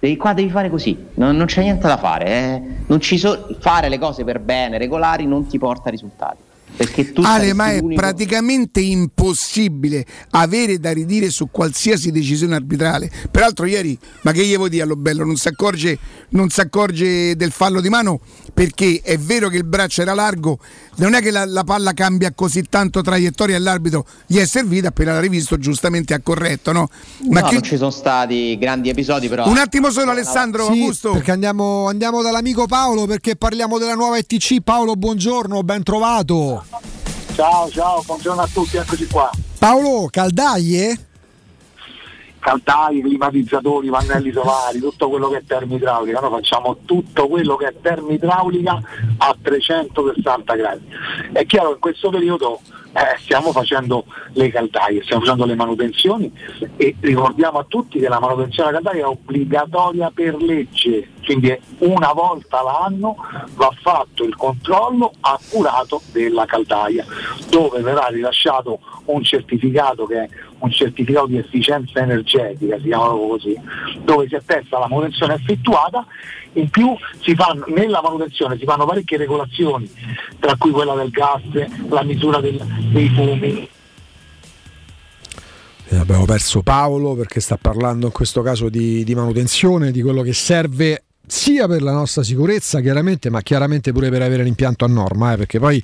Devi, qua devi fare così, non, non c'è niente da fare. eh. Non ci so- fare le cose per bene, regolari, non ti porta risultati. Perché tu Ale, ma è l'unico- praticamente impossibile avere da ridire su qualsiasi decisione arbitrale. Peraltro, ieri, ma che gli vuoi dire allo bello? Non si accorge, non si accorge del fallo di mano perché è vero che il braccio era largo, non è che la, la palla cambia così tanto traiettoria e l'arbitro gli è servita, appena l'ha rivisto, giustamente ha corretto, no? Ma No, non ci sono stati grandi episodi, però. Un attimo solo, Alessandro Sì, Augusto. perché andiamo, andiamo dall'amico Paolo perché parliamo della nuova ETC. Paolo, buongiorno, ben trovato. Ciao, ciao, buongiorno a tutti, eccoci qua. Paolo, caldaie? Caltai, climatizzatori, pannelli solari, tutto quello che è termoidraulica, noi facciamo tutto quello che è termoidraulica a 360 gradi. È chiaro che in questo periodo eh, stiamo facendo le caldaie, stiamo facendo le manutenzioni e ricordiamo a tutti che la manutenzione della caldaia è obbligatoria per legge, quindi una volta l'anno va fatto il controllo accurato della caldaia, dove verrà rilasciato un certificato che è un certificato di efficienza energetica, si chiama così, dove si attesta la manutenzione effettuata, in più fanno, nella manutenzione si fanno parecchie regolazioni, tra cui quella del gas, la misura del- dei fumi, Eh, abbiamo perso Paolo perché sta parlando in questo caso di, di manutenzione, di quello che serve sia per la nostra sicurezza chiaramente, ma chiaramente pure per avere l'impianto a norma, eh, perché poi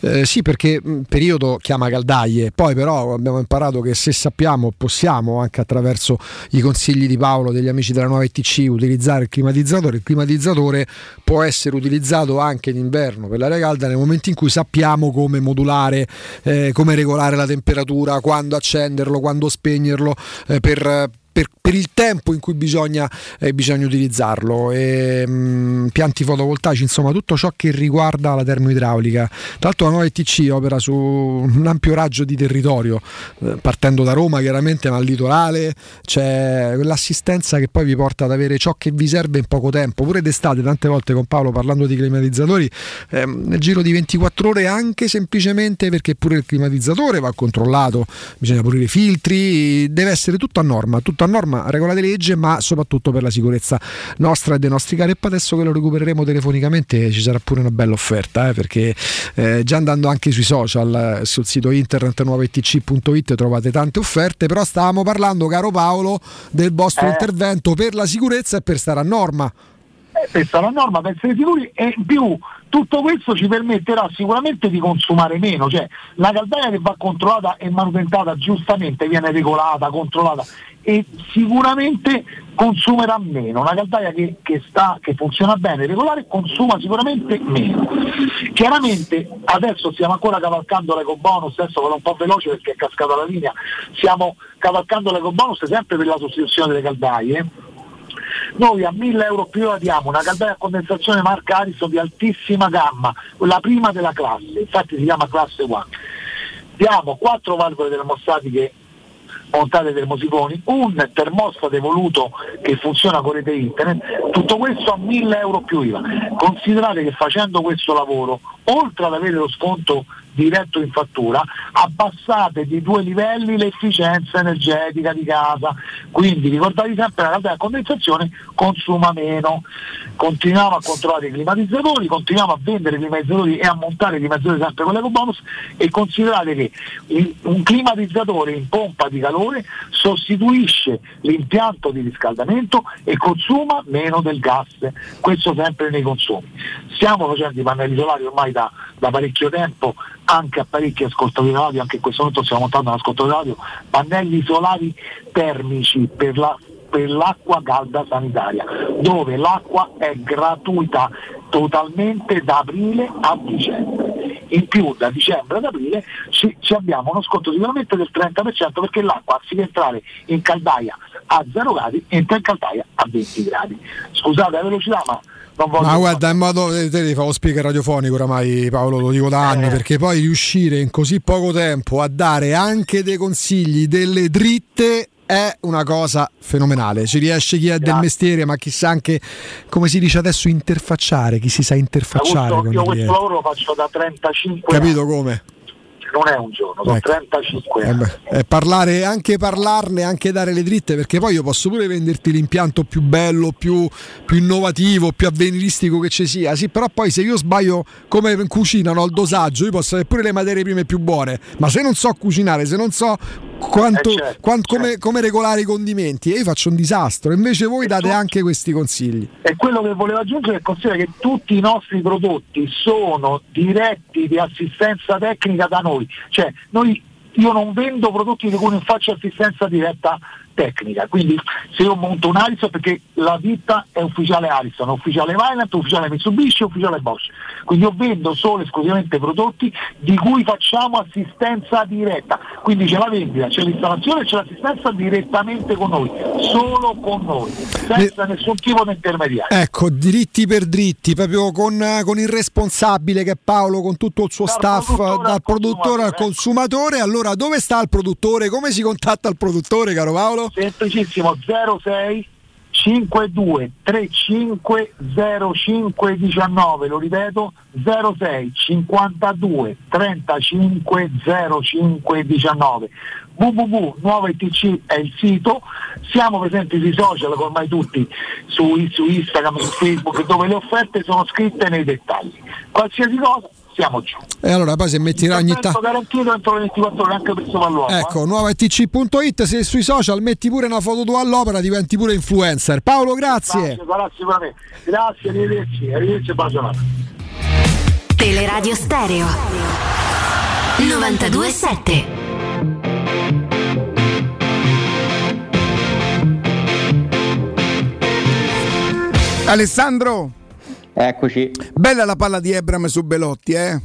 eh, sì, perché mh, periodo chiama caldaie, poi però abbiamo imparato che se sappiamo possiamo anche attraverso i consigli di Paolo, degli amici della nuova ETC, utilizzare il climatizzatore, il climatizzatore può essere utilizzato anche in inverno per l'aria calda nel momento in cui sappiamo come modulare, eh, come regolare la temperatura, quando accenderlo, quando spegnerlo, eh, per per, per il tempo in cui bisogna, eh, bisogna utilizzarlo. E, mh, pianti fotovoltaici, insomma, tutto ciò che riguarda la termoidraulica. Tra l'altro la nuova ETC opera su un ampio raggio di territorio, eh, partendo da Roma chiaramente, ma al litorale c'è quell'assistenza che poi vi porta ad avere ciò che vi serve in poco tempo. Pure d'estate, tante volte con Paolo parlando di climatizzatori, ehm, nel giro di 24 ore anche semplicemente perché pure il climatizzatore va controllato, bisogna pulire i filtri, deve essere tutto a norma, tutto a norma, regola di legge, ma soprattutto per la sicurezza nostra e dei nostri cari. E poi adesso che lo recupereremo telefonicamente ci sarà pure una bella offerta, eh, perché eh, già andando anche sui social, sul sito internet nuovetc.it trovate tante offerte, però stavamo parlando, caro Paolo, del vostro Eh. intervento per la sicurezza e per stare a norma. Questa è la norma per essere sicuri e in più tutto questo ci permetterà sicuramente di consumare meno, cioè la caldaia che va controllata e manutentata giustamente viene regolata, controllata e sicuramente consumerà meno, una caldaia che, che sta, che funziona bene, regolare, consuma sicuramente meno. Chiaramente adesso stiamo ancora cavalcando l'eco bonus, adesso vado un po' veloce perché è cascata la linea, stiamo cavalcando l'eco bonus sempre per la sostituzione delle caldaie noi a 1000 euro più IVA diamo una caldaia a condensazione marca Ariston di altissima gamma, la prima della classe, infatti si chiama classe 1. Diamo quattro valvole termostatiche montate termosifoni, un termostato evoluto che funziona con rete internet, tutto questo a 1000 euro più IVA. Considerate che facendo questo lavoro, oltre ad avere lo sconto diretto in fattura, abbassate di due livelli l'efficienza energetica di casa. Quindi ricordatevi sempre la caldaia a condensazione consuma meno. Continuiamo a controllare i climatizzatori, continuiamo a vendere i climatizzatori e a montare i climatizzatori sempre con l'eco bonus e considerate che un climatizzatore in pompa di calore sostituisce l'impianto di riscaldamento e consuma meno del gas, questo sempre nei consumi. Stiamo facendo i pannelli solari ormai da, da parecchio tempo, anche a parecchi ascoltatori radio, anche in questo momento stiamo montando un ascoltatore radio, pannelli solari termici per la per l'acqua calda sanitaria, dove l'acqua è gratuita totalmente da aprile a dicembre. In più da dicembre ad aprile ci, ci abbiamo uno sconto sicuramente del 30% perché l'acqua anziché entrare in caldaia a 0 gradi entra in caldaia a 20 gradi. Scusate la velocità ma non voglio Ma guarda, in modo te devi fare lo speaker radiofonico oramai Paolo, lo dico da anni, perché poi riuscire in così poco tempo a dare anche dei consigli, delle dritte è una cosa fenomenale. Ci riesce chi è del mestiere, ma chissà anche come si dice adesso interfacciare, chi si sa interfacciare Augusto, io questo lavoro lo faccio da 35 anni, Capito come? Non è un giorno, sono Ecco. 35 Eh anni. eh, parlare, anche parlarne, anche dare le dritte, perché poi io posso pure venderti l'impianto più bello, più, più innovativo, più avveniristico che ci sia, sì, però poi se io sbaglio come in cucina, no, il dosaggio, io posso avere pure le materie prime più buone, ma se non so cucinare, se non so quanto, Eh, certo, quan- come, come regolare i condimenti, io faccio un disastro, invece voi date anche questi consigli. E quello che volevo aggiungere è considera che tutti i nostri prodotti sono diretti di assistenza tecnica da noi, cioè noi, io non vendo prodotti di cui non faccio assistenza diretta tecnica, quindi se io monto un Ariston perché la ditta è ufficiale Ariston, ufficiale Vaillant, ufficiale Mitsubishi, ufficiale Bosch, quindi io vendo solo e esclusivamente prodotti di cui facciamo assistenza diretta, quindi c'è la vendita, c'è l'installazione e c'è l'assistenza direttamente con noi, solo con noi, senza nessun tipo di intermediario. Ecco, dritti per dritti, proprio con, con il responsabile che è Paolo, con tutto il suo staff, dal produttore al consumatore. Allora, dove sta il produttore? Come si contatta il produttore, caro Paolo? Semplicissimo 06 52 35 05 19 lo ripeto 06 52 35 05 19 www.nuovetc è il sito siamo presenti sui social come ormai tutti su, su Instagram, su Facebook dove le offerte sono scritte nei dettagli. Qualsiasi cosa siamo giù E allora poi se metti ogni tanto. garantito entro le 24 ore anche per sopralluogo Ecco, nuovatc.it, se sui social metti pure una foto tua all'opera diventi pure influencer. Paolo, grazie. Grazie, sicuramente. Grazie, arrivederci, arrivederci e buona giornata. Teleradio Stereo 927 Alessandro, Eccoci. bella la palla di Ebram su Belotti, eh?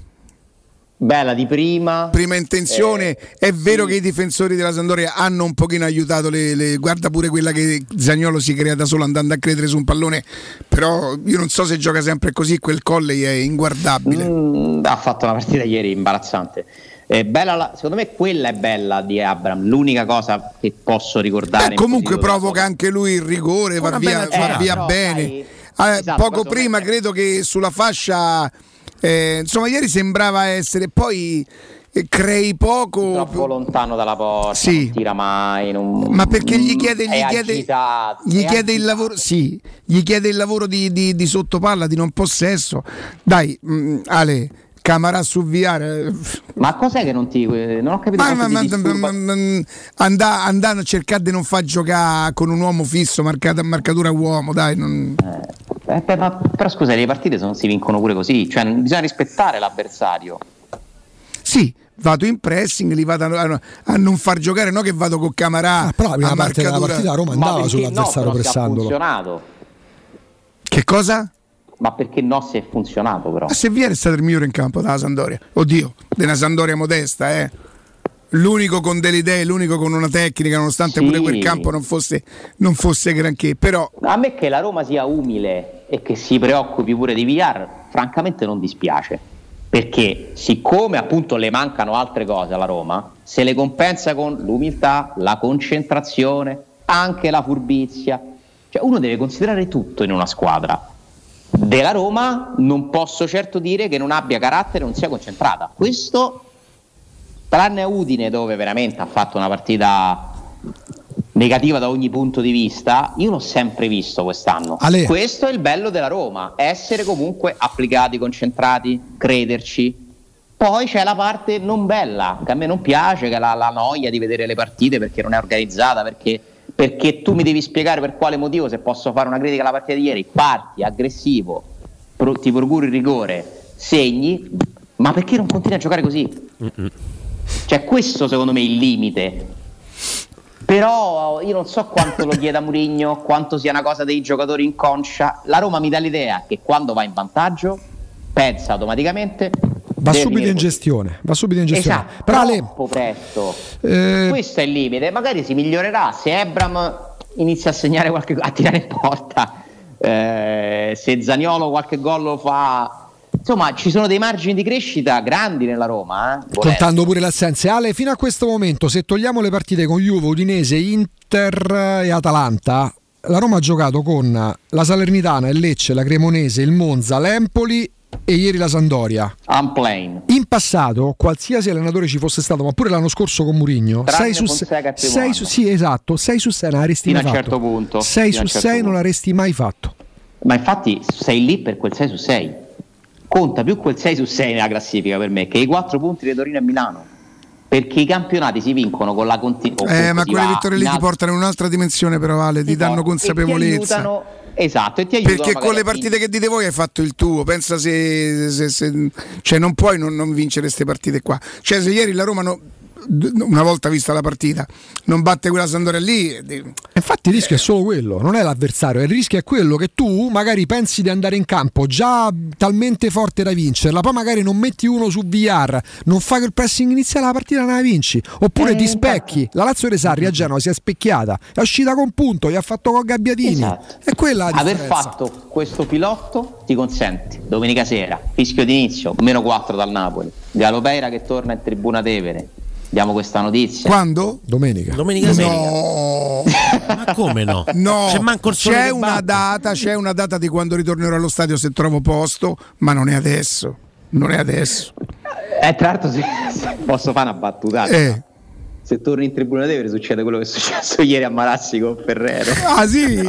Bella di prima. Prima intenzione, è vero che i difensori della Sandoria hanno un pochino aiutato le, le- guarda pure quella che Zagnolo si crea da solo andando a credere su un pallone, però io non so se gioca sempre così, quel Colley è inguardabile. Mm, ha fatto una partita ieri imbarazzante. Eh, bella la- secondo me quella è bella di Abram. L'unica cosa che posso ricordare. Eh, in comunque provoca anche lui il rigore, va via, va via Però, bene. sai, Eh, esatto, poco prima credo che sulla fascia, eh, insomma ieri sembrava essere, poi eh, crei poco. troppo lontano dalla porta, Sì. non tira mai. non- Ma perché gli chiede, è gli chiede, agitato, gli è chiede il lavoro, sì, gli chiede il lavoro di, di, di sottopalla, di non possesso. Dai, mh, Ale, Camarà su VR. Ma cos'è che non ti. Non ho capito. Ma, ma, ma, ma- andà, andando a cercare di non far giocare con un uomo fisso, marcata marcatura uomo, dai. Non... Eh, beh, ma- però scusa, le partite non si vincono pure così, cioè bisogna rispettare l'avversario. Sì, vado in pressing, li vado a, a- non far giocare, no che vado con Camarà. Ah, però la prima a parte della marcatura. partita Roma Ma andava sull'avversario no, se ha pressandolo. funzionato. Che cosa? Ma perché no se è funzionato però? Ma se Viera è stato il migliore in campo dalla Sandoria. Oddio, della Sandoria modesta, eh. L'unico con delle idee, l'unico con una tecnica, nonostante Sì. pure quel campo non fosse, non fosse granché. Però A me che la Roma sia umile e che si preoccupi pure di VR, francamente non dispiace. Perché siccome appunto le mancano altre cose alla Roma, se le compensa con l'umiltà, la concentrazione, anche la furbizia. Cioè uno deve considerare tutto in una squadra. Della Roma non posso certo dire che non abbia carattere, non sia concentrata. Questo, tranne a Udine dove veramente ha fatto una partita negativa da ogni punto di vista, io l'ho sempre visto quest'anno. Ale. Questo è il bello della Roma, essere comunque applicati, concentrati, crederci. Poi c'è la parte non bella, che a me non piace, che è la, la noia di vedere le partite perché non è organizzata, perché, perché tu mi devi spiegare per quale motivo, se posso fare una critica alla partita di ieri, parti aggressivo, pro- ti procuri il rigore, segni, ma perché non continui a giocare così? Cioè questo secondo me è il limite. Però io non so quanto lo chieda Murigno, quanto sia una cosa dei giocatori inconscia. La Roma mi dà l'idea che quando va in vantaggio pensa automaticamente Va subito in gestione, va subito in gestione. Esatto, Però Ale, troppo presto. Eh, Questo è il limite, magari si migliorerà se Ebram inizia a segnare qualche a tirare in porta, eh, se Zaniolo qualche gol lo fa. Insomma, ci sono dei margini di crescita grandi nella Roma, eh, contando pure le assenze. Ale, fino a questo momento, se togliamo le partite con Juve, Udinese, Inter e Atalanta, la Roma ha giocato con la Salernitana, il Lecce, la Cremonese, il Monza, l'Empoli e ieri la Sandoria. In passato, qualsiasi allenatore ci fosse stato, ma pure l'anno scorso con Murigno, Tranne 6 su Fonseca 6 il primo anno. sì, esatto, 6 su 6 non l'avresti Fino mai a un fatto. certo punto, 6 fino a su un certo 6 non punto. l'avresti mai fatto. Ma infatti sei lì per quel 6 su 6. Conta più quel 6 su 6 nella classifica per me che i 4 punti di Torino e Milano. Perché i campionati si vincono con la continuità. Eh, ma quelle vittorie lì ti portano in un'altra dimensione, però, Ale, ti danno consapevolezza. Esatto, e ti aiutano Perché con le partite che dite voi hai fatto il tuo, pensa se, se- se- cioè non puoi non, non vincere queste partite qua. Cioè se ieri la Roma no- una volta vista la partita non batte quella Sandoria lì, eh, Infatti il rischio è solo quello, non è l'avversario, il rischio è quello che tu magari pensi di andare in campo già talmente forte da vincerla, poi magari non metti uno su VR, non fai quel pressing iniziale, la partita non la vinci, oppure Eh, ti specchi. La Lazio De Sarri a Genova si è specchiata, è uscita con punto, gli ha fatto con Gabbiadini. Esatto. È quella la Aver fatto questo pilotto ti consente domenica sera, fischio d'inizio, meno 4 dal Napoli, Galopeira che torna in tribuna Tevere. Diamo questa notizia. Quando? Domenica. Domenica sera. No. Ma come no? No, C'è manco il sole c'è una batte. data, c'è una data di quando ritornerò allo stadio se trovo posto, ma non è adesso. Non è adesso. Eh, tra l'altro, se, se posso fare una battuta. Eh. Se torni in tribuna Tevere succede quello che è successo ieri a Marazzi con Ferrero. Ah sì?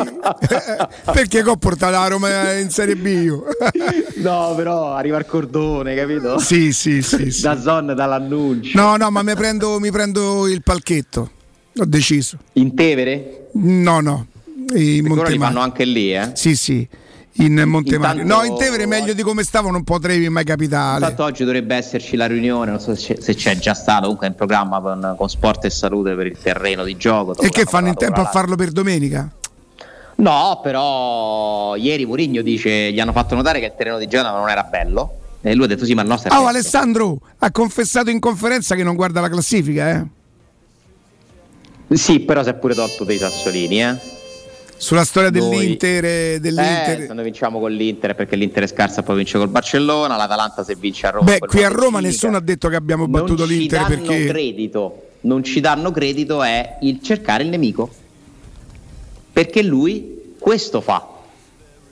Perché ho portato la Roma in Serie B io? No, però arriva il cordone, capito? Sì, sì, sì. sì. Da Zon dall'annuncio. No, no, ma mi prendo, mi prendo il palchetto. Ho deciso. In Tevere? No, no. Li Montemagno. fanno anche lì, eh? Sì, sì. In Montemagno. Intanto- No, in Tevere meglio di come stavo non potrei mai capitare. Intanto oggi dovrebbe esserci la riunione, non so se c'è, se c'è già stato, comunque è in programma con, con Sport e Salute per il terreno di gioco. E che fanno in tempo a farlo per domenica? No, però ieri Murigno dice, gli hanno fatto notare che il terreno di Genova non era bello E lui ha detto sì, ma il nostro è Oh. Alessandro ha confessato in conferenza che non guarda la classifica, eh? Sì, però si è pure tolto dei sassolini, eh. Sulla storia Noi- dell'Inter, eh, dell'Inter. Eh, noi vinciamo con l'Inter perché l'Inter è scarsa poi vince col Barcellona, l'Atalanta se vince a Roma. Beh, qui a Roma nessuno ha detto che abbiamo battuto non ci l'Inter danno perché credito, non ci danno credito è il cercare il nemico. Perché lui questo fa.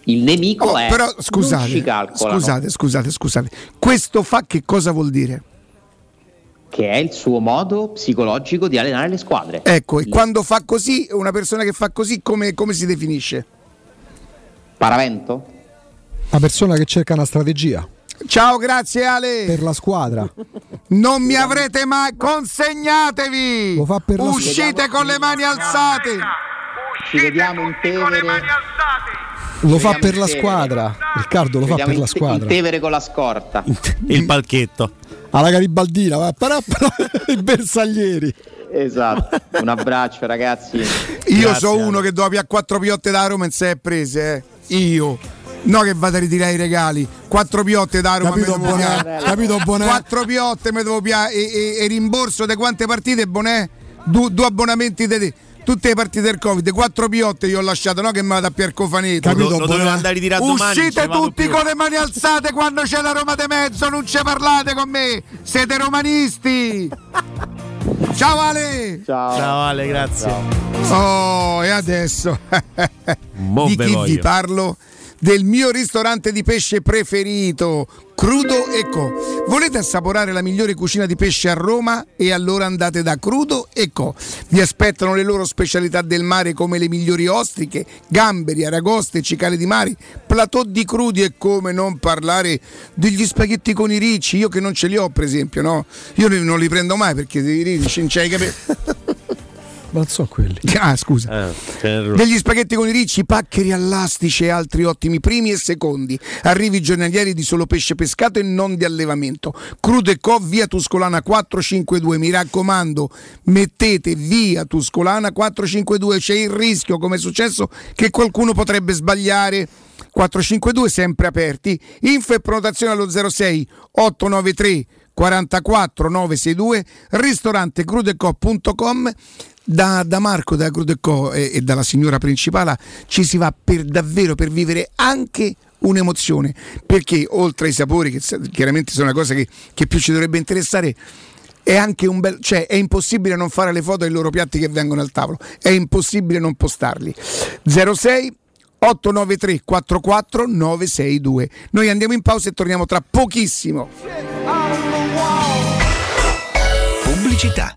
Il nemico Oh, è però ci scusate, scusate, scusate, scusate. Questo fa che cosa vuol dire? Che è il suo modo psicologico di allenare le squadre. Ecco, e quando fa così, una persona che fa così come, come si definisce? Paravento? Una persona che cerca una strategia Ciao, grazie Ale. per la squadra. Non mi avrete mai consegnatevi. Lo fa per la Uscite con le mani alzate. Ci vediamo in Tevere. Lo fa per la squadra. Riccardo lo fa per la squadra. Tevere con la scorta. Il palchetto. Alla Garibaldina, va, però, però i bersaglieri. Esatto. Un abbraccio ragazzi. Io so uno che dopo a quattro piotte da Roma non si è prese, eh. Io. No che vado a ritirare i regali. Quattro piotte da Roma. Capito, Bonè? Capito, Bonè? Quattro piotte mi devo piare. E, e- e rimborso di quante partite, Bonè? Du- due abbonamenti di te. Tutte le partite del Covid, quattro piotte io ho lasciato, no che mi vado a Pier Cofaneto. Capito, Lo- lo doveva andare a domani, Uscite tutti più. con le mani alzate quando c'è la Roma de mezzo, non ci parlate con me. Siete romanisti. Ciao Ale. Ciao. Ciao Ale, grazie. Oh, e adesso Mo di chi voglio. vi parlo? Del mio ristorante di pesce preferito, Crudo e Co. Volete assaporare la migliore cucina di pesce a Roma? E allora andate da Crudo e Co. Vi aspettano le loro specialità del mare come le migliori ostriche, gamberi, aragoste, cicale di mare, platò di crudi e come non parlare degli spaghetti con i ricci. Io che non ce li ho, per esempio, no? Io non li prendo mai perché i ricci non c'hai capito. Ma non sono quelli. Ah, scusa. Degli spaghetti con i ricci, paccheri all'astice e altri ottimi primi e secondi. Arrivi giornalieri di solo pesce pescato e non di allevamento. Crudo e Co, via Tuscolana 452. Mi raccomando, mettete via Tuscolana 452. C'è il rischio, come è successo, che qualcuno potrebbe sbagliare. 452 sempre aperti. Info e prenotazione allo 06 893 44 962 ristorante crudeco.com da, da Marco da Crudeco e, e dalla signora principale ci si va per davvero per vivere anche un'emozione. Perché oltre ai sapori che chiaramente sono una cosa che, che più ci dovrebbe interessare è anche un bel cioè è impossibile non fare le foto ai loro piatti che vengono al tavolo. È impossibile non postarli. 06 893 44 962 noi andiamo in pausa e torniamo tra pochissimo. Pubblicità.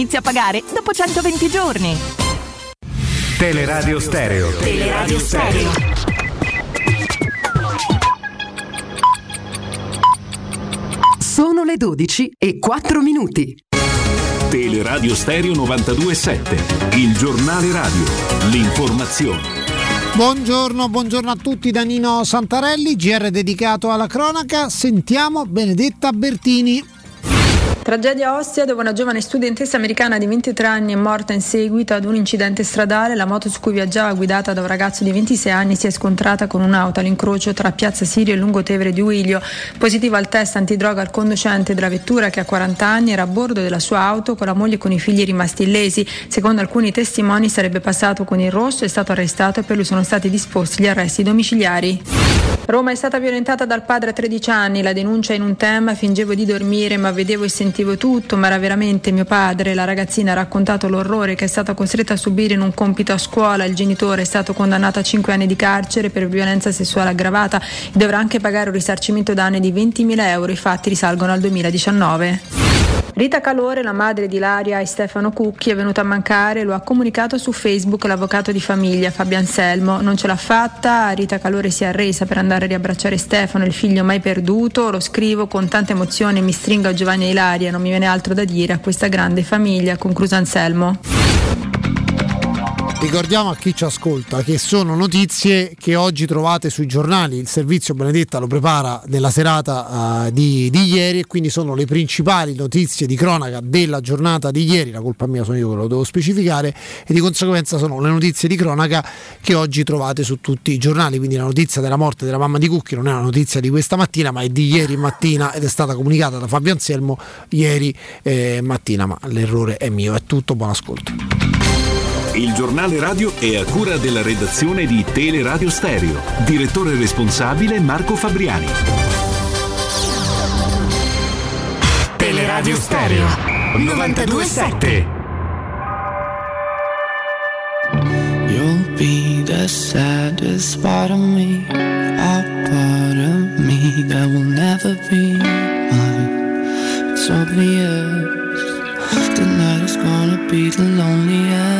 inizia a pagare dopo 120 giorni. Teleradio Stereo. Teleradio Stereo. Sono le 12 e 4 minuti. Teleradio Stereo 927, il giornale radio, l'informazione. Buongiorno, buongiorno a tutti da Nino Santarelli, GR dedicato alla cronaca. Sentiamo Benedetta Bertini. Tragedia a Ostia dove una giovane studentessa americana di 23 anni è morta in seguito ad un incidente stradale. La moto su cui viaggiava guidata da un ragazzo di 26 anni si è scontrata con un'auto all'incrocio tra Piazza Sirio e Lungotevere di Uilio. Positivo al test antidroga al conducente della vettura che a 40 anni era a bordo della sua auto con la moglie e con i figli rimasti illesi. Secondo alcuni testimoni sarebbe passato con il rosso, è stato arrestato e per lui sono stati disposti gli arresti domiciliari. Roma è stata violentata dal padre a 13 anni, la denuncia in un tema, fingevo di dormire ma vedevo e sentivo tutto, ma era veramente mio padre. La ragazzina ha raccontato l'orrore che è stata costretta a subire in un compito a scuola, il genitore è stato condannato a 5 anni di carcere per violenza sessuale aggravata e dovrà anche pagare un risarcimento danni di 20.000 euro, i fatti risalgono al 2019. Rita Calore, la madre di Ilaria e Stefano Cucchi, è venuta a mancare, lo ha comunicato su Facebook l'avvocato di famiglia Fabio Anselmo. Non ce l'ha fatta, Rita Calore si è arresa per andare a riabbracciare Stefano, il figlio mai perduto. Lo scrivo con tanta emozione, mi stringo a Giovanni e Ilaria, non mi viene altro da dire a questa grande famiglia, concluso Anselmo. Ricordiamo a chi ci ascolta che sono notizie che oggi trovate sui giornali, il servizio Benedetta lo prepara nella serata uh, di, di, ieri e quindi sono le principali notizie di cronaca della giornata di ieri, la colpa mia sono io che lo devo specificare. E di conseguenza sono le notizie di cronaca che oggi trovate su tutti i giornali, quindi la notizia della morte della mamma di Cucchi non è una notizia di questa mattina ma è di ieri mattina ed è stata comunicata da Fabio Anselmo ieri eh, mattina, ma l'errore è mio, è tutto, buon ascolto. Il giornale radio è a cura della redazione di Teleradio Stereo. Direttore responsabile Marco Fabriani. Teleradio Stereo 927. You'll be the saddest part of me, a part of me that will never be mine. It's obvious tonight is gonna be the loneliest.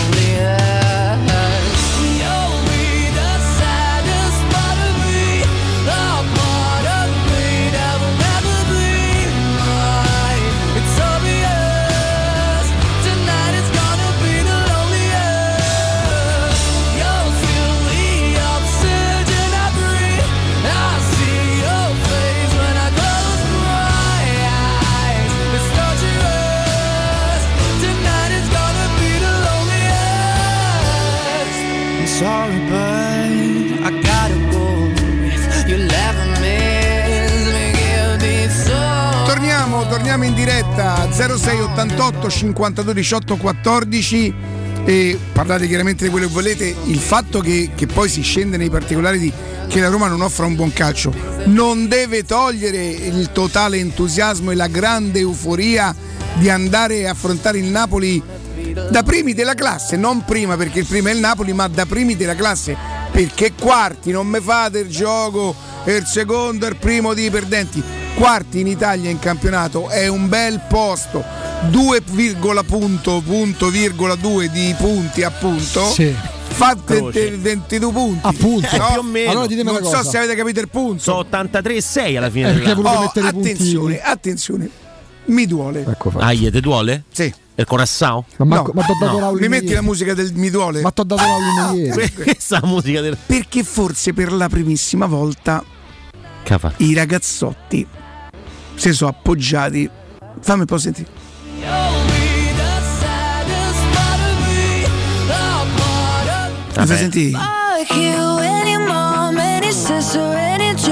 Torniamo, in diretta 06 88 52 18 14 e parlate chiaramente di quello che volete. Il fatto che, che poi si scende nei particolari di che la Roma non offra un buon calcio non deve togliere il totale entusiasmo e la grande euforia di andare a affrontare il Napoli da primi della classe, non prima perché il primo è il Napoli, ma da primi della classe. Perché quarti non me fate il gioco, il secondo e il primo di perdenti. Quarti in Italia in campionato è un bel posto. 2, punto, punto, virgola 2 di punti appunto. Sì. Fate Croce. 22 punti. Appunto. Eh, più o meno. Allora ditemi non so se avete capito il punto. Sono 83,6 alla fine Eh, voluto Oh, attenzione, attenzione. Mi duole. Ecco fatto. Ah, te duole? Sì. Il corazzao? Ma, No, ma t'ho dato no. Mi metti la musica del mi duole? Ma t'ho dato l'aula ieri. Questa musica del Perché forse per la primissima volta Cava. i ragazzotti si sono appoggiati. Fammi un po' sentire. Mi fai sentire?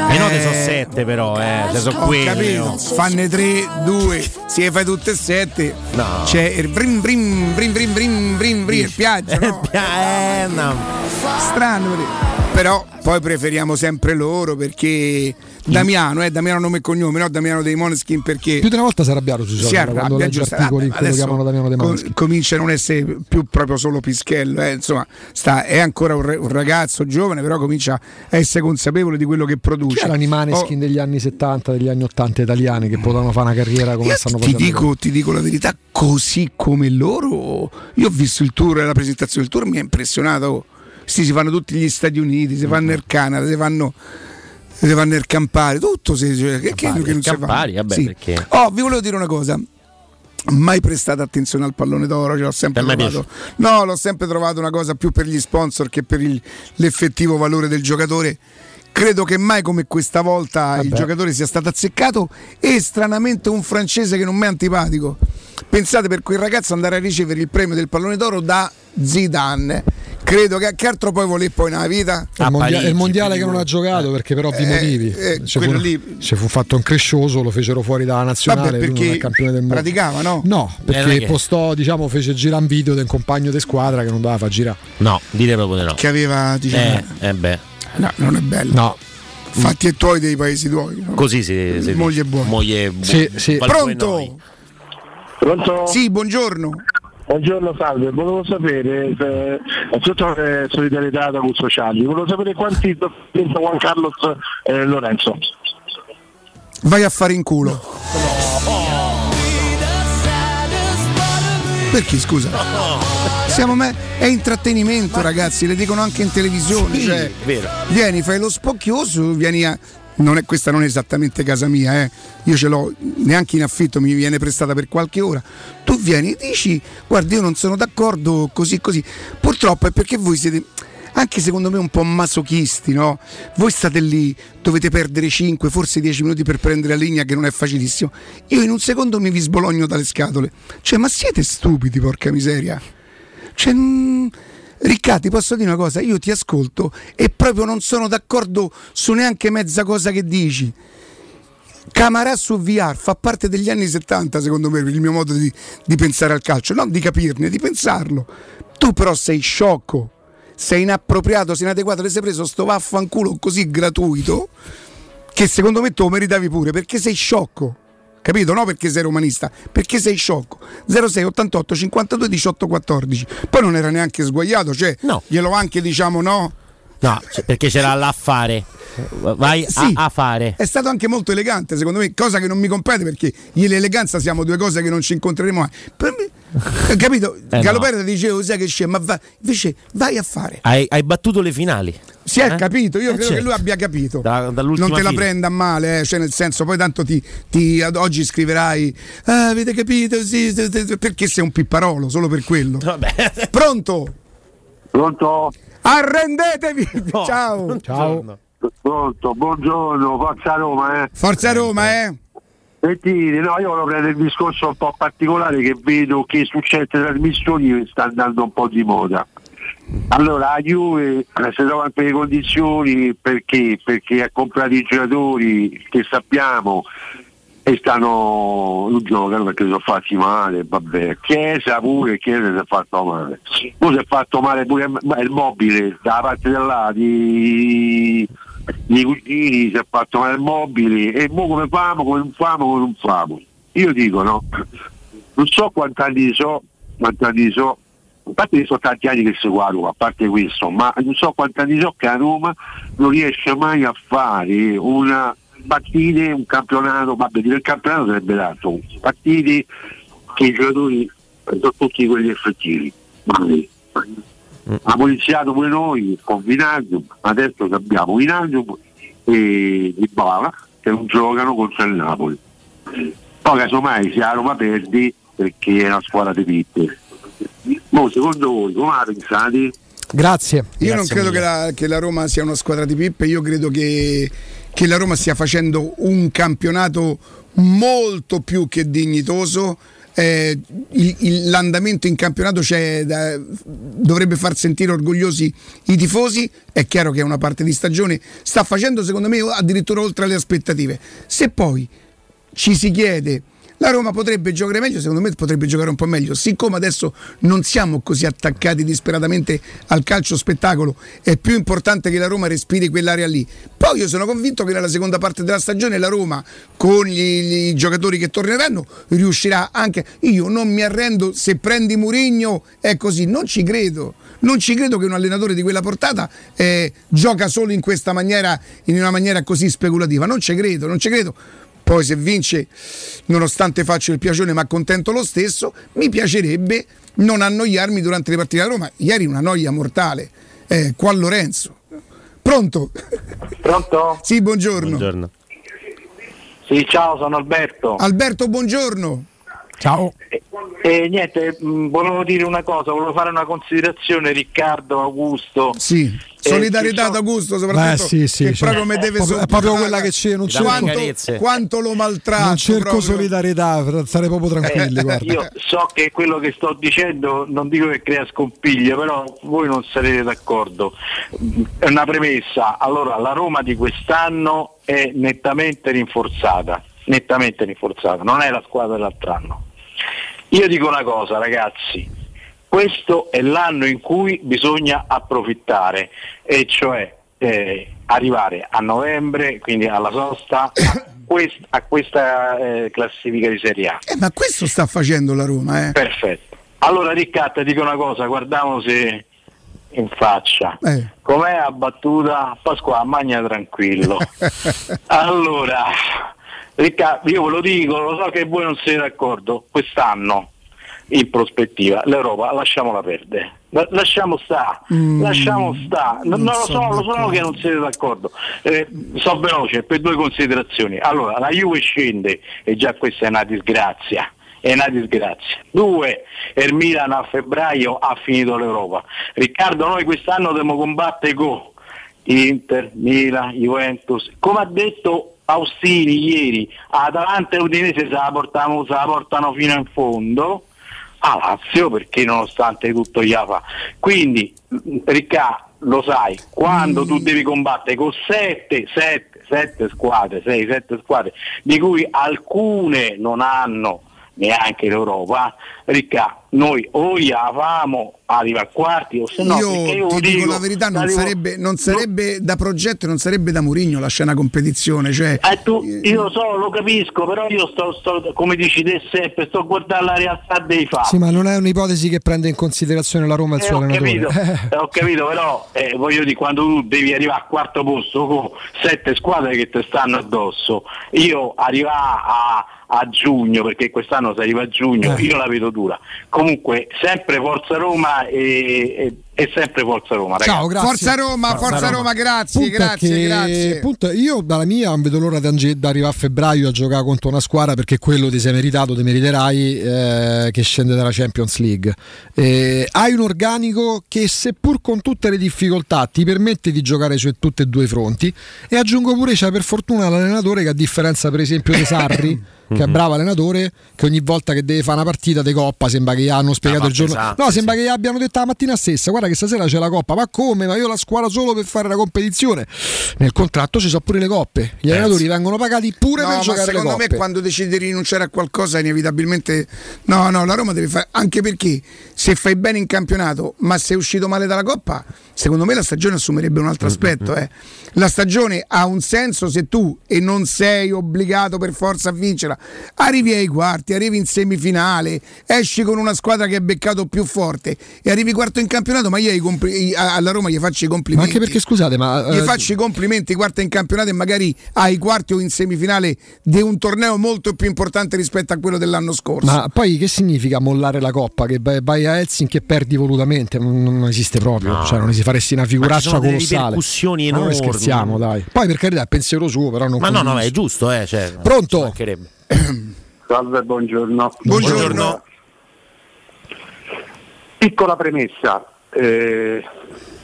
Le note sono 7 però, eh. Se sono quelle. capito, fanne 3, 2, se le fai tutte e 7 No. c'è il brim brim brim brim brim brim brim il piaggio, no? Eh, no. Strano, però poi preferiamo sempre loro perché Damiano, eh, Damiano nome e cognome, no Damiano dei Moneskin perché Più di una volta si arrabbiato sui si social quando arrabbia legge giusto. articoli adesso chiamano Damiano De com- Manschi. comincia a non essere più proprio solo Pischello, eh, insomma, sta- è ancora un, re- un ragazzo giovane, però comincia a essere consapevole di quello che produce. Chi erano i Maneskin Oh, degli anni 70, degli anni 80 italiani che potevano fare una carriera come stanno ti facendo? dico, ti dico la verità, così come loro, io ho visto il tour, la presentazione del tour mi ha impressionato. Sì, si fanno tutti gli Stati Uniti, si fanno il Canada, si fanno, si fanno il Campari, tutto. Si, cioè, che, Campari, che non si fa? Campari, vabbè, Sì. perché- Oh, vi volevo dire una cosa. Mai prestato attenzione al pallone d'oro, ce l'ho sempre Per me trovato. No, l'ho sempre trovato una cosa più per gli sponsor che per il- l'effettivo valore del giocatore. Credo che mai come questa volta il giocatore sia stato azzeccato e stranamente un francese che non mi è antipatico. Pensate per quel ragazzo andare a ricevere il premio del pallone d'oro da Zidane. Credo che, che altro poi volè poi nella vita? È il, mondia- è il mondiale che non ha giocato perché per ovvi Eh, motivi eh, quello fu, lì- ci fu fatto un crescioso, lo fecero fuori dalla nazionale, Vabbè, lui non perché è campione del mondo. praticava, no? No, Eh, perché che- postò, diciamo, fece girare un video del compagno di squadra che non doveva far girare. No, dite proprio di no. Che aveva, diciamo, Eh, eh beh. no, non è bello. No. Fatti e tuoi dei paesi tuoi. no? Così si, si Moglie buona. Moglie bu- Sì, sì. Pronto? Pronto? Sì, buongiorno. Buongiorno, salve. Volevo sapere, se, innanzitutto eh, solidarietà da sociali, volevo sapere quanti vinto Juan Carlos eh, Lorenzo. Vai a fare in culo. Perché scusa? Siamo me- è intrattenimento, ragazzi, le dicono anche in televisione. Sì, cioè, vero. vieni, fai lo spocchioso, vieni a. non è, questa non è esattamente casa mia, eh. io ce l'ho neanche in affitto, mi viene prestata per qualche ora. Tu vieni e dici, guarda, io non sono d'accordo, così così. Purtroppo è perché voi siete anche secondo me un po' masochisti, no? Voi state lì, dovete perdere 5, forse 10 minuti per prendere la linea che non è facilissimo. Io in un secondo mi vi sbologno dalle scatole. Cioè, ma siete stupidi, porca miseria. Cioè, mm, Riccardo, ti posso dire una cosa? Io ti ascolto e proprio non sono d'accordo su neanche mezza cosa che dici. Camarà su VR fa parte degli anni 70, secondo me, il mio modo di, di pensare al calcio, non di capirne, di pensarlo. Tu però sei sciocco, sei inappropriato, sei inadeguato, ti sei preso sto vaffanculo così gratuito che secondo me tu lo meritavi pure perché sei sciocco. Capito? No perché sei romanista, perché sei sciocco. 06 88 52 18 14. Poi non era neanche sguagliato, cioè glielo anche diciamo no. No, c- perché c'era l'affare. Vai Sì. a, a fare. È stato anche molto elegante, secondo me, cosa che non mi compete perché l'eleganza siamo due cose che non ci incontreremo mai. Per me- capito? Eh, Galopera dicevo, sai che c'è, ma va, invece vai a fare. Hai, hai battuto le finali. Si è Eh? capito, io Eh, credo certo. che lui abbia capito. Da- non te la fila. prenda a male, eh, cioè nel senso, poi tanto ti, ti- ad oggi scriverai, "Ah, avete capito? Sì, sì, sì", perché sei un pipparolo, solo per quello. Pronto? Pronto? Arrendetevi! Ciao! Ciao! Pronto, buongiorno, Forza Roma, eh. Forza Roma, eh! Sentite, no, io volevo prendere il discorso un po' particolare che vedo che su certe trasmissioni sta andando un po' di moda. Allora, la Juve eh, si trova in quelle condizioni perché? Perché ha comprato i giocatori che sappiamo e stanno non giocano perché sono fatti male, vabbè. Chiesa pure, Chiesa si è fatto male. Poi si è fatto male pure il mobile dalla parte del là di i cugini si è fatto male il mobile e mo come famo, come non famo, come non famo. Io dico no, non so quanti anni so, quanti anni so, a parte che sono tanti anni che seguo a Roma, a parte questo, ma non so quanti anni so che a Roma non riesce mai a fare una partite, un campionato, vabbè dire il campionato sarebbe dato, partite che i giocatori sono tutti quelli effettivi. Mai. Abbiamo iniziato pure noi con Vinalium, adesso abbiamo Vinalium e Di Bala che non giocano contro il Napoli. Poi casomai se la Roma perdi perché è una squadra di pippe. Mo secondo voi come la pensate? Grazie. Io non credo che la, che la Roma sia una squadra di pippe, io credo che, che la Roma stia facendo un campionato molto più che dignitoso. Eh, il- il- l'andamento in campionato da- dovrebbe far sentire orgogliosi i tifosi. È chiaro che è una parte di stagione, sta facendo secondo me addirittura oltre le aspettative. Se poi ci si chiede la Roma potrebbe giocare meglio, secondo me potrebbe giocare un po' meglio. Siccome adesso non siamo così attaccati disperatamente al calcio spettacolo, è più importante che la Roma respiri quell'area lì. Poi io sono convinto che nella seconda parte della stagione la Roma, con gli giocatori che torneranno, riuscirà anche. Io non mi arrendo se prendi Murigno, è così, non ci credo. Non ci credo che un allenatore di quella portata eh, gioca solo in questa maniera, in una maniera così speculativa. Non ci credo, non ci credo. Poi se vince, nonostante faccio il piacione, ma contento lo stesso, mi piacerebbe non annoiarmi durante le partite da Roma. Ieri una noia mortale. Eh, qua Lorenzo. Pronto? Pronto? Sì, buongiorno. Buongiorno. Sì, ciao, sono Alberto. Alberto, buongiorno. Ciao. E niente, mh, volevo dire una cosa, volevo fare una considerazione, Riccardo, Augusto. Sì. Solidarietà ad Augusto, soprattutto. Beh, sì, sì, che cioè, proprio mi deve proprio- è proprio quella che c'è, non c'è quanto, quanto lo maltratto. non cerco proprio. solidarietà, per stare proprio tranquilli. Eh, io so che quello che sto dicendo non dico che crea scompiglio, però voi non sarete d'accordo. È una premessa. Allora, la Roma di quest'anno è nettamente rinforzata, nettamente rinforzata, non è la squadra dell'altro anno. Io dico una cosa, ragazzi, questo è l'anno in cui bisogna approfittare, e cioè eh, arrivare a novembre, quindi alla sosta, a, quest- a questa eh, classifica di Serie A. Eh, ma questo sta facendo la Roma, eh. Perfetto. Allora Riccardo dico una cosa, guardiamo se in faccia. Eh. Com'è la battuta? Pasqua, magna tranquillo. allora, Riccardo, io ve lo dico, lo so che voi non siete d'accordo, quest'anno in prospettiva l'Europa lasciamola perdere. La- Lasciamo sta, Mm, lasciamo sta. Non, non lo so, lo so che non siete d'accordo. Eh, so veloce per due considerazioni. Allora, la Juve scende e già questa è una disgrazia. È una disgrazia. Due, il Milan a febbraio ha finito l'Europa. Riccardo, noi quest'anno dobbiamo combattere con Inter, Milan, Juventus. Come ha detto Austini ieri, Atalanta e Udinese se la, portano, se la portano fino in fondo a Lazio perché nonostante tutto gli fa. Quindi Riccardo lo sai, quando tu devi combattere con 7, 7, 7 squadre, 6, 7 squadre, di cui alcune non hanno neanche l'Europa, Riccardo, noi o gli avamo arriva a quarti o se no io perché io ti dico, dico, la verità, non arrivo- sarebbe, non sarebbe da progetto, non sarebbe da Mourinho la scena competizione. Cioè, Eh, tu- io lo so, lo capisco, però io sto, sto- come dici te sempre, sto a guardare la realtà dei fatti. Sì, ma non è un'ipotesi che prende in considerazione la Roma e il Eh, suo ho allenatore. capito, eh, ho capito, però eh, voglio dire, quando tu devi arrivare al quarto posto con sette squadre che ti stanno addosso, io arrivare a, a giugno, perché quest'anno si arriva a giugno, Eh. io la vedo dura. Comunque, sempre Forza Roma e, e- e sempre Forza Roma, ragazzi. Ciao, grazie. Forza Roma, Forza Roma, grazie, Punto grazie, che- grazie. punto io dalla mia non vedo l'ora di arrivare a febbraio a giocare contro una squadra perché quello ti sei meritato, ti meriterai eh, che scende dalla Champions League. Eh, hai un organico che seppur con tutte le difficoltà ti permette di giocare su tutti e due i fronti e aggiungo pure c'è per fortuna l'allenatore che a differenza per esempio di Sarri che è Mhm. bravo allenatore che ogni volta che deve fare una partita di coppa sembra che gli hanno spiegato Ah, il giorno pesante, no sembra che gli abbiano detto la mattina stessa guarda che stasera c'è la coppa. Ma come? Ma io la squadra solo per fare la competizione. Nel contratto ci sono pure le coppe. Gli allenatori vengono pagati pure No, per ma giocare le secondo me coppe. quando decidi di rinunciare a qualcosa inevitabilmente no no la Roma deve fare anche perché se fai bene in campionato ma sei uscito male dalla Coppa secondo me la stagione assumerebbe un altro Mm, aspetto eh. la stagione ha un senso se tu e non sei obbligato per forza a vincerla. Arrivi ai quarti arrivi in semifinale esci con una squadra che è beccato più forte e arrivi quarto in campionato ma io a- alla Roma gli faccio i ma complimenti anche perché scusate ma gli eh, faccio i complimenti quarta in campionato e magari ai quarti o in semifinale di un torneo molto più importante rispetto a quello dell'anno scorso. ma poi che significa mollare la coppa? Che vai a Helsinki e perdi volutamente? Non, non esiste proprio, No. cioè non si faresti una Ma ci figuraccia sono delle colossale. Ma non enormi. scherziamo, dai. Poi per carità è pensiero suo, però non Ma no, no, è giusto, eh. Cioè, Pronto? Salve, buongiorno. Buongiorno. Piccola premessa, eh,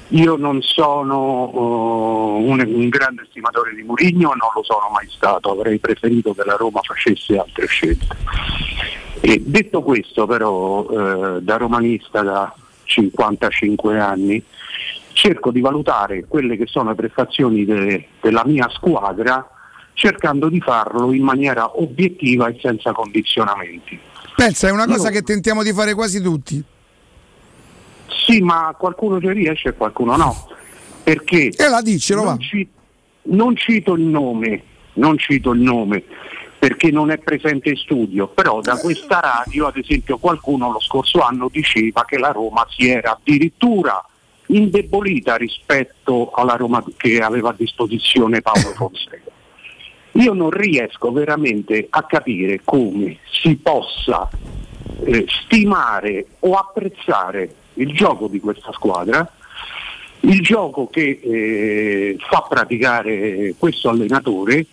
io non sono oh, un, un grande stimatore di Mourinho, non lo sono mai stato, avrei preferito che la Roma facesse altre scelte. E detto questo però, eh, da romanista da 55 anni, cerco di valutare quelle che sono le prestazioni de- della mia squadra cercando di farlo in maniera obiettiva e senza condizionamenti. Pensa, è una cosa Io- che tentiamo di fare quasi tutti. Sì, ma qualcuno ci riesce e qualcuno no. Perché E la dicelo, va. non, ci- non cito il nome, non cito il nome perché non è presente in studio, però da questa radio, ad esempio, qualcuno lo scorso anno diceva che la Roma si era addirittura indebolita rispetto alla Roma che aveva a disposizione Paolo Fonseca. Io non riesco veramente a capire come si possa eh, stimare o apprezzare il gioco di questa squadra, il gioco che eh, fa praticare questo allenatore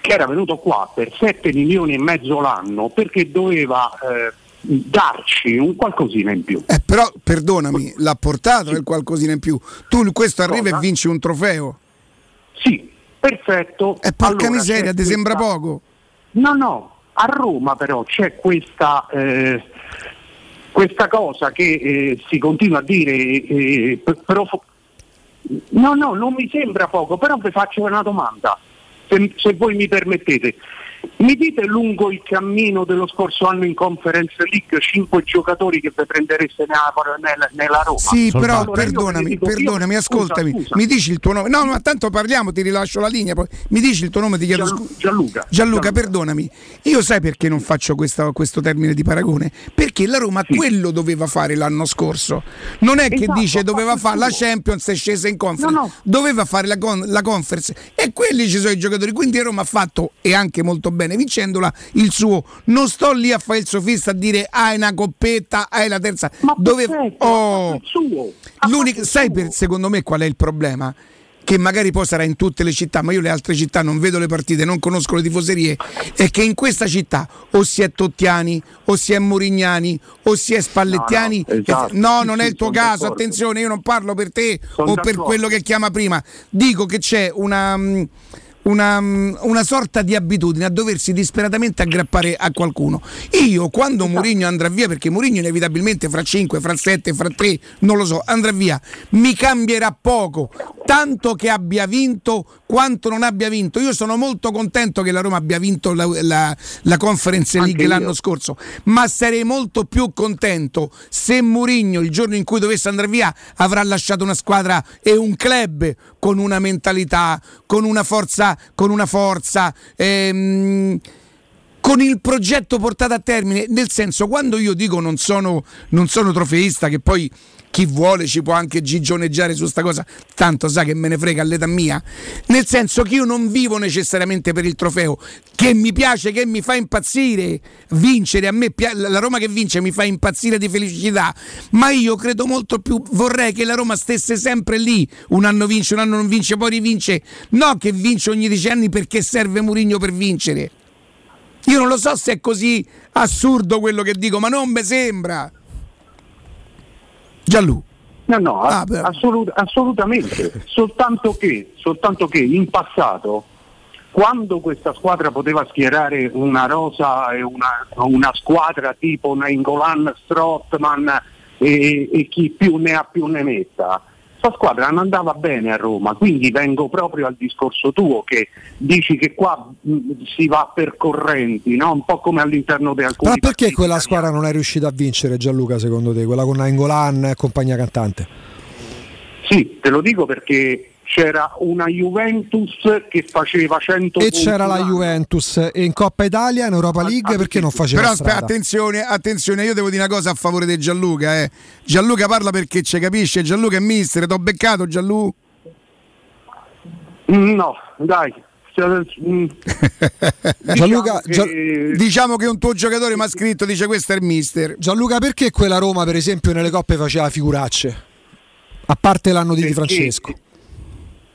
che era venuto qua per 7 milioni e mezzo l'anno perché doveva eh, darci un qualcosina in più. Eh, però, perdonami, l'ha portato il qualcosina in più. Tu questo arriva Cosa? e vinci un trofeo. Sì, perfetto. E porca Allora, miseria, ti sembra questa- poco? No, no, a Roma però c'è questa, eh, questa cosa che eh, si continua a dire, eh, p- però no, no, non mi sembra poco, però vi faccio una domanda, se, se voi mi permettete. Mi dite lungo il cammino dello scorso anno in Conference League cinque giocatori che vi prendereste nella, nella, nella Roma? Sì, però Allora, io perdonami, dico, io- perdonami, scusa, ascoltami. scusa. Mi dici il tuo nome? No, ma tanto parliamo, ti rilascio la linea. Poi. Mi dici il tuo nome, ti chiedo Gianlu- scusa. Gianluca. Gianluca, perdonami. Io sai perché non faccio questa- questo termine di paragone? Perché la Roma quello doveva fare l'anno scorso. Non è che Esatto, dice ha doveva fare la. Champions e scesa in conference. No, no. Doveva fare la, con- la conference. E quelli ci sono i giocatori. Quindi Roma ha fatto, e anche molto molto bene vincendola il suo. Non sto lì a fare il sofista a dire hai una coppetta, hai la terza. Dove... Oh, l'unica... Sai per, secondo me qual è il problema? Che magari poi sarà in tutte le città, ma io le altre città non vedo le partite, non conosco le tifoserie, è che in questa città o si è Tottiani, o si è Morignani, o si è Spallettiani. No, no, esatto. No, non è il tuo caso, d'accordo. attenzione, io non parlo per te Sono o per d'accordo. quello che chiama prima. Dico che c'è una, mm, una, una sorta di abitudine a doversi disperatamente aggrappare a qualcuno. Io quando Esatto. Mourinho andrà via, perché Mourinho inevitabilmente fra 5, fra 7, fra 3, non lo so, andrà via, mi cambierà poco. Tanto che abbia vinto quanto non abbia vinto. Io sono molto contento che la Roma abbia vinto la, la- la Conference Anche League io. l'anno scorso, ma sarei molto più contento se Mourinho il giorno in cui dovesse andare via avrà lasciato una squadra e un club con una mentalità, con una forza, con una forza. ehm, con il progetto portato a termine, nel senso quando io dico non sono, non sono trofeista, che poi chi vuole ci può anche gigioneggiare su sta cosa, tanto sa che me ne frega all'età mia, nel senso che io non vivo necessariamente per il trofeo, che mi piace, che mi fa impazzire vincere, a me la Roma che vince mi fa impazzire di felicità, ma io credo molto più, vorrei che la Roma stesse sempre lì, un anno vince, un anno non vince, poi rivince, no che vince ogni dieci anni perché serve Murigno per vincere. Io non lo so se è così assurdo quello che dico, ma non mi sembra. Giallù. No, no, Ah, ass- assolut- assolutamente. soltanto, che, soltanto che in passato, quando questa squadra poteva schierare una rosa e una, una squadra tipo Nainggolan, Strottman e, e chi più ne ha più ne metta, questa squadra non andava bene a Roma, quindi vengo proprio al discorso tuo che dici che qua mh, si va per correnti, no? un po' come all'interno di alcuni Ma perché quella squadra non è riuscita a vincere Gianluca secondo te? Quella con Nainggolan e compagnia cantante? Sì, te lo dico perché c'era una Juventus che faceva 100 E punti c'era la. Juventus e in Coppa Italia, in Europa League perché non faceva Però aspetta, strada? attenzione, attenzione, io devo dire una cosa a favore di Gianluca. Eh. Gianluca parla perché ci capisce, Gianluca è mister, t'ho beccato Gianluca. Mm, No, dai. Mm, Gianluca, diciamo che- Diciamo che un tuo giocatore mi ha scritto, dice questo è il mister. Gianluca, perché quella Roma, per esempio, nelle coppe faceva figuracce? A parte l'anno di Di Francesco.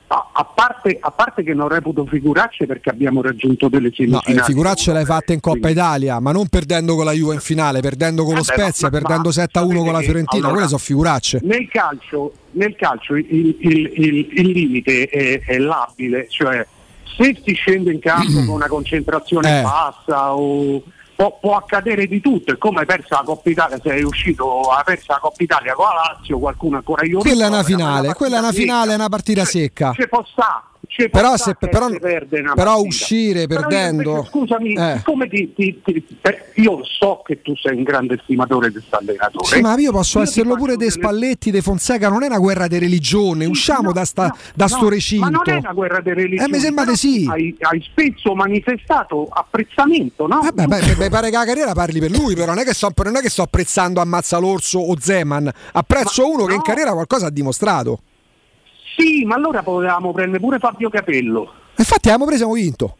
A, a parte, a parte che non reputo figuracce perché abbiamo raggiunto delle No, semifinali. eh, figuracce l'hai fatte in Coppa Italia, ma non perdendo con la Juve in finale, perdendo con lo Vabbè, ma- Spezia, ma- perdendo ma 7 a 1 con la Fiorentina, allora, quelle sono figuracce. Nel calcio, nel calcio il, il- il- il limite è, è labile, cioè se si scende in campo con una concentrazione Eh. bassa o può, può accadere di tutto, è come hai perso la Coppa Italia, sei uscito, hai perso la Coppa Italia con la Lazio, qualcuno ancora io Quella è una finale, quella è una finale, è una partita secca. Ci può sta, ci Però, se- però- si perde però uscire Però io perdendo- scusami, Eh. come ti, ti- ti- io so che tu sei un grande stimatore di questo allenatore. Sì, ma io posso Io esserlo pure dei Spalletti, dei Fonseca, non è una guerra di religione, usciamo da, sta, da sto No, recinto. Ma non è una guerra di religione. Eh, mi sembra di sì. Hai, hai spesso manifestato apprezzamento, no? Vabbè, beh, mi pare che la carriera parli per lui, però non è che sto, non è che sto apprezzando Ammazza l'Orso o Zeman, apprezzo uno che in carriera qualcosa ha dimostrato. Sì, ma allora potevamo prendere pure Fabio Capello. Infatti abbiamo preso e abbiamo vinto.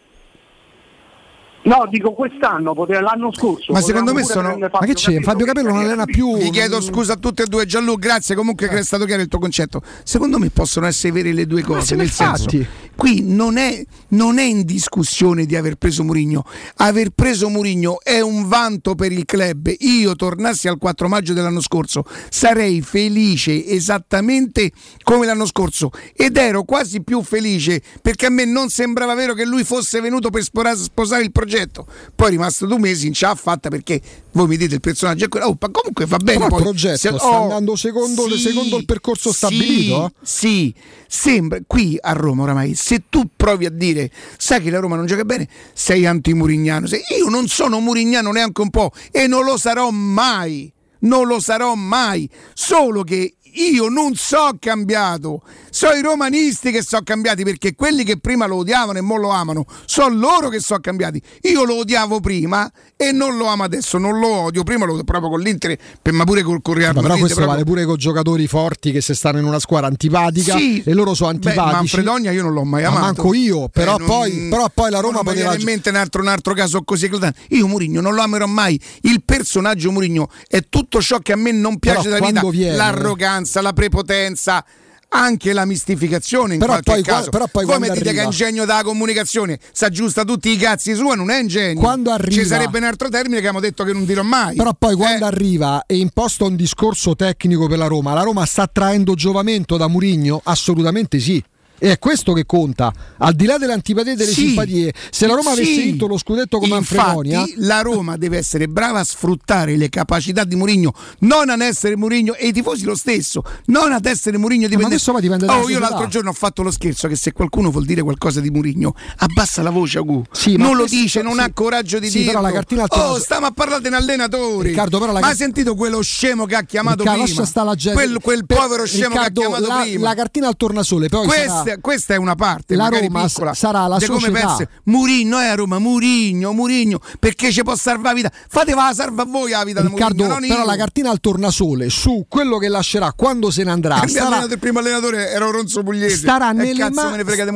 No, dico quest'anno, pote- l'anno scorso. Ma secondo me potevamo pure sono. prendere Fabio Capello non allena più. Vi chiedo scusa a tutti e due, Gianluca. Grazie comunque che è stato chiaro il tuo concetto. Secondo me possono essere vere le due cose. Nel infatti. senso, qui non è, non è in discussione di aver preso Murigno. Aver preso Murigno è un vanto per il club. Io tornassi al 4 maggio dell'anno scorso, sarei felice esattamente come l'anno scorso. Ed ero quasi più felice perché a me non sembrava vero che lui fosse venuto per sposare il progetto. Poi è rimasto due mesi, non ce l'ha fatta perché voi mi dite il personaggio è quello. Oh, ma comunque va bene. Però il poi. progetto Se- sta oh, andando secondo, sì, secondo il percorso sì, stabilito? Sì, sembra qui a Roma oramai, se tu provi a dire sai che la Roma non gioca bene, sei anti-murignano. Se- Io non sono murignano neanche un po' e non lo sarò mai. Non lo sarò mai. Solo che io non so cambiato, sono i romanisti che sono cambiati perché quelli che prima lo odiavano e mo lo amano, sono loro che sono cambiati. Io lo odiavo prima e non lo amo adesso, non lo odio, prima lo odio proprio con l'Inter, ma pure col, col Real Ma però Madrid, questo proprio- vale pure con giocatori forti che se stanno in una squadra antipatica Sì. e loro sono Beh, antipatici. Manfredonia io non l'ho mai Ma amato. manco io, però, Eh, non- poi, però poi la Roma non poteva viene in mente un altro, un altro caso così eclatante. Io Murigno non lo amerò mai. Il personaggio Murigno è tutto ciò che a me non piace Però della vita, viene- l'arroganza, la prepotenza. Anche la mistificazione in Però qualche poi caso. però poi Come dite che è arriva- ingegno della comunicazione, si aggiusta tutti i cazzi sua, non è ingegno. Quando arriva- Ci sarebbe un altro termine che abbiamo detto che non dirò mai. Però poi Eh. quando arriva e imposta un discorso tecnico per la Roma, la Roma sta traendo giovamento da Murigno? Assolutamente sì. E è questo che conta, al di là delle antipatie e delle Sì. simpatie. Se la Roma avesse Sì. vinto lo scudetto come Manfredonia, la Roma deve essere brava a sfruttare le capacità di Mourinho, non ad essere Mourinho e i tifosi lo stesso, non ad essere Mourinho dipende. questo poi dipende Oh, io l'altro giorno ho fatto lo scherzo che se qualcuno vuol dire qualcosa di Mourinho, abbassa la voce, Agu. Sì, ma non lo dice, non ha coraggio di Sì, dirlo. però la cartina Oh, stiamo a parlare di un allenatore. Riccardo, però la ma hai sentito quello scemo che ha chiamato Riccardo, prima? lascia sta la gente. Quel, quel povero scemo Riccardo, che ha chiamato la, prima. la cartina al tornasole, poi Questa, sarà- questa è una parte La Roma piccola, sarà la società. Murigno è a Roma Murigno Murigno perché ci può salvare la vita fateva la salva a voi la vita Riccardo, Murigno però io la cartina al tornasole su quello che lascerà quando se ne andrà il, allenatore- il primo allenatore era Ronzo Pugliese starà, E nelle, ma-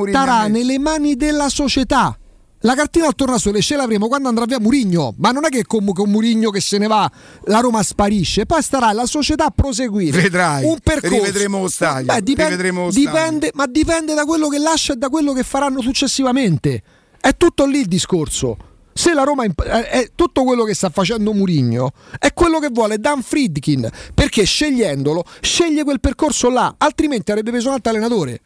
starà me? nelle mani della società. La cartina al tornasole ce l'avremo quando andrà via Murigno, ma non è che con, con Murigno che se ne va la Roma sparisce, poi starà la società a proseguire. Vedrai, un percorso. rivedremo lo stadio, Beh, dipende- rivedremo lo stadio. dipende, ma dipende da quello che lascia e da quello che faranno successivamente. È tutto lì il discorso. Se la Roma imp- eh, è tutto quello che sta facendo Murigno è quello che vuole Dan Friedkin perché scegliendolo sceglie quel percorso là altrimenti avrebbe preso un altro allenatore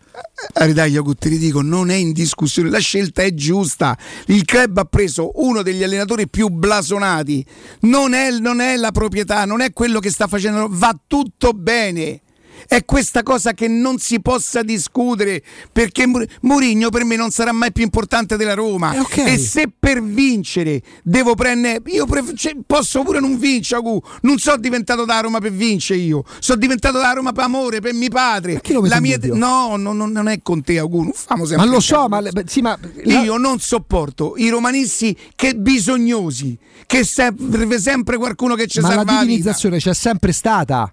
Carità, io ti dico, non è in discussione, la scelta è giusta. Il club ha preso uno degli allenatori più blasonati, non è, non è la proprietà, non è quello che sta facendo, va tutto bene. È questa cosa che non si possa discutere perché Mourinho per me non sarà mai più importante della Roma. Eh, ok. E se per vincere devo prendere. Io pref- cioè, posso pure non vincere, Agu. Non sono diventato da Roma per vincere io. Sono diventato da Roma per amore, per mio padre. La mia no, no, no, non è con te, Agu. Non famo sempre ma lo so ma, beh, sì, ma Io non sopporto i romanisti che bisognosi, che serve sempre qualcuno che ci ma la salva la vita. divinizzazione c'è sempre stata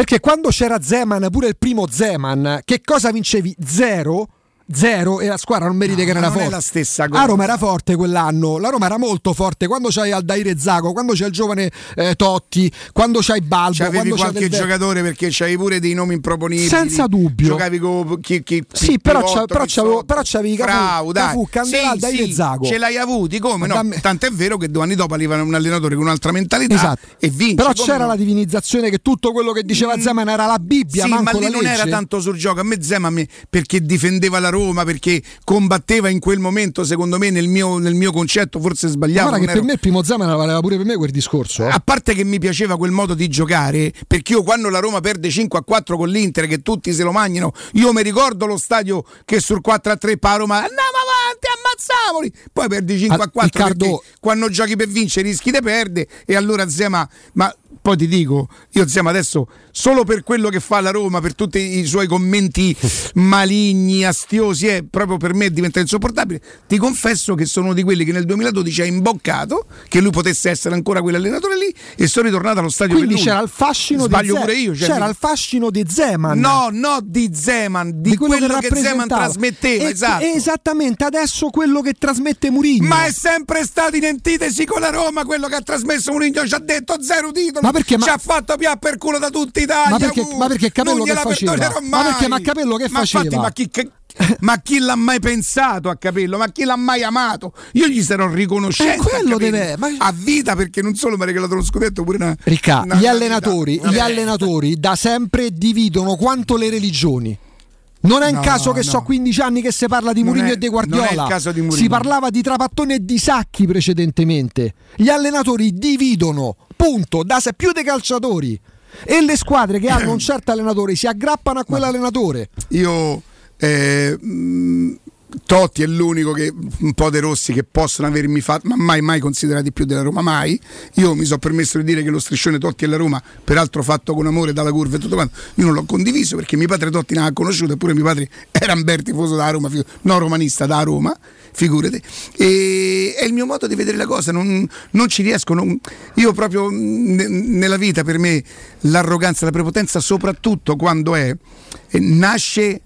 perché quando c'era Zeman pure il primo Zeman che cosa vincevi? Zero Zero e la squadra non merita No, che ma era non forte. la stessa cosa. Roma era forte quell'anno, la Roma era molto forte quando c'hai Aldair e Zago, quando c'è il giovane eh, Totti, quando c'hai Balbo, C'avevi quando qualche Del giocatore perché c'avevi pure dei nomi improponibili. Senza dubbio. Giocavi con chi, chi, Sì, però, c'ha- però, c'avevo- però c'avevi Cafu. Cafu, Candelà, Sì, sì, e Zago. Ce l'hai avuti come? No, Dammi- tant'è vero che due anni dopo arriva un allenatore con un'altra mentalità Esatto. e vince. Però c'era no? la divinizzazione che tutto quello che diceva Zeman era la Bibbia, Sì, ma lì non legge. era tanto sul gioco. A me Zema me- perché difendeva la Roma, perché combatteva in quel momento, secondo me, nel mio, nel mio concetto, forse sbagliavo. Guarda che non per ero- me primo Zeman valeva pure per me quel discorso. eh. A parte che mi piaceva quel modo di giocare, perché io quando la Roma perde 5 a 4 con l'Inter, che tutti se lo mangiano, io mi ricordo lo stadio che sul 4 a 3 pa' Roma andiamo avanti, ammazzamoli! Poi perdi 5 a Ah, 4 Riccardo- perché quando giochi per vincere rischi di perdere e allora Zema, ma poi ti dico, io Zema adesso solo per quello che fa la Roma, per tutti i suoi commenti maligni, astiosi, eh, proprio per me diventa insopportabile. Ti confesso che sono uno di quelli che nel 2012 ha imboccato che lui potesse essere ancora quell'allenatore lì e sono ritornato allo stadio Quindi c'era il fascino Sbaglio di pure io, cioè, c'era mi- il fascino di Zeman. No, no di Zeman, di, quello, che, Zeman rappresentava. trasmetteva, E- esatto. Esattamente, adesso quello che trasmette Murigno. Ma è sempre stato in antitesi con la Roma quello che ha trasmesso Mourinho, ci ha detto zero titoli, Ma perché, ma- ci ha fatto più per culo da tutta Italia. Ma perché- uh, ma perché Capello che faceva? Ma perché- ma Capello che Ma infatti, faceva? ma chi, che- ma chi l'ha mai pensato a Capello? Ma chi l'ha mai amato? Io gli sarò riconoscente. Eh, quello a deve- ma- A vita perché non solo mi ha regalato lo scudetto, pure una. Ricca, una- gli una allenatori, gli Vabbè. allenatori da sempre dividono quanto le religioni. Non è un No, caso che no. so 15 anni che si parla di Mourinho e di Guardiola. non è caso di. Si parlava di Trapattoni e di Sacchi precedentemente. Gli allenatori dividono, punto, da se più dei calciatori. E le squadre che hanno un certo allenatore si aggrappano a quell'allenatore. Io eh, mh, Totti è l'unico che un po' dei rossi che possono avermi fatto, ma mai mai considerati più della Roma, mai. Io mi sono permesso di dire che lo striscione Totti e la Roma, peraltro fatto con amore dalla curva e tutto quanto, io non l'ho condiviso perché mio padre Totti ne ha conosciuto, eppure mio padre era un bel tifoso da Roma, figu- no romanista da Roma, figurati. E è il mio modo di vedere la cosa, non, non ci riesco. non- io proprio ne- nella vita per me l'arroganza, la prepotenza, soprattutto quando è, nasce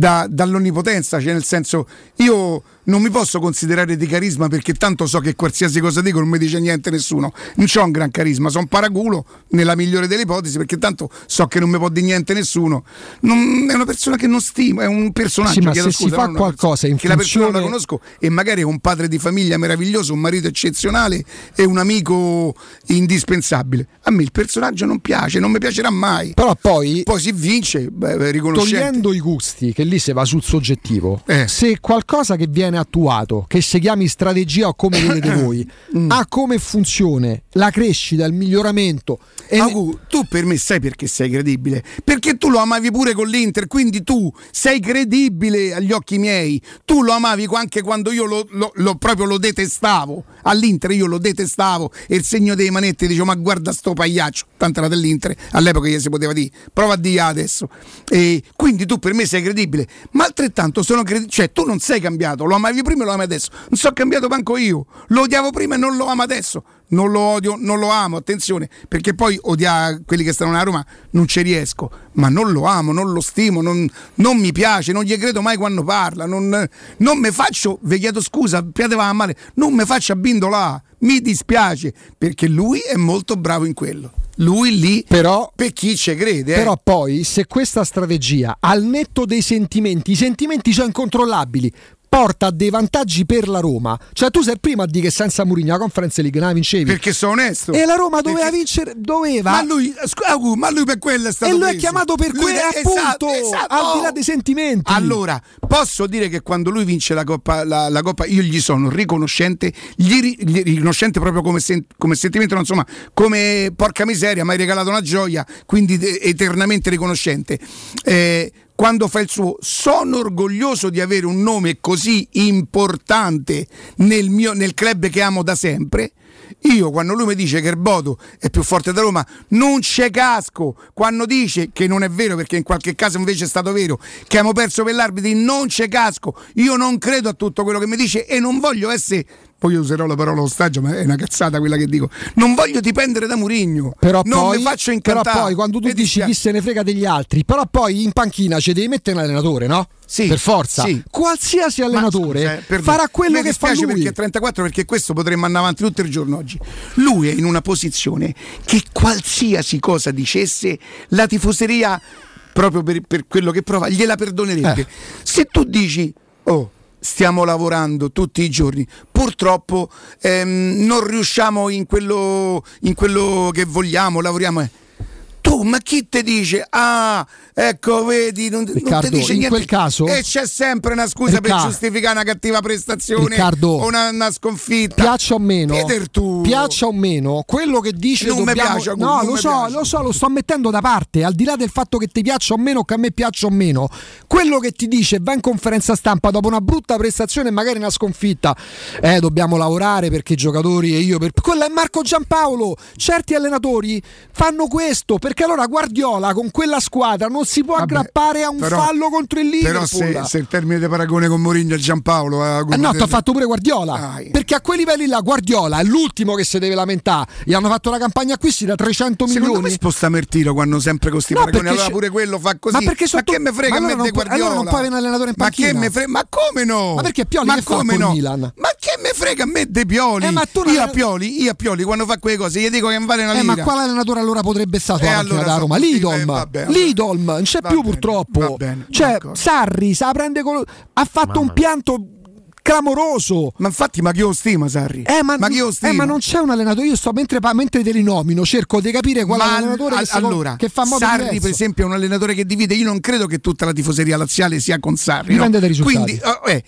da- dall'onnipotenza, cioè nel senso io non mi posso considerare di carisma perché tanto so che qualsiasi cosa dico non mi dice niente nessuno, non ho un gran carisma, sono paraculo nella migliore delle ipotesi perché tanto so che non mi può dire niente nessuno, Non- è una persona che non stimo, è un personaggio Sì, ma se si scusa, fa non una qualcosa in che la persona la conosco e magari è un padre di famiglia meraviglioso, un marito eccezionale e un amico indispensabile. A me il personaggio non piace, non mi piacerà mai. Però poi, poi si vince, beh, riconoscente. Togliendo i gusti, che lì si va sul soggettivo, Eh. se qualcosa che viene attuato, che si chiami strategia o come vedete voi, Mm. ha come funzione la crescita, il miglioramento. E Agu, tu per me sai perché sei credibile? Perché tu lo amavi pure con l'Inter, quindi tu sei credibile agli occhi miei. Tu lo amavi anche quando io lo, lo- lo- proprio lo detestavo. All'Inter io lo detestavo e il segno dei manetti dicevo ma guarda sto pagliaccio, tanto era dell'Inter, all'epoca gli si poteva dire, prova a dire adesso. E quindi tu per me sei credibile, ma altrettanto sono credibile, cioè tu non sei cambiato, lo amavi prima e lo ami adesso. Non sono cambiato manco io, lo odiavo prima e non lo amo adesso. Non lo odio, non lo amo, attenzione, perché poi odiare quelli che stanno a Roma non ci riesco, ma non lo amo, non lo stimo, non, non mi piace, non gli credo mai quando parla, non, non mi faccio, vi chiedo scusa, piateva a male, non mi faccio abbindolà, mi dispiace, perché lui è molto bravo in quello. Lui lì, però, per chi ci crede, eh. Però poi, se questa strategia, al netto dei sentimenti, i sentimenti sono incontrollabili, porta a dei vantaggi per la Roma. Cioè, tu sei il primo a dire che senza Mourinho la Conference League non la vincevi. Perché sono onesto. E la Roma doveva Perché- vincere, doveva. Ma lui, scu- ma lui per quello è stato e lui è preso. chiamato per quello, esatto, appunto, esatto. al di là dei sentimenti. Allora, posso dire che quando lui vince la Coppa, la, la Coppa io gli sono riconoscente, gli, gli- riconoscente proprio come, sen- come sentimento, no, insomma, come porca miseria, mi hai regalato una gioia, quindi de- eternamente riconoscente. Eh, quando fa il suo, sono orgoglioso di avere un nome così importante nel, mio, nel club che amo da sempre. Io quando lui mi dice che il Bodo è più forte da Roma, non c'è casco. Quando dice che non è vero, perché in qualche caso invece è stato vero, che abbiamo perso per l'arbitro, non c'è casco. Io non credo a tutto quello che mi dice e non voglio essere. Poi userò la parola ostaggio, ma è una cazzata quella che dico. Non voglio dipendere da Murigno. Però non poi, mi faccio però incantare. poi quando tu dici chi se ne frega degli altri, però poi in panchina ci devi mettere un allenatore, no? Sì, per forza. sì. Qualsiasi Ma allenatore scusa, eh, farà quello Mi che fa lui. perché è 34 perché questo potremmo andare avanti tutto il giorno oggi. Lui è in una posizione che qualsiasi cosa dicesse la tifoseria proprio per, per quello che prova gliela perdonerebbe. Eh. Se tu dici "Oh, Stiamo lavorando tutti i giorni, purtroppo ehm, non riusciamo in quello, in quello che vogliamo, lavoriamo. Tu, ma chi ti dice? Ah, ecco, vedi, non, non Riccardo, ti dice in niente. quel caso- e c'è sempre una scusa per Ricca- giustificare una cattiva prestazione Riccardo, o una, una sconfitta. piaccia o meno, Peter, tu. piaccia o meno, quello che dice Non mi dobbiamo... piace, Agu, no, non lo mi so, piace. lo so, lo sto mettendo da parte, al di là del fatto che ti piaccia o meno che a me piaccia o meno. Quello che ti dice va in conferenza stampa dopo una brutta prestazione e magari una sconfitta. Eh, dobbiamo lavorare perché i giocatori e io per quello è Marco Giampaolo. Certi allenatori fanno questo perché allora Guardiola con quella squadra non si può Vabbè, aggrappare a un però- fallo contro il Liverpool. Però se, se il termine di paragone con Mourinho e Giampaolo eh, Eh no, ti ha fatto pure Guardiola. Perché a quei livelli là, Guardiola è l'ultimo che si deve lamentare. Gli hanno fatto una campagna acquisti da 300 Secondo milioni. spostami il tiro quando sempre con sti No, paragoni. perché Allora pure quello fa così. Ma perché sotto- che me frega ma a allora me può- Guardiola? allora non puoi avere un allenatore in Ma che panchina? me frega? Ma come no? Ma perché Pioli ma che come no? Milan? Ma che me frega a me De Pioli? Eh, ma tu io, a Pioli io a Pioli quando fa quelle cose gli dico che non vale una Eh, lira. ma quale allenatore allora potrebbe stare Eh, panchina allora da Roma? sì, eh, Lidolm. vabbè. Lidolm, non c'è Va più bene, purtroppo. va bene, cioè. Sarri se la prende con... ha fatto un pianto clamoroso. Ma infatti, ma chi lo stima Sarri? Eh, ma, stima? eh, ma non c'è un allenatore. Io sto mentre, mentre te li nomino, cerco di capire qual è Ma l'allenatore al- che, allora, che fa modo Sarri, diverso. per esempio, è un allenatore che divide. Io non credo che tutta la tifoseria laziale sia con Sarri. Dipende no? dai risultati. Quindi, oh, eh,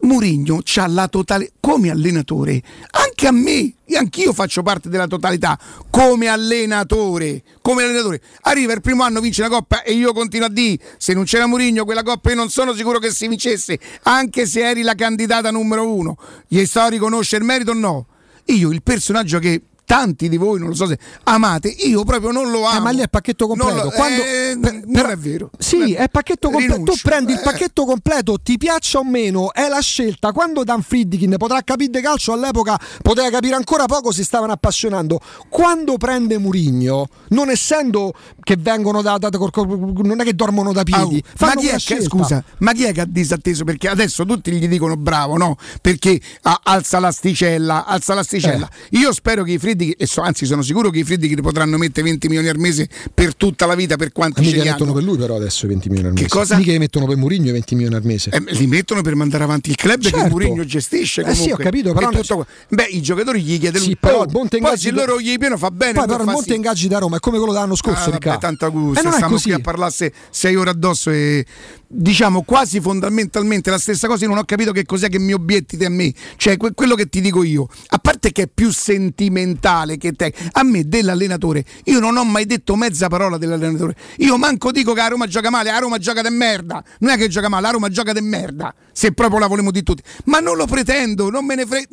Murigno c'ha la totale come allenatore, anche a me, io anch'io faccio parte della totalità come allenatore, come allenatore. Arriva il primo anno, vince la coppa e io continuo a dire, se non c'era Murigno quella coppa io non sono sicuro che si vincesse, anche se eri la candidata numero uno. Gli sto riconoscere il merito o no? Io il personaggio che tanti di voi, non lo so se amate, io proprio non lo amo. Eh, ma lì è pacchetto completo. Non lo- Quando- eh, per- non per- è vero. Sì, è pacchetto completo. Tu prendi il Eh. pacchetto completo, ti piaccia o meno, è la scelta. Quando Dan Friedkin potrà capire di calcio all'epoca, poteva capire ancora poco, si stavano appassionando. Quando prende Murigno, non essendo che vengono da, da- col- non è che dormono da piedi, Au, ma chi, è che, scusa, ma chi è che ha disatteso? Perché adesso tutti gli dicono bravo, no? Perché ah, alza l'asticella, alza l'asticella. Eh. Io spero che i Friedrich, e so- anzi sono sicuro che i Friedrich potranno mettere 20 milioni al mese per tutta la vita, per quanti ce li mettono per lui però adesso i 20 milioni al Che mese. cosa? Mica li mettono per Murigno i 20 milioni al mese. Eh, li mettono per mandare avanti il club che Certo. Mourinho gestisce Eh comunque. sì, ho capito, però tutto qua. Beh, i giocatori gli chiede Sì, però il monte poi ingaggi se da- loro gli pieno fa bene, Poi però il monte sì. ingaggi da Roma è come quello dell'anno scorso, Ah, vabbè, tanta gusto, E non è stiamo così. qui a parlare sei ore addosso e diciamo quasi fondamentalmente la stessa cosa. Io non ho capito che cos'è che mi obiettite a me, cioè que- quello che ti dico io, a parte che è più sentimentale che te, a me dell'allenatore, io non ho mai detto mezza parola dell'allenatore. Io manco dico che a Roma gioca male, a Roma gioca de merda. Non è che gioca male, a Roma gioca de merda. Se proprio la volemo di tutti, ma non lo pretendo, non me ne frega.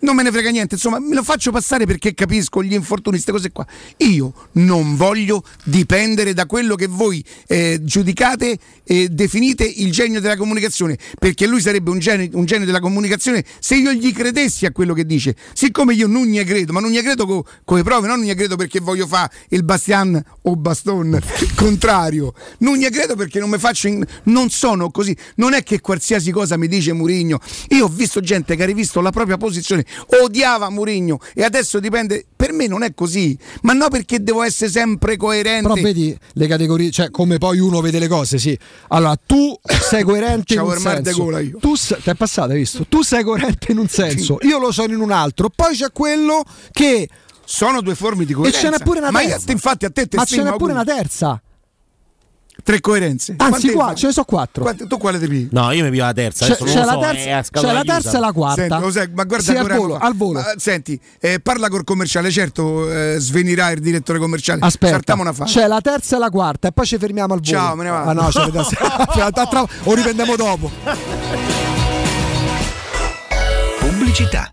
Non me ne frega niente, insomma, me lo faccio passare perché capisco gli infortuni, queste cose qua. Io non voglio dipendere da quello che voi eh, giudicate e definite il genio della comunicazione, perché lui sarebbe un genio, un genio della comunicazione se io gli credessi a quello che dice. Siccome io non gli credo, ma non gli credo co- con le prove, non gli credo perché voglio fare il Bastian o Baston contrario. Non gli credo perché non mi faccio in- non sono così. Non è che qualsiasi cosa mi dice Murigno. Io ho visto gente che ha rivisto la propria posizione, odiava Murigno e adesso dipende. Per me non è così. Ma no perché devo essere sempre coerente. Però vedi le categorie, cioè come poi uno vede le cose, sì. Allora, tu sei coerente in un senso. gola io. Tu sei, è passato, hai visto? Tu sei coerente in un senso, io lo sono in un altro. Poi c'è quello che sono due forme di E coerenza. ce n'è pure una Ma io, terza. infatti a te te Ma ce n'è pure una terza. Tre coerenze. Anzi, Quante qua ce ne so quattro. Quante- tu quale ti pigli? No, io mi piglio la terza. C'è, c'è la so, terza, a c'è la terza e la quarta. Senti, sai, ma guarda Sì, al volo, al volo. Ma, senti, eh, parla col commerciale, certo, eh, svenirà il direttore commerciale. Aspetta, Saltiamo una fase. c'è la terza e la quarta e poi ci fermiamo al volo. Ciao, me ne vado. Ah no, ce o riprendiamo dopo. Pubblicità.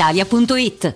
brispalitalia.it.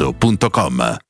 showroomdelmaterasso.com.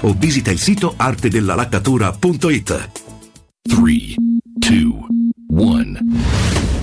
o visita il sito artedellalaccatura.it. 3, 2, 1.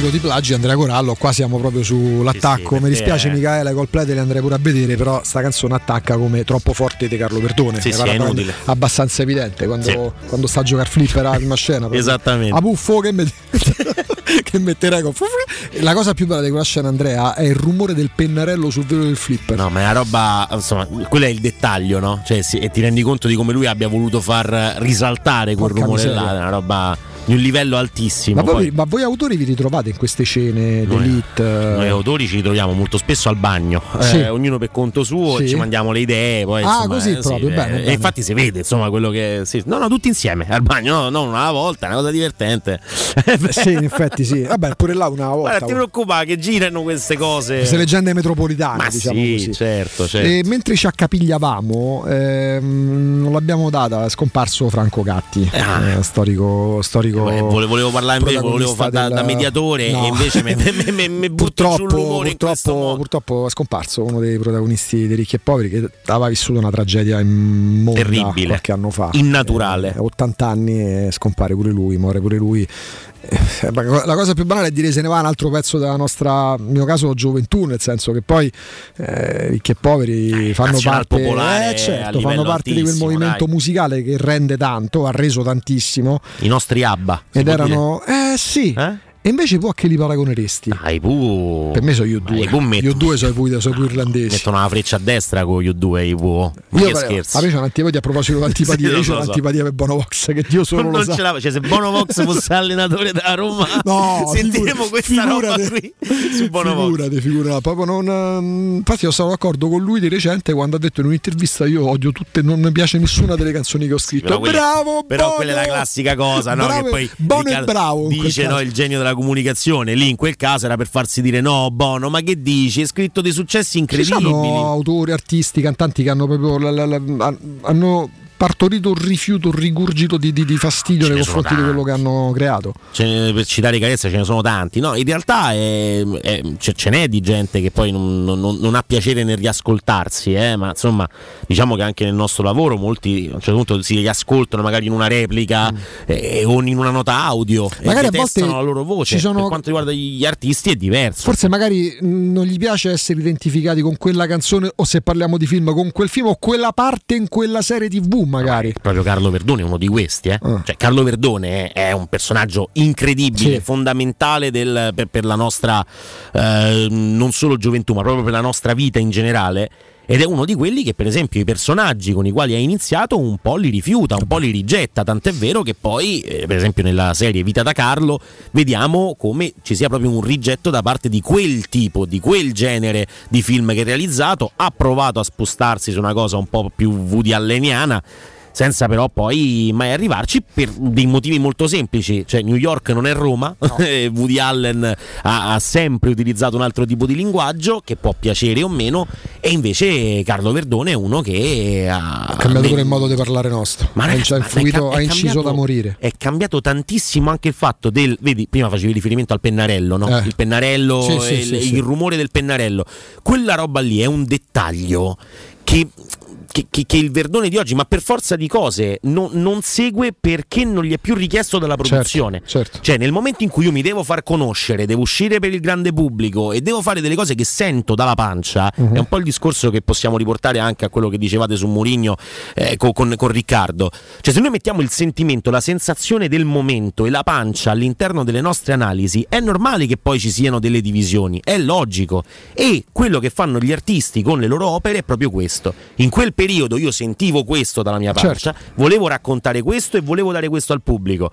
Proposito di plagi, Andrea Corallo, qua siamo proprio sull'attacco. sì, Mi dispiace, perché- Michaela, col play le andrei pure a vedere, però sta canzone attacca come troppo forte di Carlo Bertone. Sì, sì, è inutile. Abbastanza evidente quando, Sì. quando sta a giocare flipper a prima scena. proprio. Esattamente. A buffo che, met- che metterei con. La cosa più bella di quella scena, Andrea, è il rumore del pennarello sul velo del flipper. No, ma è una roba, insomma, quello è il dettaglio, no? Cioè, sì, e ti rendi conto di come lui abbia voluto far risaltare quel Porca rumore miseria. là, è una roba di un livello altissimo. Ma voi, Poi, ma voi autori vi ritrovate in queste scene Noi- d'elite? noi autori ci ritroviamo molto spesso al bagno, Sì. eh, ognuno per conto suo, Sì. ci mandiamo le idee, poi Ah, insomma, così eh, sì, proprio, eh, bene, e bene. infatti si vede, insomma, quello che sì. No, no, tutti insieme al bagno, no, non una volta, è una cosa divertente. sì, in effetti sì. Vabbè, pure là una volta. Guarda, ti preoccupare che girano queste cose. Queste leggende metropolitane, Ma diciamo sì, così. certo, certo. E mentre ci accapigliavamo, ehm, non l'abbiamo data, è scomparso Franco Gatti, eh, storico, storico Ah. Eh, vole- volevo parlare invece, volevo fare da, da mediatore No. e invece mi, mi, mi butto Purtroppo, purtroppo, purtroppo è scomparso uno dei protagonisti di Ricchi e Poveri che aveva vissuto una tragedia immonda Terribile. qualche anno fa. Innaturale. Eh, 80 anni e scompare pure lui, muore pure lui. Eh, ma La cosa più banale è dire se ne va un altro pezzo della nostra, nel mio caso, gioventù, nel senso che poi eh, ricchi e poveri fanno nazional parte, popolare eh, certo, fanno parte di quel movimento dai. musicale che rende tanto, ha reso tantissimo. I nostri ABBA. Ed erano, eh sì, E invece può che li paragoneresti? Ah, i Pooh. Per me sono io due. Mettono- Io due sono i Pooh, sono Pooh irlandesi. Mettono una freccia a destra con gli U2 i Pooh. Ma Io che scherzo. a me c'è un'antipatia a proposito di antipatia, Sì, io c'ho lo so. un'antipatia per Bonovox che Dio solo non lo sa. ce la cioè, se Bono Vox fosse allenatore della Roma, No, sentiremo figura- questa roba figurate. qui su Bono Vox. Figurati, figurati, proprio non, ehm, infatti io sono d'accordo con lui di recente quando ha detto in un'intervista io odio tutte, non mi piace nessuna delle canzoni che ho scritto. Però quella- bravo, però Bono! quella è la classica cosa, no? Bravo- che poi Bono è bravo dice no, il genio della comunicazione. Lì in quel caso era per farsi dire no, Bono, ma che dici? Hai scritto dei successi Ci incredibili. sono autori, artisti, cantanti che hanno proprio la- la- la- hanno partorito un rifiuto, un rigurgito di, di- di fastidio Ce nei confronti di quello che hanno creato. Ne- per citare Carezza ce ne sono tanti. No, in realtà è- è- ce, ce n'è di gente che poi non, non- non ha piacere nel riascoltarsi, eh, ma insomma, diciamo che anche nel nostro lavoro molti a un certo punto si riascoltano magari in una replica eh, o in una nota audio Mm. Magari e volte la loro voce. sono- Per quanto riguarda gli artisti è diverso. Forse magari non gli piace essere identificati con quella canzone o se parliamo di film con quel film o quella parte in quella serie tv magari. Proprio Carlo Verdone è uno di questi. eh. Cioè, Carlo Verdone è un personaggio incredibile, Sì. fondamentale del- per, per la nostra eh, non solo gioventù, ma proprio per la nostra vita in generale. Ed è uno di quelli che, per esempio, i personaggi con i quali ha iniziato un po' li rifiuta, un po' li rigetta. Tant'è vero che poi, eh, per esempio, nella serie Vita da Carlo, vediamo come ci sia proprio un rigetto da parte di quel tipo, di quel genere di film che ha realizzato. Ha provato a spostarsi su una cosa un po' più Woody Alleniana senza però poi mai arrivarci per dei motivi molto semplici, cioè New York non è Roma, Woody Allen ha, ha sempre utilizzato un altro tipo di linguaggio che può piacere o meno e invece Carlo Verdone è uno che ha Ha cambiato pure il modo di parlare nostro. ma ha, ragazzi, ha influito, ha inciso cambiato- da morire. È cambiato tantissimo anche il fatto del. Vedi, prima facevi riferimento al pennarello, no? Eh. Il pennarello, Sì, sì, il, sì, il sì. rumore del pennarello. Quella roba lì è un dettaglio che. Che, che- che il Verdone di oggi, ma per forza di cose, non, non segue perché non gli è più richiesto dalla produzione. certo. Cioè, nel momento in cui io mi devo far conoscere, devo uscire per il grande pubblico e devo fare delle cose che sento dalla pancia, Mhm. è un po' il discorso che possiamo riportare anche a quello che dicevate su Mourinho eh, co- con, con Riccardo. Cioè, se noi mettiamo il sentimento, la sensazione del momento e la pancia all'interno delle nostre analisi, è normale che poi ci siano delle divisioni, è logico. E quello che fanno gli artisti con le loro opere è proprio questo. In quel periodo io sentivo questo dalla mia pancia, volevo raccontare questo e volevo dare questo al pubblico.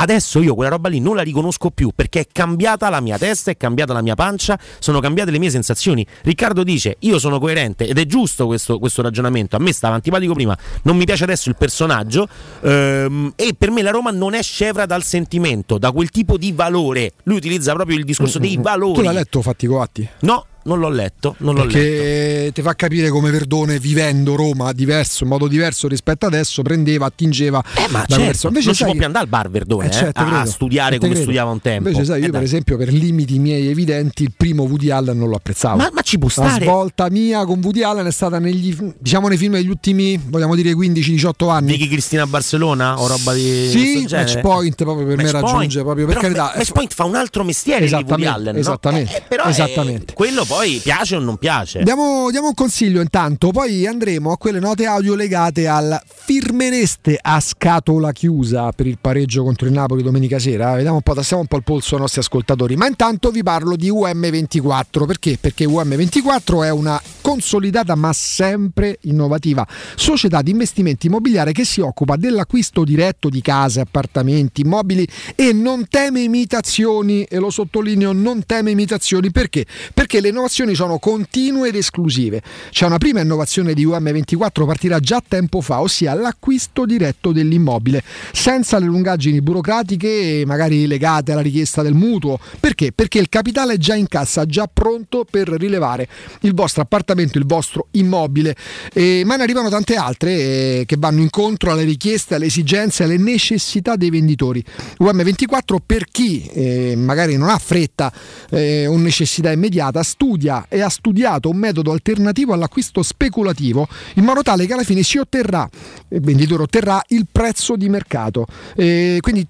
Adesso io quella roba lì non la riconosco più perché è cambiata la mia testa, è cambiata la mia pancia, sono cambiate le mie sensazioni. Riccardo dice: Io sono coerente ed è giusto questo, questo ragionamento. A me stava antipatico prima, non mi piace adesso il personaggio. ehm, e per me la Roma non è scevra dal sentimento, da quel tipo di valore. Lui utilizza proprio il discorso dei valori. Tu l'hai letto Fatti Coatti? No, non l'ho letto. Non l'ho letto. Perché ti fa capire come Verdone vivendo Roma diverso, in modo diverso rispetto adesso, prendeva, attingeva. Ma da certo, persone. non si sai- può più andare al bar Verdone Eh, eh, certo, a, credo. a studiare Eh, te come credo. studiava un tempo. Invece, sai, io, Eh, per esempio, per limiti miei evidenti, il primo Woody Allen non lo apprezzavo. Ma- ma ci può La stare. svolta mia con Woody Allen è stata negli, diciamo, nei film degli ultimi, vogliamo dire, 15-18 anni. Vicky Cristina Barcellona o roba di Sì, questo genere? Match Point proprio per me Match raggiunge Point. proprio per Però carità. Match Point fa un altro mestiere di Woody Esattamente, Allen, no? esattamente, Eh, però esattamente. quello poi piace o non piace? Diamo, diamo un consiglio intanto, poi andremo a quelle note audio legate al Firmeneste a scatola chiusa per il pareggio contro il Napoli domenica sera. Vediamo un po', tassiamo un po' il polso ai nostri ascoltatori. Ma intanto vi parlo di UM24. Perché? Perché UM24 è una consolidata ma sempre innovativa società di investimenti immobiliare che si occupa dell'acquisto diretto di case, appartamenti, immobili e non teme imitazioni, e lo sottolineo, non teme imitazioni perché? Perché le innovazioni sono continue ed esclusive. C'è una prima innovazione di UM24 partirà già tempo fa, ossia l'acquisto diretto dell'immobile, senza le lungaggini burocratiche magari legate alla richiesta del mutuo. Perché? Perché il capitale è già in cassa, già pronto per rilevare il vostro appartamento, il vostro immobile. E- ma ne arrivano tante altre eh, che vanno incontro alle richieste, alle esigenze, alle necessità dei venditori. UM24 per chi eh, magari non ha fretta eh, o necessità immediata, studia e ha studiato un metodo alternativo all'acquisto speculativo in modo tale che alla fine si otterrà, il venditore otterrà il prezzo di mercato. Eh, quindi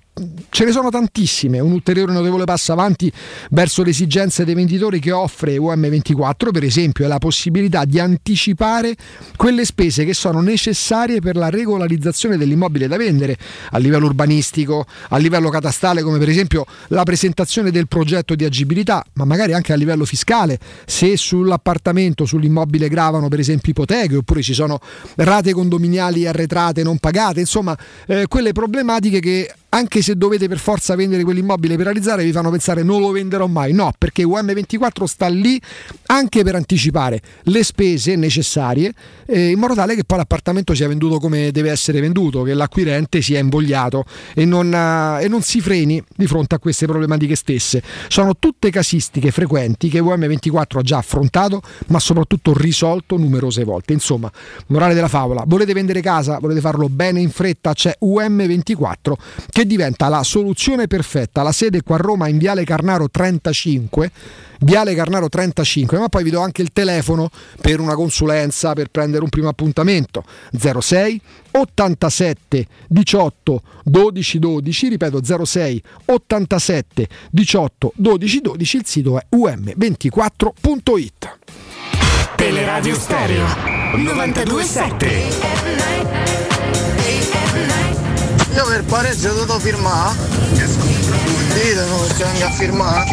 ce ne sono tantissime. Un ulteriore notevole passo avanti verso le esigenze dei venditori che offre UM24, per esempio, è la possibilità di anticipare quelle spese che sono necessarie per la regolarizzazione dell'immobile da vendere a livello urbanistico, a livello catastale, come per esempio la presentazione del progetto di agibilità, ma magari anche a livello fiscale, se sull'appartamento, sull'immobile gravano per esempio ipoteche oppure ci sono rate condominiali arretrate non pagate, insomma eh, quelle problematiche che anche se dovete per forza vendere quell'immobile per realizzare, vi fanno pensare non lo venderò mai. No, perché UM24 sta lì anche per anticipare le spese necessarie eh, in modo tale che poi l'appartamento sia venduto come deve essere venduto, che l'acquirente sia invogliato e non, eh, e non si freni di fronte a queste problematiche stesse. Sono tutte casistiche frequenti che UM24 ha già affrontato, ma soprattutto risolto numerose volte. Insomma, morale della favola, volete vendere casa, volete farlo bene in fretta, c'è UM24 che diventa la soluzione perfetta. La sede qua a Roma in Viale Carnaro 35, Viale Carnaro 35, ma poi vi do anche il telefono per una consulenza, per prendere un primo appuntamento. 06 87 18 12 12, ripeto 06 87 18 12 12, il sito è um24.it. Teleradio Stereo 927 Io per pareggio dovuto firmare. Ditelo che venga a firmare.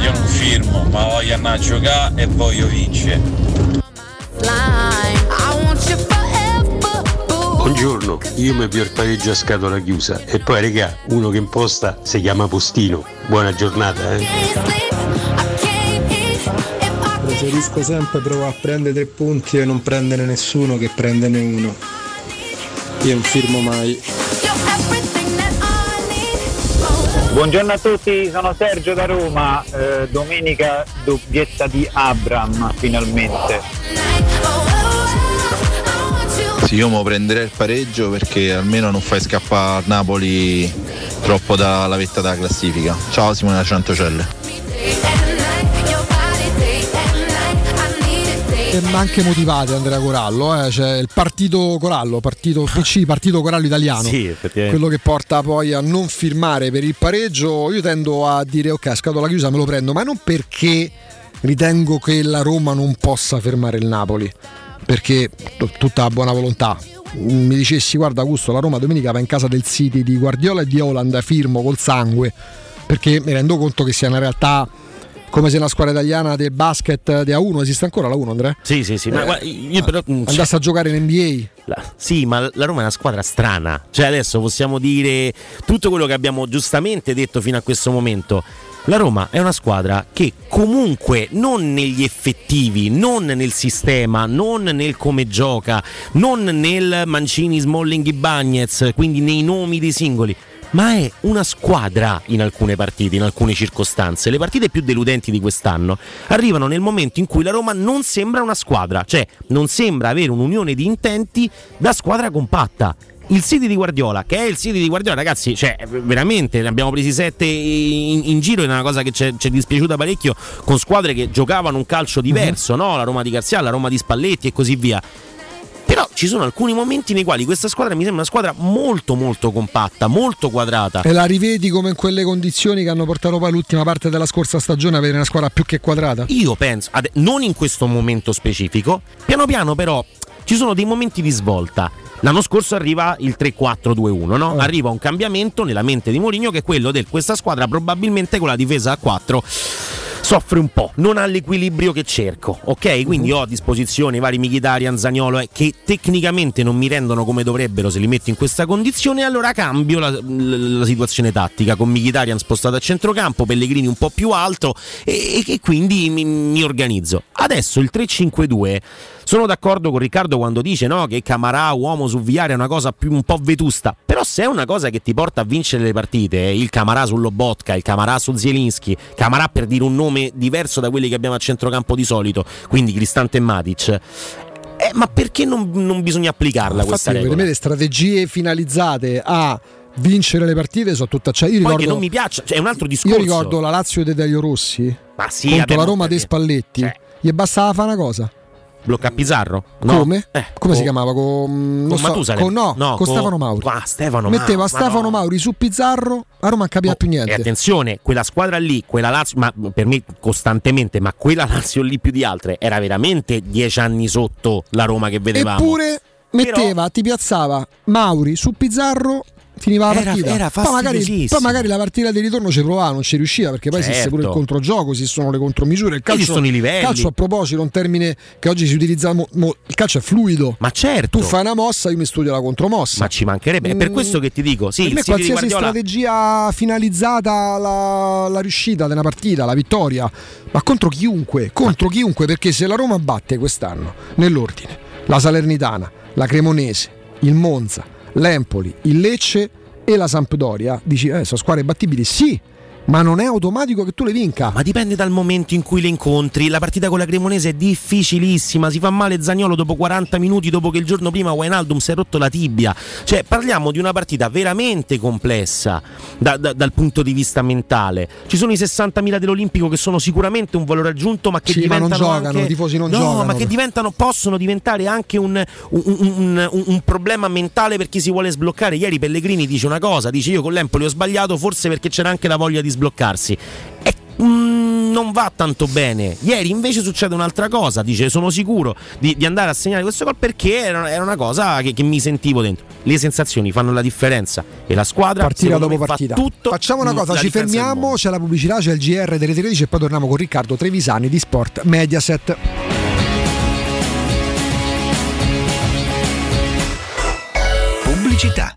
Io non firmo, ma voglio andare a giocare e voglio vincere. Buongiorno, io mi più pareggio a scatola chiusa e poi regà, uno che imposta si chiama Postino. Buona giornata, eh. Preferisco sempre provare a prendere tre punti e non prendere nessuno che prenderne uno. Io non firmo mai. Buongiorno a tutti, sono Sergio da Roma, eh, domenica doppietta di Abram finalmente. Sì, io mi prenderei il pareggio perché almeno non fai scappare Napoli troppo dalla vetta della classifica. Ciao Simone da Centocelle. E ma anche motivate Andrea Corallo, eh? cioè il partito Corallo, partito PC, partito Corallo italiano, Sì, quello che porta poi a non firmare per il pareggio, io tendo a dire ok, scatola chiusa me lo prendo, ma non perché ritengo che la Roma non possa fermare il Napoli, perché tutta buona volontà. Mi dicessi guarda Augusto, la Roma domenica va in casa del City di Guardiola e di Holland, firmo col sangue, perché mi rendo conto che sia una realtà come se una squadra italiana del basket di A1 esiste ancora la 1 Andrea? Sì, sì, sì, ma Eh, guarda, io però mm, Andasse a giocare in NBA. La- sì, ma la Roma è una squadra strana. Cioè, adesso possiamo dire tutto quello che abbiamo giustamente detto fino a questo momento. La Roma è una squadra che comunque non negli effettivi, non nel sistema, non nel come gioca, non nel Mancini, Smalling, Bagnez, quindi nei nomi dei singoli, ma è una squadra in alcune partite, in alcune circostanze. Le partite più deludenti di quest'anno arrivano nel momento in cui la Roma non sembra una squadra, cioè non sembra avere un'unione di intenti da squadra compatta. Il City di Guardiola, che è il City di Guardiola, ragazzi, cioè veramente ne abbiamo presi sette in, in giro, è una cosa che ci è ci è dispiaciuta parecchio con squadre che giocavano un calcio diverso, no? La Roma di Garzia, la Roma di Spalletti e così via. Ci sono alcuni momenti nei quali questa squadra mi sembra una squadra molto molto compatta, molto quadrata. E la rivedi come in quelle condizioni che hanno portato poi l'ultima parte della scorsa stagione a avere una squadra più che quadrata? Io penso, ade- non in questo momento specifico, piano piano però ci sono dei momenti di svolta. L'anno scorso arriva il 3-4-2-1, no? Arriva un cambiamento nella mente di Mourinho che è quello di questa squadra probabilmente con la difesa a 4 soffre un po', non ha l'equilibrio che cerco, ok? Quindi ho a disposizione i vari Mkhitaryan, Zaniolo eh, che tecnicamente non mi rendono come dovrebbero se li metto in questa condizione, allora cambio la, la- la situazione tattica con Mkhitaryan spostato a centrocampo, Pellegrini un po' più alto e, e quindi mi, mi organizzo. Adesso il 3-5-2 sono d'accordo con Riccardo quando dice no, che Camarà, uomo su Viare, è una cosa più un po' vetusta. Però se è una cosa che ti porta a vincere le partite, il Camarà su Lobotka, il Camarà su Zielinski, Camarà per dire un nome diverso da quelli che abbiamo a centrocampo di solito, quindi Cristante e Matic. Eh, ma perché non, non bisogna applicarla questa Infatti, per regola? me le strategie finalizzate a vincere le partite sono tutte acciaie. Io Poi ricordo, che non mi piaccia, cioè è un altro discorso. io ricordo la Lazio di Delio Rossi Ma sì, contro la ma Roma dei Spalletti. Gli bastava fare una cosa. Blocca Pizarro? No. Come? Eh, Come si con- chiamava? Con, non Con so, Matusalem? con- no, No, con Stefano Mauri. Ah, Stefano Metteva Mauri, Stefano Madonna. Mauri su Pizzarro, a Roma non capiva più niente. E attenzione, quella squadra lì, quella Lazio, ma per me costantemente, ma quella Lazio lì più di altre, era veramente dieci anni sotto la Roma che vedevamo. Eppure metteva, ti piazzava Mauri su Pizzarro. Finiva la Era- partita. era poi, magari, poi magari la partita di ritorno ci provava, non ci riusciva perché poi esiste pure il Certo. controgioco, esistono le contromisure. Il calcio, Esistono i livelli. il calcio, a proposito, un termine che oggi si utilizza. mo- mo- il calcio è fluido. Ma certo. Tu fai una mossa, io mi studio la contromossa. Ma ci mancherebbe. È per Mm. questo che ti dico, sì, per me qualsiasi Guardiola strategia finalizzata alla, alla riuscita di una partita, alla vittoria, ma contro chiunque, contro chiunque, perché se la Roma batte quest'anno nell'ordine la Salernitana, la Cremonese, il Monza, l'Empoli, il Lecce e la Sampdoria, dici eh, sono squadre battibili, sì, ma non è automatico che tu le vinca. Ma dipende dal momento in cui le incontri. La partita con la Cremonese è difficilissima. Si fa male Zagnolo dopo 40 minuti, dopo che il giorno prima Wijnaldum si è rotto la tibia. Cioè, parliamo di una partita veramente complessa da- da- dal punto di vista mentale. Ci sono i 60.000 dell'Olimpico che sono sicuramente un valore aggiunto, ma che Sì, ma non diventano. giocano, anche... i tifosi non no, giocano. ma che diventano, possono diventare anche un, un- un- un- un problema mentale per chi si vuole sbloccare. Ieri Pellegrini dice una cosa: dice io con l'Empoli ho sbagliato, forse perché c'era anche la voglia di sbloccarsi. E mm, non va tanto bene. Ieri invece succede un'altra cosa. Dice: Sono sicuro di, di andare a segnare questo gol perché era, era una cosa che, che mi sentivo dentro. Le sensazioni fanno la differenza e la squadra partita dopo me, fa partita. tutto. Facciamo una cosa, ci fermiamo, c'è la pubblicità, c'è il GR delle 13 e poi torniamo con Riccardo Trevisani di Sport Mediaset. Pubblicità.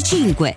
35.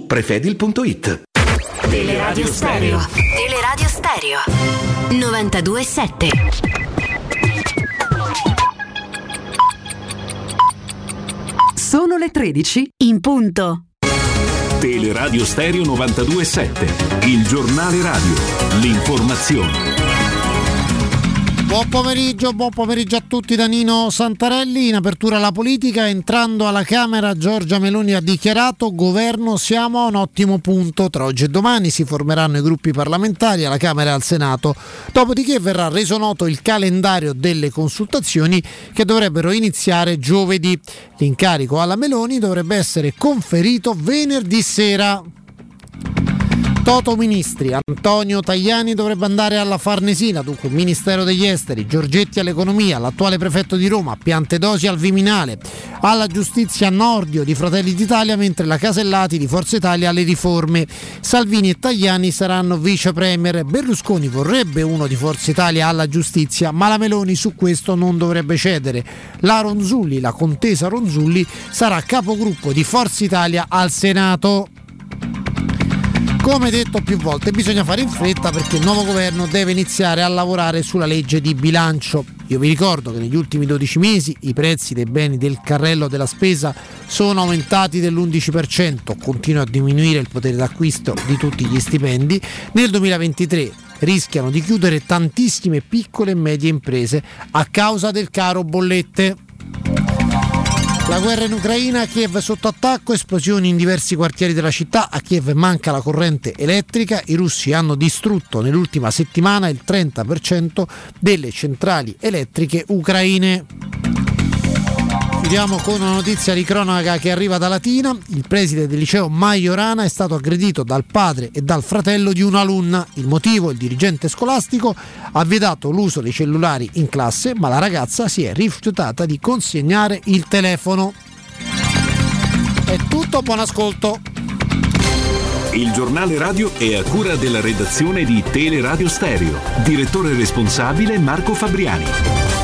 prefedil.it. Teleradio Stereo. Teleradio Stereo 927. Sono le 13 in punto. Teleradio Stereo 927, il giornale radio, l'informazione. Buon pomeriggio, buon pomeriggio a tutti da Nino Santarelli. In apertura alla politica, entrando alla Camera, Giorgia Meloni ha dichiarato governo siamo a un ottimo punto. Tra oggi e domani si formeranno i gruppi parlamentari alla Camera e al Senato. Dopodiché verrà reso noto il calendario delle consultazioni che dovrebbero iniziare giovedì. L'incarico alla Meloni dovrebbe essere conferito venerdì sera. Toto Ministri, Antonio Tajani dovrebbe andare alla Farnesina, dunque Ministero degli Esteri, Giorgetti all'Economia, l'attuale prefetto di Roma, Piantedosi al Viminale, alla Giustizia Nordio di Fratelli d'Italia, mentre la Casellati di Forza Italia alle riforme. Salvini e Tajani saranno vice premier, Berlusconi vorrebbe uno di Forza Italia alla Giustizia, ma la Meloni su questo non dovrebbe cedere. La Ronzulli, la contesa Ronzulli, sarà capogruppo di Forza Italia al Senato. Come detto più volte, bisogna fare in fretta perché il nuovo governo deve iniziare a lavorare sulla legge di bilancio. Io vi ricordo che negli ultimi 12 mesi i prezzi dei beni del carrello della spesa sono aumentati dell'11%, continua a diminuire il potere d'acquisto di tutti gli stipendi. Nel 2023 rischiano di chiudere tantissime piccole e medie imprese a causa del caro bollette. La guerra in Ucraina, Kiev sotto attacco, esplosioni in diversi quartieri della città, a Kiev manca la corrente elettrica, i russi hanno distrutto nell'ultima settimana il 30% delle centrali elettriche ucraine. Chiudiamo con una notizia di cronaca che arriva da Latina. Il preside del liceo Majorana è stato aggredito dal padre e dal fratello di un'alunna. Il motivo, il dirigente scolastico ha vietato l'uso dei cellulari in classe, ma la ragazza si è rifiutata di consegnare il telefono. È tutto, buon ascolto. Il giornale radio è a cura della redazione di Teleradio Stereo. Direttore responsabile Marco Fabriani.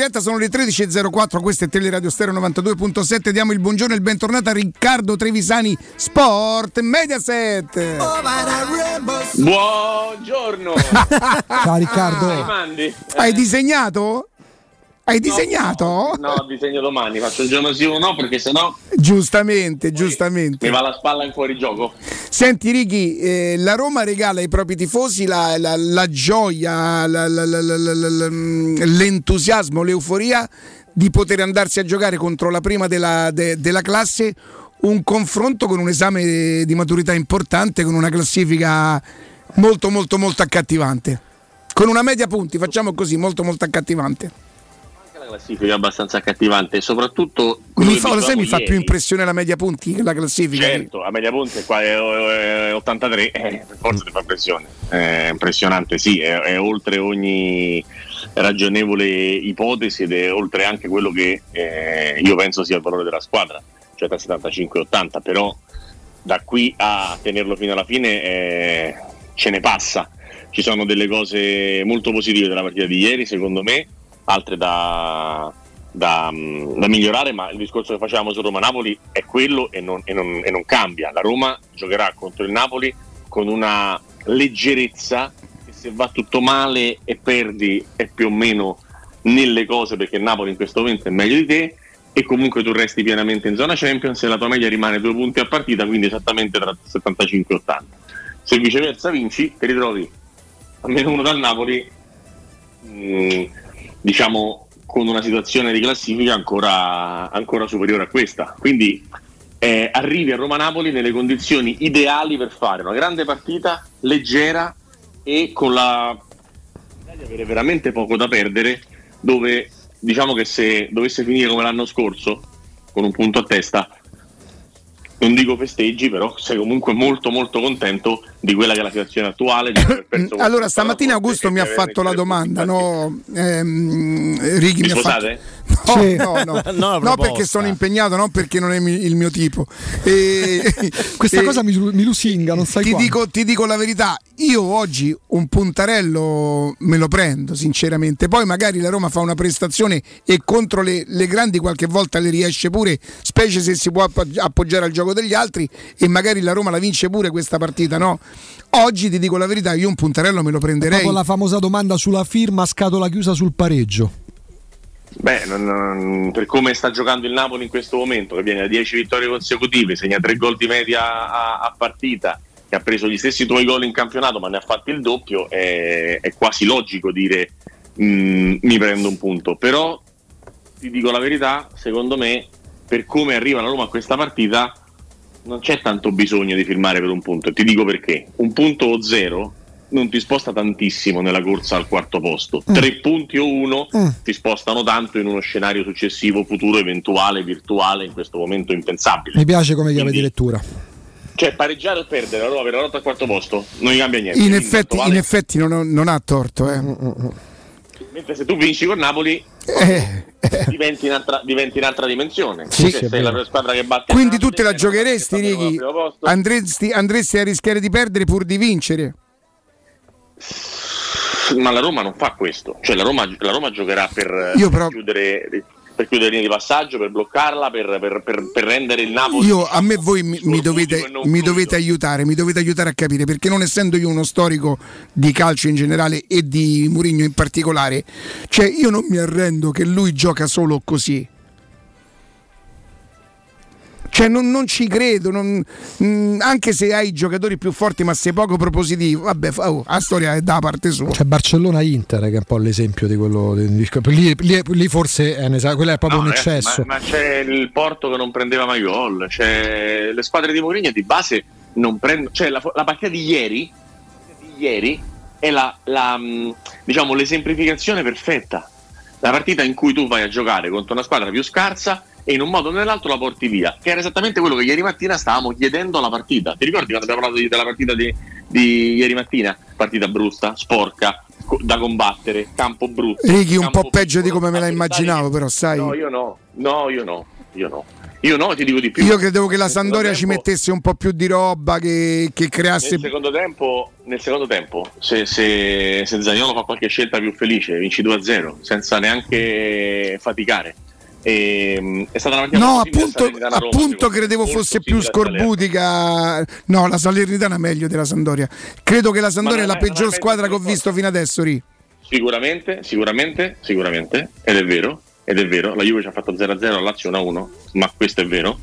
Diretta, sono le 13.04, questo è Teleradio Stereo 92.7, diamo il buongiorno e il bentornato a Riccardo Trevisani Sport Mediaset. Buongiorno. Ciao Riccardo. Mandi? Hai disegnato? Hai disegnato? No, disegno domani, faccio il giorno sì o no perché sennò Giustamente, giustamente. mi va la spalla in fuori gioco. Senti Righi, eh, la Roma regala ai propri tifosi la, la- la gioia, la- la- l'entusiasmo, l'euforia di poter andarsi a giocare contro la prima della, de- della classe un confronto con un esame di maturità importante, con una classifica molto molto molto accattivante. Con una media punti, facciamo così, molto molto accattivante. La classifica abbastanza accattivante e soprattutto Mi fa, lo sai, mi fa più impressione la media punti che la classifica. Certo, a media punta qua è, è 83, eh, forza ti fa impressione. È impressionante, sì, è, è oltre ogni ragionevole ipotesi ed è oltre anche quello che eh, io penso sia il valore della squadra, cioè da 75 80, però da qui a tenerlo fino alla fine eh, ce ne passa. Ci sono delle cose molto positive della partita di ieri, secondo me, altre da, da, da migliorare, ma il discorso che facevamo su Roma-Napoli è quello e non, e non- e non cambia. La Roma giocherà contro il Napoli con una leggerezza che se va tutto male e perdi è più o meno nelle cose perché Napoli in questo momento è meglio di te e comunque tu resti pienamente in zona Champions e la tua media rimane due punti a partita, quindi esattamente tra 75 e 80. Se viceversa vinci, ti ritrovi a meno uno dal Napoli, mh, diciamo con una situazione di classifica ancora, ancora superiore a questa. Quindi eh, arrivi a Roma-Napoli nelle condizioni ideali per fare una grande partita, leggera e con la di avere veramente poco da perdere, dove diciamo che se dovesse finire come l'anno scorso, con un punto a testa, non dico festeggi, però sei comunque molto molto contento di quella che è la situazione attuale. Allora, stamattina Augusto e mi ha fatto la domanda, no? Ehm, Righi Mi mi ha fatto. No, no, no, No, no, perché sono impegnato, non perché non è mi- il mio tipo. E- Questa e- cosa mi, mi lusinga, non sai ti dico, ti dico la verità, io oggi un puntarello me lo prendo sinceramente, poi magari la Roma fa una prestazione e contro le, le grandi qualche volta le riesce pure, specie se si può appoggi- appoggiare al gioco degli altri e magari la Roma la vince pure questa partita, no? Oggi ti dico la verità, io un puntarello me lo prenderei. Proprio la famosa domanda sulla firma a scatola chiusa sul pareggio. Beh, non- non- per come sta giocando il Napoli in questo momento, che viene da 10 vittorie consecutive, segna 3 gol di media a, a partita, che ha preso gli stessi tuoi gol in campionato, ma ne ha fatti il doppio, è, è quasi logico dire mm, mi prendo un punto. Però ti dico la verità, secondo me, per come arriva la Roma a questa partita, non c'è tanto bisogno di firmare per un punto. Ti dico perché. Un punto o zero non ti sposta tantissimo nella corsa al quarto posto. Tre punti o uno ti spostano tanto in uno scenario successivo, futuro, eventuale, virtuale, in questo momento impensabile. Mi piace come chiave di lettura. Cioè, pareggiare o perdere la Roma per la lotta al quarto posto non gli cambia niente. In effetti, vale- in effetti non, non ha torto. Eh. Mentre se tu vinci con Napoli diventi, un'altra, diventi un'altra dimensione. Eh, Sì, Cioè, sei la squadra che batte Quindi tu te la giocheresti, Righi? Andresti, andresti a rischiare di perdere pur di vincere? Ma la Roma non fa questo, cioè la Roma, la Roma giocherà per, per però- chiudere, per chiudere linee di passaggio, per bloccarla, per, per- per- per rendere il Napoli. Io, a me voi mi, mi dovete, mi dovete aiutare, mi dovete aiutare a capire, perché non essendo io uno storico di calcio in generale e di Mourinho in particolare, cioè io non mi arrendo che lui gioca solo così. Cioè non, non ci credo, non- mm, anche se hai i giocatori più forti ma sei poco propositivo, vabbè, oh, la storia è da parte sua. C'è Barcellona-Inter che è un po' l'esempio di quello. di- lì, lì- lì forse è un esa- quello è proprio No, un ragazzi, eccesso. Ma, ma c'è il Porto che non prendeva mai gol, c'è le squadre di Mourinho di base non prendono. Cioè la, la partita di ieri, di ieri è la, la, mh, diciamo, l'esemplificazione perfetta. La partita in cui tu vai a giocare contro una squadra più scarsa e in un modo o nell'altro la porti via, che era esattamente quello che ieri mattina stavamo chiedendo alla partita. Ti ricordi quando abbiamo parlato della partita di, di ieri mattina? Partita brutta, sporca, da combattere, campo brutto. Righi un po' peggio di come me la immaginavo, però sai. No, io no, no, io no, io no. Io no, ti dico di più. Io credevo che la Sandoria ci mettesse un po' più di roba, che, che creasse. Nel secondo tempo, nel secondo tempo se, se, se Zaniolo fa qualche scelta più felice, vinci 2-0, senza neanche faticare. E, è stata una partita No, appunto, appunto credevo fosse più scorbutica. No, la Salernitana è meglio della Sandoria. Credo che la Sandoria è la peggior squadra che ho visto fino adesso. Ri. Sicuramente, sicuramente, sicuramente, ed è vero, ed è vero, la Juve ci ha fatto 0-0, la Lazio 1-1, ma questo è vero,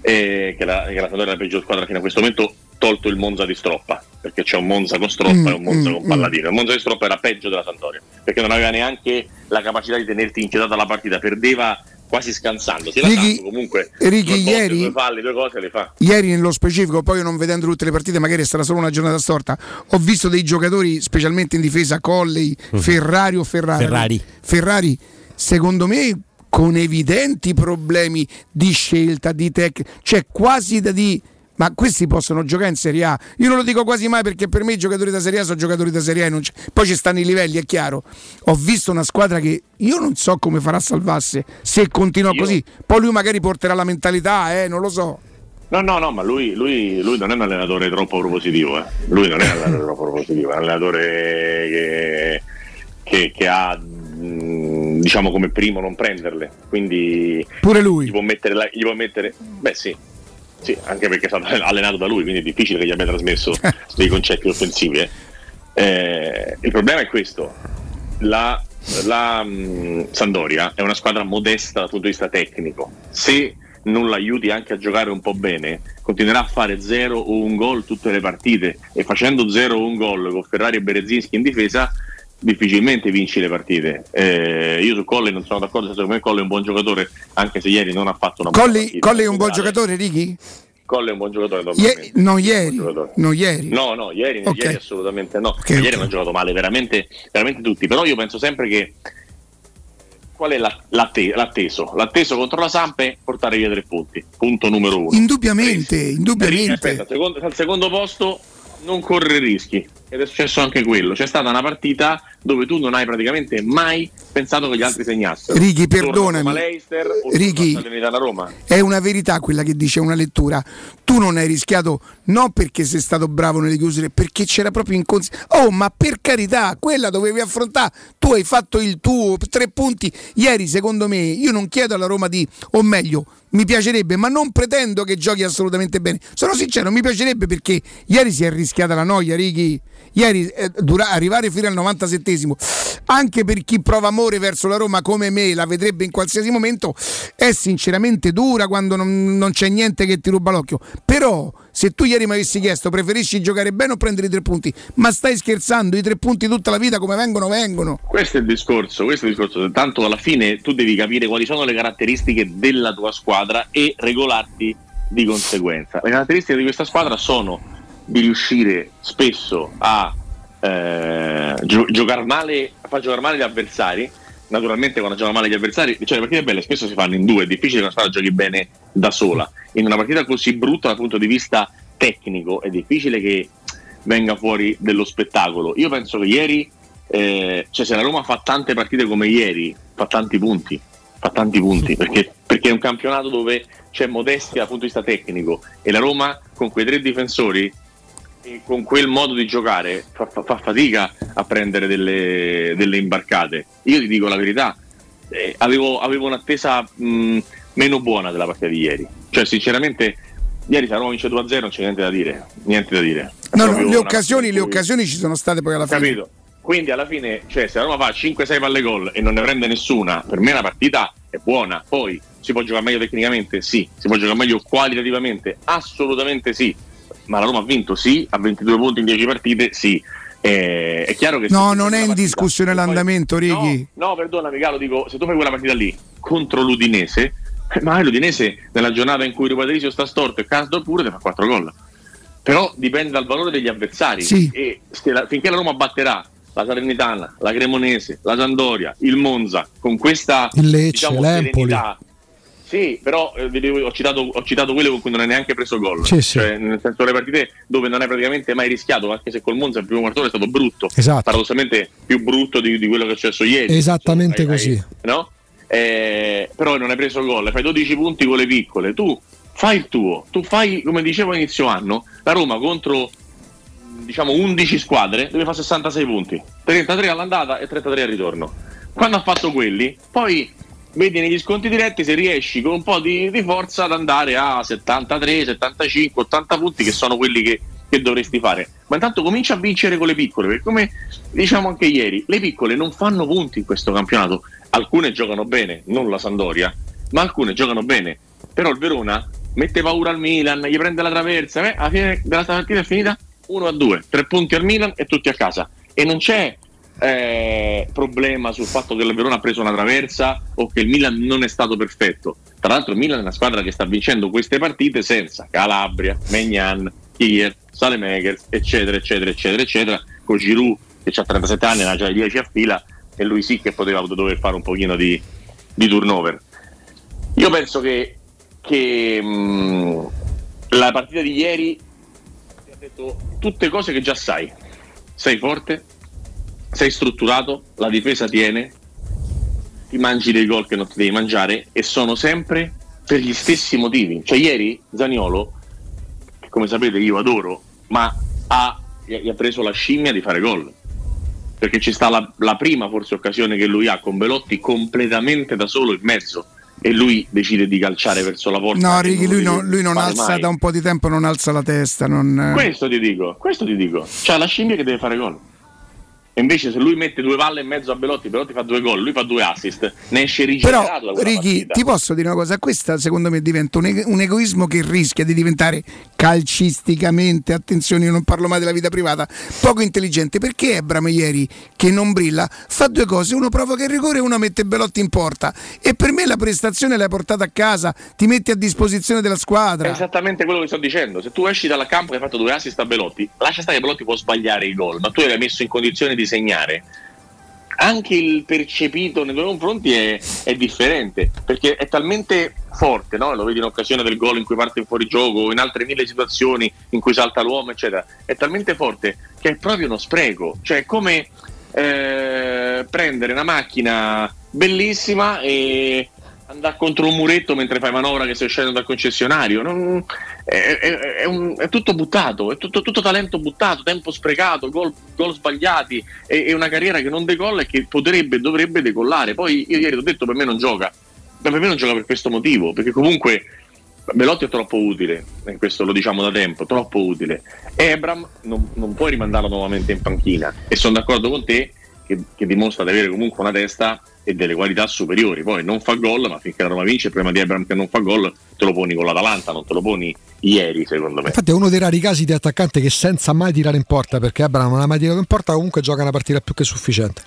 eh, che, la, che la Sampdoria è la peggior squadra fino a questo momento, tolto il Monza di Stroppa, perché c'è un Monza con Stroppa Mm, e un Monza mm, con Palladino. Il Monza di Stroppa era peggio della Sandoria, perché non aveva neanche la capacità di tenerti inchiodata la partita, perdeva quasi scansandosi. La Righi- comunque Righi, ieri- due falli, due cose le fa. Ieri nello specifico, poi non vedendo tutte le partite, magari è stata solo una giornata storta. Ho visto dei giocatori, specialmente in difesa, Colley, Mhm. Ferrari o Ferrari. Ferrari. Ferrari secondo me con evidenti problemi di scelta, di tecnica, c'è quasi da dire ma questi possono giocare in Serie A. Io non lo dico quasi mai perché per me i giocatori da Serie A sono giocatori da Serie A. Poi ci stanno i livelli, è chiaro. Ho visto una squadra che io non so come farà a salvarsi se continua Io- così. Poi lui magari porterà la mentalità, eh, non lo so. No, no, no, ma lui, lui- lui non è un allenatore troppo propositivo. Eh. Lui non è un allenatore troppo propositivo, è un allenatore che, che- che ha, mh, diciamo, come primo non prenderle. Quindi Pure lui. Gli può mettere, la- gli può mettere beh, sì. Sì, anche perché è stato allenato da lui, quindi è difficile che gli abbia trasmesso dei concetti offensivi. eh. Eh, il problema è questo: la, la, mh, Sandoria è una squadra modesta dal punto di vista tecnico. Se non l'aiuti anche a giocare un po' bene, continuerà a fare 0 o un gol tutte le partite e facendo 0 o un gol con Ferrari e Berezinski in difesa difficilmente vinci le partite. Eh, io su Colle non sono d'accordo, secondo me Colle è un buon giocatore, anche se ieri non ha fatto una buona Colli. Colli è un buon giocatore, Righi? Colle è un buon giocatore Ie- normalmente. non ieri, non ieri. No, no, ieri, Ok. ieri assolutamente no. Ok, ieri ok. hanno giocato male, veramente, veramente tutti. Però io penso sempre che qual è la- l'atte- l'atteso? L'atteso contro la Samp è portare via tre punti. Punto numero uno. Indubbiamente, Ri- indubbiamente. Aspetta, al secondo, al secondo posto non correre rischi. Ed è successo anche quello. C'è stata una partita dove tu non hai praticamente mai pensato che gli altri segnassero. Righi, perdonami. Righi. È una verità quella che dice una lettura. Tu non hai rischiato non perché sei stato bravo nelle chiusure, perché c'era proprio inconscienza. Oh, ma per carità, quella dovevi affrontare. Tu hai fatto il tuo, tre punti. Ieri, secondo me, io non chiedo alla Roma di, o meglio, mi piacerebbe, ma non pretendo che giochi assolutamente bene. Sono sincero, mi piacerebbe perché ieri si è rischiata la noia, Righi. Ieri eh, dura- arrivare fino al 97esimo, anche per chi prova amore verso la Roma come me, la vedrebbe in qualsiasi momento, è sinceramente dura quando non, non c'è niente che ti ruba l'occhio. Però, se tu ieri mi avessi chiesto preferisci giocare bene o prendere i tre punti, ma stai scherzando, i tre punti tutta la vita come vengono, vengono. Questo è il discorso, questo è il discorso. Tanto alla fine tu devi capire quali sono le caratteristiche della tua squadra e regolarti di conseguenza. Le caratteristiche di questa squadra sono di riuscire spesso a eh, gio- giocare male, a far giocare male gli avversari. Naturalmente quando giocano male gli avversari, cioè le partite belle spesso si fanno in due, è difficile che una squadra giochi bene da sola. In una partita così brutta dal punto di vista tecnico è difficile che venga fuori dello spettacolo. Io penso che ieri, eh, cioè se la Roma fa tante partite come ieri, fa tanti punti, fa tanti punti, perché, perché è un campionato dove c'è modestia dal punto di vista tecnico e la Roma con quei tre difensori con quel modo di giocare fa, fa- fa fatica a prendere delle, delle imbarcate. Io ti dico la verità, eh, avevo, avevo un'attesa mh, meno buona della partita di ieri. Cioè, sinceramente, ieri se Roma vince 2-0 non c'è niente da dire. Niente da dire. No, no, le occasioni, le occasioni ci sono state poi alla fine. Capito? Quindi alla fine, cioè, se la Roma fa 5-6 palle gol e non ne prende nessuna, per me la partita è buona. Poi si può giocare meglio tecnicamente? Sì. Si può giocare meglio qualitativamente? Assolutamente sì. Ma la Roma ha vinto? Sì. Ha 22 punti in 10 partite? Sì. Eh, è chiaro che No, non è in partita- discussione l'andamento, Righi. No, perdonami, caro, dico, se tu fai quella partita lì contro l'Udinese, magari l'Udinese nella giornata in cui Patrizio sta storto e Casdor pure ti fa 4 gol. Però dipende dal valore degli avversari. Sì. E la- finché la Roma batterà la Salernitana, la Cremonese, la Sandoria, il Monza, con questa Il Lecce, diciamo, l'Empoli. serenità. Sì, però eh, vedevo- ho, citato, ho citato quelle con cui non hai neanche preso gol. Sì, sì. Cioè, nel senso le partite dove non hai praticamente mai rischiato, anche se col Monza il primo quarto d'ora è stato brutto. Esatto. Paradossalmente più brutto di, di quello che è successo ieri. Esattamente Hai- hai- così. no? Eh, però non hai preso gol, fai 12 punti con le piccole. Tu fai il tuo, tu fai come dicevo inizio anno, la Roma contro diciamo 11 squadre deve fare 66 punti, 33 all'andata e 33 al ritorno. Quando ha fatto quelli, poi vedi negli sconti diretti se riesci con un po' di, di forza ad andare a 73, 75, 80 punti che sono quelli che, che dovresti fare. Ma intanto comincia a vincere con le piccole, perché come diciamo anche ieri, le piccole non fanno punti in questo campionato. Alcune giocano bene, non la Sandoria, ma alcune giocano bene. Però il Verona mette paura al Milan, gli prende la traversa, eh, alla fine della partita è finita 1 a 2, 3 punti al Milan e tutti a casa. E non c'è eh, problema sul fatto che il Verona ha preso una traversa o che il Milan non è stato perfetto. Tra l'altro il Milan è una squadra che sta vincendo queste partite senza Calabria, Megnan, Kier, Salemekers, eccetera, eccetera, eccetera, eccetera, con Giroud che ha 37 anni, ha già 10 a fila, e lui sì che poteva dover fare un pochino di, di turnover. Io penso che, che mh, la partita di ieri ti ha detto tutte cose che già sai. Sei forte, sei strutturato, la difesa tiene, ti mangi dei gol che non ti devi mangiare e sono sempre per gli stessi motivi. Cioè ieri Zaniolo, che come sapete io adoro, ma ha, gli ha preso la scimmia di fare gol. Perché ci sta la, la prima forse occasione che lui ha con Belotti completamente da solo in mezzo e lui decide di calciare verso la porta. No, Righi, non lui, lo no- deve lui non alza mai. da un po' di tempo, non alza la testa. Non... Questo ti dico, questo ti dico. C'ha la scimmia che deve fare gol. E invece se lui mette due palle e mezzo a Belotti, Belotti fa due gol, lui fa due assist, ne esce rigenerato Però, Righi, partita. ti posso dire una cosa? Questa secondo me diventa un, un egoismo che rischia di diventare calcisticamente, attenzione, io non parlo mai della vita privata, poco intelligente. Perché Ebram ieri, che non brilla, fa due cose: uno provoca il rigore e uno mette Belotti in porta. E per me la prestazione l'hai portata a casa, ti metti a disposizione della È squadra. esattamente quello che sto dicendo. Se tu esci dal campo e hai fatto due assist a Belotti, lascia stare che Belotti può sbagliare il gol, ma tu l'hai messo in condizione di segnare. Anche il percepito nei tuoi confronti è, è differente perché è talmente forte, no? lo vedi in occasione del gol in cui parte in fuorigioco, in altre mille situazioni in cui salta l'uomo, eccetera. È talmente forte che è proprio uno spreco. Cioè, è come eh, prendere una macchina bellissima e andare contro un muretto mentre fai manovra che stai uscendo dal concessionario. Non- è, è- è un- è tutto buttato, è tutto, tutto talento buttato, tempo sprecato, gol, gol sbagliati e, e una carriera che non decolla e che potrebbe, dovrebbe decollare. Poi io ieri ho detto per me non gioca, ma per me non gioca per questo motivo, perché comunque Belotti è troppo utile, e questo lo diciamo da tempo, troppo utile. Ebram non, non puoi rimandarlo nuovamente in panchina e sono d'accordo con te che, che dimostra di avere comunque una testa e delle qualità superiori. Poi non fa gol, ma finché la Roma vince, prima di Ebram che non fa gol, te lo poni con l'Atalanta, non te lo poni ieri, secondo me. Infatti è uno dei rari casi di attaccante che senza mai tirare in porta, perché Abraham non ha mai tirato in porta, comunque gioca una partita più che sufficiente.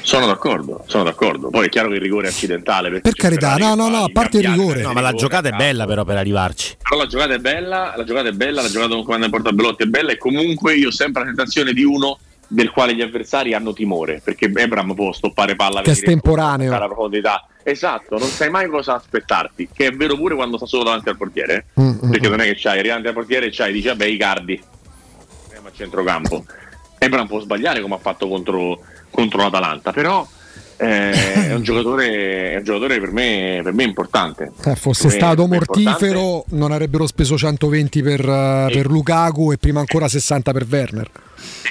Sono d'accordo, sono d'accordo. Poi è chiaro che il rigore è accidentale. Per carità, no, no, no, a parte il rigore. No, ma la giocata è bella però per arrivarci. Però la giocata è bella, la giocata è bella, la giocata con comando in porta Belotti è bella e comunque io ho sempre la sensazione di uno del quale gli avversari hanno timore, perché Ebram può stoppare palla Che è estemporaneo. attaccare a profondità. Esatto, non sai mai cosa aspettarti, che è vero pure quando sta solo davanti al portiere, eh. Mm, mm, perché mm. non è che c'hai, davanti al portiere e c'hai, dici vabbè i cardi, eh, ma a centrocampo. Ebram può sbagliare come ha fatto contro, contro l'Atalanta, però eh, è, un giocatore, è un giocatore per me, per me importante. Se fosse me- stato mortifero, non avrebbero speso 120 per, eh, per Lukaku e prima ancora 60 per Werner.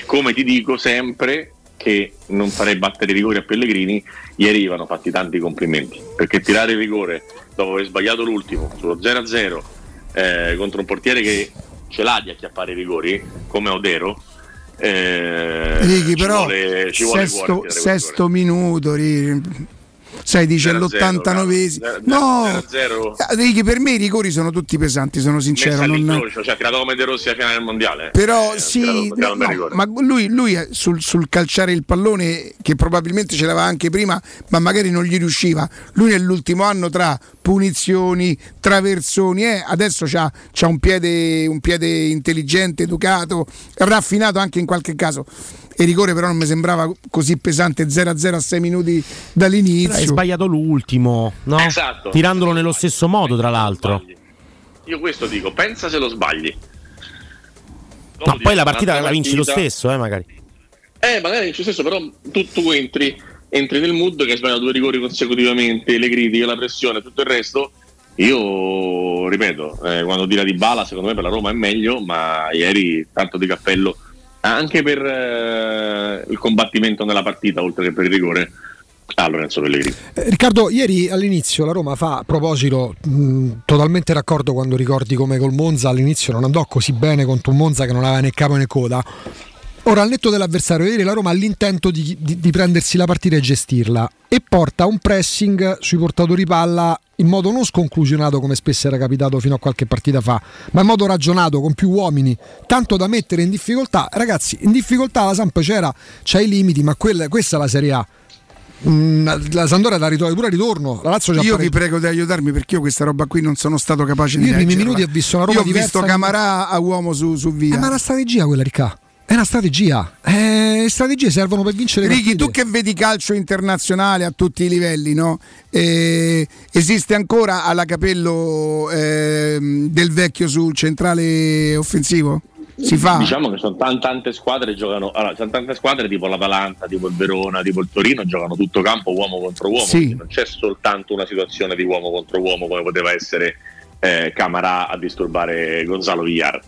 Come ti dico sempre che non farei battere i rigori a Pellegrini, ieri gli vanno fatti tanti complimenti, perché tirare il rigore dopo aver sbagliato l'ultimo sullo 0-0 eh, contro un portiere che ce l'ha di acchiappare i rigori, come Odero, eh, Righi, ci però, vuole, sesto, sesto minuto, Righi. Sai, dice 0-0, l'89esimo. No, 0-0. Righi, per me i rigori sono tutti pesanti, sono sincero. non- cioè tirato come De Rossi alla finale del mondiale. Però Eh, sì, no, rigore. ma lui, lui sul, sul calciare il pallone, che probabilmente ce l'aveva anche prima, ma magari non gli riusciva. Lui nell'ultimo anno tra punizioni, traversoni, eh, adesso c'ha, c'ha un, piede, un piede intelligente, educato, raffinato anche in qualche caso. E il rigore però non mi sembrava così pesante, 0-0 a 6 minuti dall'inizio. Hai sbagliato l'ultimo, no? Esatto. Tirandolo nello stesso modo, tra l'altro. Io questo dico, pensa se lo sbagli. Ma poi la partita la vinci lo partita. stesso, eh, magari. Eh, magari vinci lo stesso, però tu, tu entri, entri nel mood che hai sbagliato due rigori consecutivamente, le critiche, la pressione, tutto il resto. Io ripeto, eh, quando tira di bala, secondo me per la Roma è meglio, ma ieri tanto di cappello anche per eh, il combattimento nella partita, oltre che per il rigore, a Lorenzo Pellegrini. Eh, Riccardo, ieri all'inizio la Roma fa, a proposito, mh, totalmente d'accordo quando ricordi come col Monza all'inizio non andò così bene contro un Monza che non aveva né capo né coda. Ora, al netto dell'avversario, ieri la Roma ha l'intento di, di- di prendersi la partita e gestirla e porta un pressing sui portatori palla in modo non sconclusionato come spesso era capitato fino a qualche partita fa, ma in modo ragionato, con più uomini, tanto da mettere in difficoltà. Ragazzi, in difficoltà la Samp c'era, c'ha i limiti, ma quella- questa è la Serie A. Mm, la Sandoria da ritorno, pure a ritorno. La Lazio Io vi prego di aiutarmi perché io questa roba qui non sono stato capace di Io i primi minuti ho visto una Roma Io ho visto Camarà a uomo su, su via. Eh, ma una strategia quella, Ricca. È una strategia. Eh, strategie servono per vincere le Righi, partite. tu che vedi calcio internazionale a tutti i livelli, no? Eh, esiste ancora alla capello ehm, del vecchio sul centrale offensivo? Si fa? Diciamo che sono tan- tante squadre che giocano. Allora, sono tante squadre tipo l'Atalanta, tipo il Verona, tipo il Torino, giocano tutto campo uomo contro uomo. Sì. Non c'è soltanto una situazione di uomo contro uomo come poteva essere eh, Camarà a disturbare Gonzalo Villar.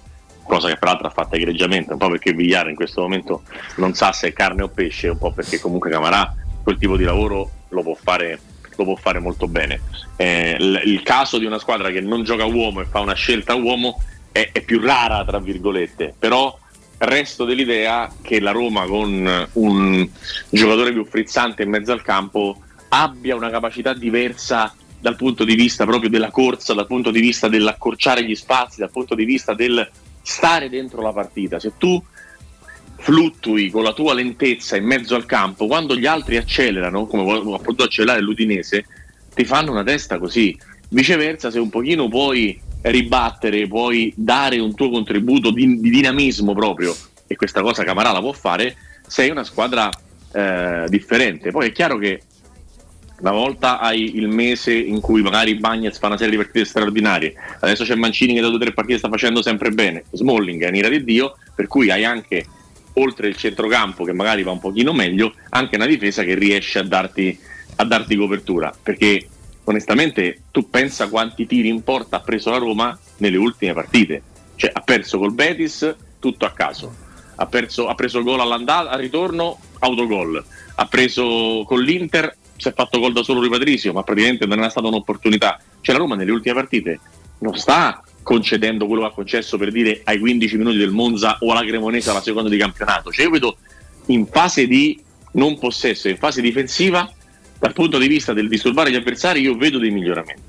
Cosa che peraltro ha fatto egregiamente, un po' perché Villar in questo momento non sa se è carne o pesce, un po' perché comunque Camarà quel tipo di lavoro lo può fare, lo può fare molto bene. Eh, l- il caso di una squadra che non gioca uomo e fa una scelta uomo è, è più rara, tra virgolette, però resto dell'idea che la Roma con un giocatore più frizzante in mezzo al campo abbia una capacità diversa dal punto di vista proprio della corsa, dal punto di vista dell'accorciare gli spazi, dal punto di vista del stare dentro la partita. Se tu fluttui con la tua lentezza in mezzo al campo, quando gli altri accelerano, come ha potuto accelerare l'Udinese, ti fanno una testa così. Viceversa, se un pochino puoi ribattere, puoi dare un tuo contributo di, di dinamismo proprio, e questa cosa Camarà la può fare, sei una squadra eh, differente. Poi è chiaro che una volta hai il mese in cui magari Bagnets fa una serie di partite straordinarie, adesso c'è Mancini che da due o tre partite sta facendo sempre bene, Smalling è un'ira di Dio, per cui hai anche, oltre il centrocampo che magari va un pochino meglio, anche una difesa che riesce a darti, a darti copertura, perché onestamente tu pensa quanti tiri in porta ha preso la Roma nelle ultime partite, cioè ha perso col Betis tutto a caso, ha, perso, ha preso gol all'andata, al ritorno autogol, ha preso con l'Inter si è fatto gol da solo Rui Patrizio, ma praticamente non è stata un'opportunità. Cioè la Roma nelle ultime partite non sta concedendo quello che ha concesso per dire ai 15 minuti del Monza o alla Cremonese alla seconda di campionato. Cioè io vedo in fase di non possesso, in fase difensiva, dal punto di vista del disturbare gli avversari, io vedo dei miglioramenti.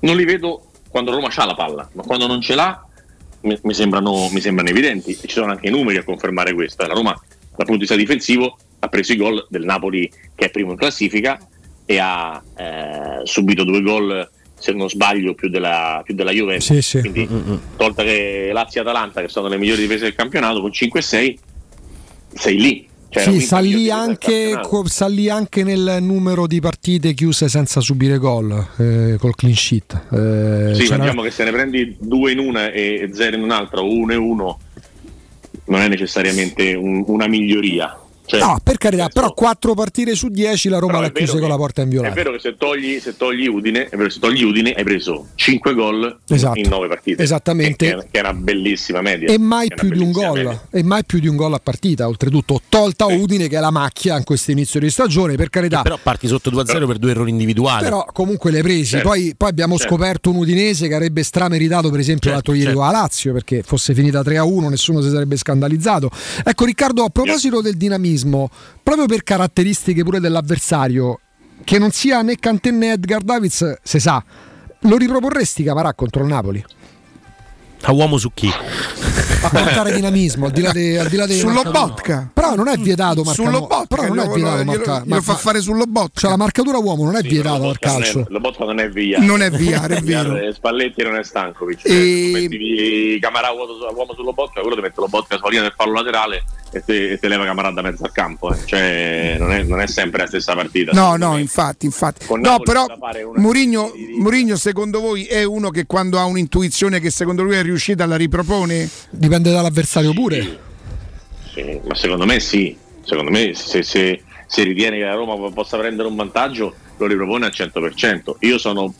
Non li vedo quando Roma ha la palla, ma quando non ce l'ha mi, mi sembrano, mi sembrano evidenti. E ci sono anche i numeri a confermare questo. La Roma dal punto di vista difensivo ha preso i gol del Napoli che è primo in classifica e ha eh, subito due gol se non sbaglio più della, più della Juventus Sì, sì. quindi tolta che Lazio e Atalanta che sono le migliori difese del campionato con 5-6 sei lì Cioè, sì, miglior lì, anche, sta lì anche nel numero di partite chiuse senza subire gol eh, col clean sheet. Eh, Sì, diciamo che se ne prendi due in una e zero in un'altra o uno e uno non è necessariamente un- una miglioria. Cioè, No, per carità, però 4 partite su 10 la Roma Però l'ha è chiuse con che- la porta È inviolata. vero che se togli, se togli Udine, è vero, se togli Udine hai preso 5 gol Esatto. in 9 partite. Esattamente. Che, che è una bellissima media. E mai Che è più di un gol, media. e mai più di un gol a partita, oltretutto tolta Udine che è la macchia in questo inizio di stagione, per carità. Però parti sotto 2-0 per due errori individuali. Però comunque le hai presi. Certo. Poi, poi abbiamo Certo. scoperto un Udinese che avrebbe strameritato, per esempio, l'altro ieri con la Lazio, perché fosse finita 3-1, nessuno si sarebbe scandalizzato. Ecco, Riccardo, a proposito del dinamismo, proprio per caratteristiche pure dell'avversario, che non sia né Cantè né Edgar Davids, se sa, lo riproporresti Camarà contro il Napoli? A uomo su chi? A portare dinamismo al di là de, al di là dei Sull'Obotka. Però non è vietato marcare. Sull'Obotka, Però non è vietato glielo- glielo fa fare sull'Obotka. Cioè la marcatura uomo non è vietata al Lobotka non è- calcio. Lobotka non è via. Non è Villar, è vero. Spalletti non è Stankovic. E- E... Metti Camarà uomo uomo sullo Lobotka, quello ti mette Lobotka sulla linea del fallo laterale e te, e te leva Camarà da mezzo al campo. eh. Cioè, non è, non è sempre la stessa partita. No, no, infatti, infatti. Con No, però una- Mourinho, Mourinho, secondo voi è uno che quando ha un'intuizione che secondo lui è riuscita la ripropone? Dipende dall'avversario pure. Sì, ma secondo me sì. Secondo me se, se, se ritiene che la Roma possa prendere un vantaggio lo ripropone al 100%. Io sono,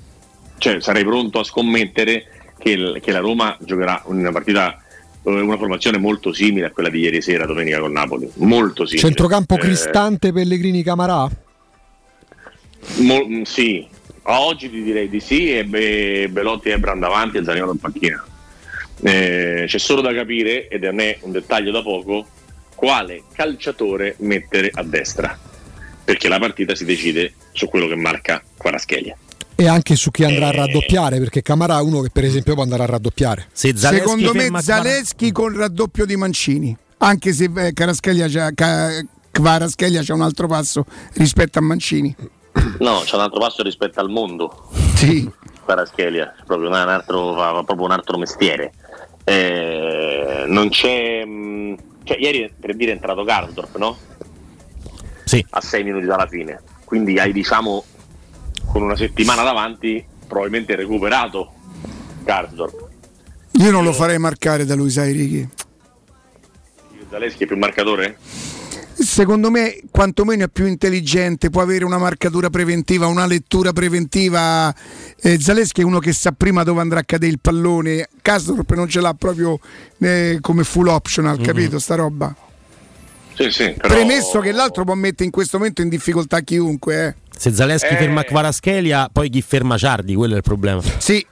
cioè, sarei pronto a scommettere che, che la Roma giocherà una partita, una formazione molto simile a quella di ieri sera, domenica con Napoli. Molto simile. Centrocampo Eh, Cristante, Pellegrini, Camarà? Mo- mm, sì, a oggi ti direi di sì e Be- Belotti e Ebram davanti e Zaniolo in panchina. Eh, c'è solo da capire, ed è un dettaglio da poco, quale calciatore mettere a destra, perché la partita si decide su quello che marca Quaraschelia. E anche su chi Eh. andrà a raddoppiare, perché Camarà è uno che per esempio può andare a raddoppiare. Secondo me Zaleschi con raddoppio di Mancini, anche se eh, Kvaratskhelia c'ha, Ca- c'ha un altro passo rispetto a Mancini. No, c'è un altro passo rispetto al mondo. Sì. Quaraschelia, proprio un altro, fa proprio un altro mestiere. Eh, non c'è, mh, cioè ieri per dire è entrato Gardorp, no? Sì. A sei minuti dalla fine. Quindi hai diciamo con una settimana davanti probabilmente recuperato Gardorp. Io non lo farei marcare da Luis Airichi. Zaleschi è più marcatore? Secondo me, quantomeno è più intelligente, può avere una marcatura preventiva, una lettura preventiva. Eh, Zaleschi è uno che sa prima dove andrà a cadere il pallone. Casdorp non ce l'ha proprio eh, come full optional, Mhm. capito? Sta roba. Sì, sì, però... Premesso che l'altro può mettere in questo momento in difficoltà chiunque. Eh. Se Zaleschi Eh. ferma Kvaraschelia, poi chi ferma Ciardi, quello è il problema. Sì.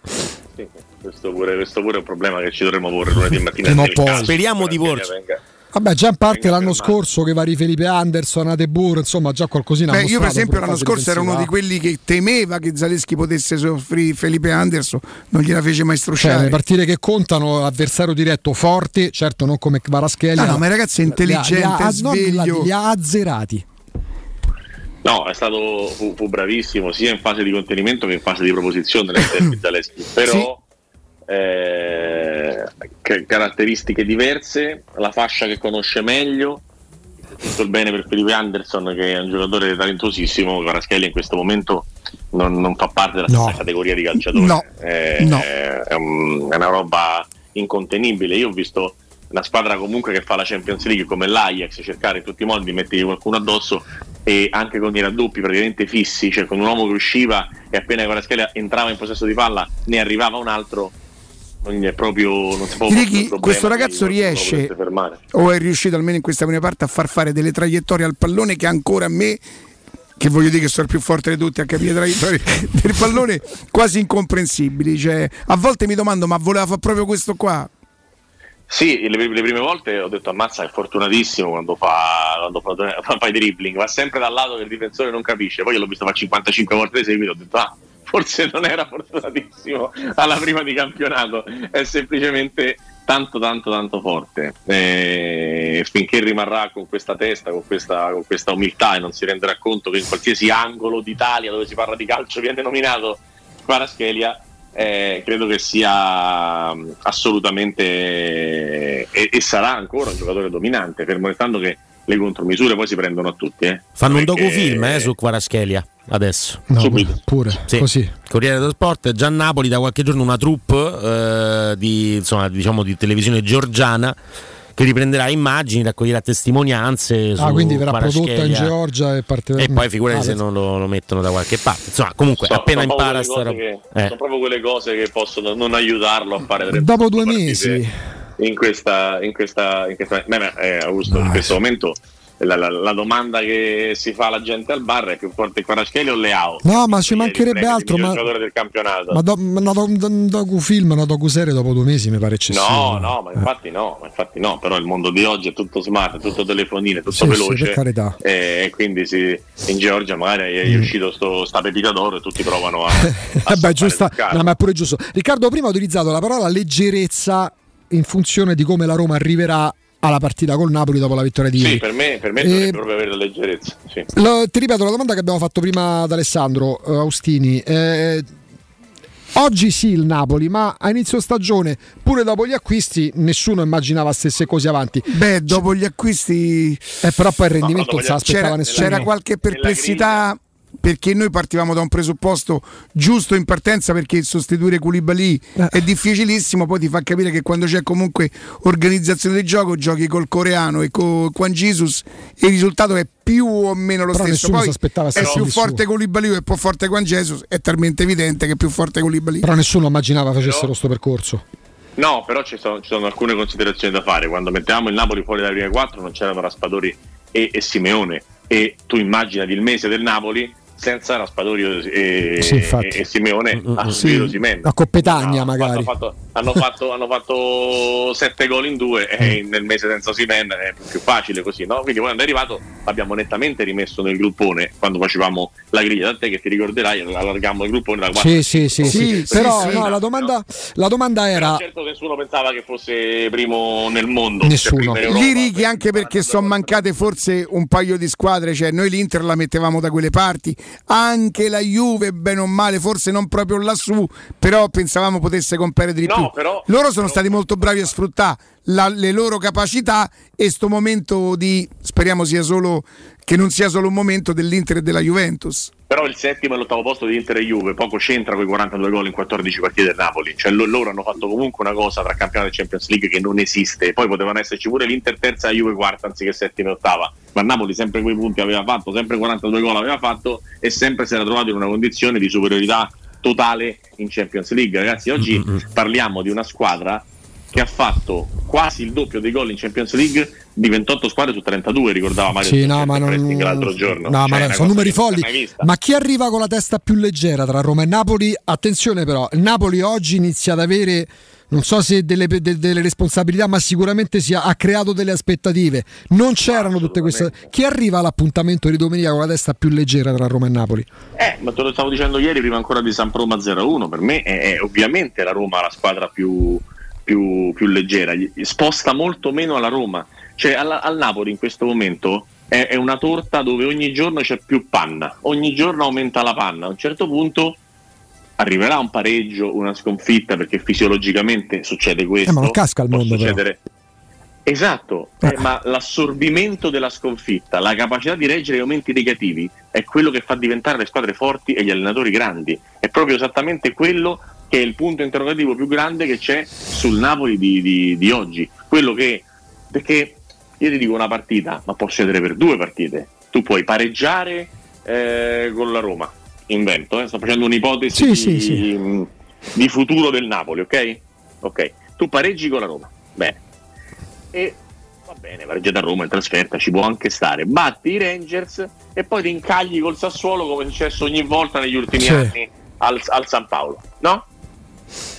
Sì, questo, pure, questo pure è un problema che ci dovremmo porre lunedì mattina. Prima o nel poi. caso Speriamo di porci. venga- Vabbè, già in parte l'anno scorso che vari Felipe Anderson, Adebur, insomma, già qualcosina. ha Beh, io per esempio l'anno scorso ero uno di quelli che temeva che Zaleschi potesse soffrire Felipe Anderson, non gliela fece mai Cioè, strusciare. le partite che contano, avversario diretto forte, certo non come Kvaraschelia. No, no, ma il ragazzo è intelligente, li ha, li ha- non sveglio. li ha azzerati. No, è stato, fu, fu bravissimo sia in fase di contenimento che in fase di proposizione derby Zaleschi. Però eh, che- caratteristiche diverse, la fascia che conosce meglio. Tutto il bene per Felipe Anderson, che è un giocatore talentosissimo. Kvaratskhelia in questo momento non, non fa parte della No. stessa categoria di calciatori. No. Eh, No. eh, È, un- è una roba incontenibile. Io ho visto una squadra comunque che fa la Champions League come l'Ajax cercare in tutti i modi di mettergli qualcuno addosso e anche con i raddoppi praticamente fissi, cioè con un uomo che usciva e appena Kvaratskhelia entrava in possesso di palla ne arrivava un altro. Quindi è proprio non si può problema questo ragazzo riesce o è riuscito almeno in questa prima parte a far fare delle traiettorie al pallone che ancora a me che voglio dire che sono il più forte di tutti a capire traiettorie del pallone quasi incomprensibili cioè, a volte mi domando ma voleva fare proprio questo qua Sì, le, le prime volte ho detto ammazza è fortunatissimo quando fa, quando fa, fa, fa i dribbling, va sempre dal lato che il difensore non capisce, poi io l'ho visto fare 55 volte di seguito, ho detto ah, forse non era fortunatissimo alla prima di campionato, è semplicemente tanto tanto tanto forte. E finché rimarrà con questa testa, con questa, con questa umiltà e non si renderà conto che in qualsiasi angolo d'Italia dove si parla di calcio viene nominato Kvaratskhelia, eh, credo che sia mh, assolutamente e, e sarà ancora un giocatore dominante, fermo restando che le contromisure poi si prendono a tutti. eh. Fanno un Perché- docufilm eh, su Kvaraschelia adesso. No, Subito. pure, Sì. così. Corriere dello Sport, già a Napoli da qualche giorno una troupe eh, di, insomma, diciamo, di televisione georgiana che riprenderà immagini, raccoglierà testimonianze. Ah, quindi verrà prodotta in. Georgia e parte E poi figurati Ah, se non lo, lo mettono da qualche parte. Insomma, comunque, So- appena impara sta roba. che- Eh. Sono proprio quelle cose che possono non aiutarlo a fare Dopo due mesi. in questa, in questa, in questa beh, beh, eh, Augusto, in questo momento la, la- la domanda che si fa alla gente al bar è più forte Kvaratskhelia o Leao? No, ma ci mancherebbe altro. Ma, giocatore del campionato. ma do, una doc- un docufilm, una docuserie dopo due mesi mi pare eccessivo. No, no, ma infatti no, ma infatti no, però il mondo di oggi è tutto smart, tutto telefonine, tutto Sì, sì, veloce. per carità. E e quindi si- in Georgia magari è Mm. uscito sto, sta pepita d'oro e tutti provano a, a Vabbè, saltare giusta, no, ma è pure giusto. Riccardo prima ha utilizzato la parola leggerezza in funzione di come la Roma arriverà alla partita col Napoli dopo la vittoria di Sì, ieri. per me, per me Eh, dovrebbe proprio avere la leggerezza. Sì. Lo- ti ripeto la domanda che abbiamo fatto prima ad Alessandro eh, Austini. Eh, oggi sì il Napoli, ma a inizio stagione, pure dopo gli acquisti, nessuno immaginava stesse cose avanti. beh dopo gli acquisti Eh, però poi il rendimento No, non se l'aspettava c'era, nessuno. c'era qualche perplessità perché noi partivamo da un presupposto giusto in partenza perché sostituire Koulibaly Eh. è difficilissimo poi ti fa capire che quando c'è comunque organizzazione di gioco giochi col coreano e con Juan Jesus e il risultato è più o meno lo Però stesso nessuno poi si aspettava è più forte. Koulibaly o è più forte Juan Jesus è talmente evidente che è più forte Koulibaly Però nessuno immaginava facessero questo percorso. No, però ci sono, ci sono alcune considerazioni da fare. Quando mettevamo il Napoli fuori dalle prime quattro non c'erano Raspadori e, e Simeone. E tu immaginati il mese del Napoli senza Raspadori e, Sì, e- Simeone a Sì, Osimhen. a Coppetagna No, magari. Hanno fatto, hanno, fatto, hanno fatto sette gol in due e nel mese senza Simen è più facile così, no? Quindi quando è arrivato l'abbiamo nettamente rimesso nel gruppone quando facevamo la griglia, tant'è che ti ricorderai allargammo il gruppone da 4 Sì, sì, sì, sì. Però no, la, domanda, la domanda era... certo nessuno pensava che fosse primo nel mondo Nessuno. cioè primo in Europa. Lì Righi anche perché sono mancate forse un paio di squadre, cioè noi l'Inter la mettevamo da quelle parti, anche la Juve bene o male, forse non proprio lassù, però pensavamo potesse competere di No, più. però- Loro sono stati molto bravi a sfruttare la- le loro capacità e sto momento di speriamo sia solo che non sia solo un momento dell'Inter e della Juventus. Però il settimo e l'ottavo posto di Inter e Juve poco c'entra con i 42 gol in 14 partite del Napoli. Cioè lo- loro hanno fatto comunque una cosa tra campionato e Champions League che non esiste. Poi potevano esserci pure l'Inter terza e Juve quarta anziché settima e ottava. Ma Napoli sempre quei punti aveva fatto, sempre 42 gol aveva fatto e sempre si era trovato in una condizione di superiorità totale in Champions League. Ragazzi, oggi parliamo di una squadra che ha fatto quasi il doppio dei gol in Champions League di 28 squadre su 32, ricordava Mario Sì, no, ma non, l'altro giorno. no, Cioè, ma sono numeri folli. Ma chi arriva con la testa più leggera tra Roma e Napoli? Attenzione però, il Napoli oggi inizia ad avere non so se delle, de- delle responsabilità, ma sicuramente si ha, ha creato delle aspettative. Non c'erano tutte queste. Chi arriva all'appuntamento di domenica con la testa più leggera tra Roma e Napoli? Eh, ma te lo stavo dicendo ieri prima ancora di San Roma 0-1. Per me è, è ovviamente la Roma la squadra più, più, più leggera, sposta molto meno alla Roma. Cioè alla- al Napoli in questo momento è, è una torta dove ogni giorno c'è più panna, ogni giorno aumenta la panna. A un certo punto arriverà un pareggio, una sconfitta, perché fisiologicamente succede questo. Eh, ma non casca al mondo, succedere- Esatto, eh, ma l'assorbimento della sconfitta, la capacità di reggere gli aumenti negativi è quello che fa diventare le squadre forti e gli allenatori grandi. È proprio esattamente quello che è il punto interrogativo più grande che c'è sul Napoli di, di- di oggi. Quello che, perché io ti dico una partita, ma può succedere per due partite. Tu puoi pareggiare eh, con la Roma, invento, eh, sto facendo un'ipotesi Sì, di, sì, sì. di futuro del Napoli, ok? Ok, tu pareggi con la Roma, bene e va bene, pareggiata a Roma in trasferta ci può anche stare. Batti i Rangers e poi ti incagli col Sassuolo come è successo ogni volta negli ultimi anni al, al San Paolo, no?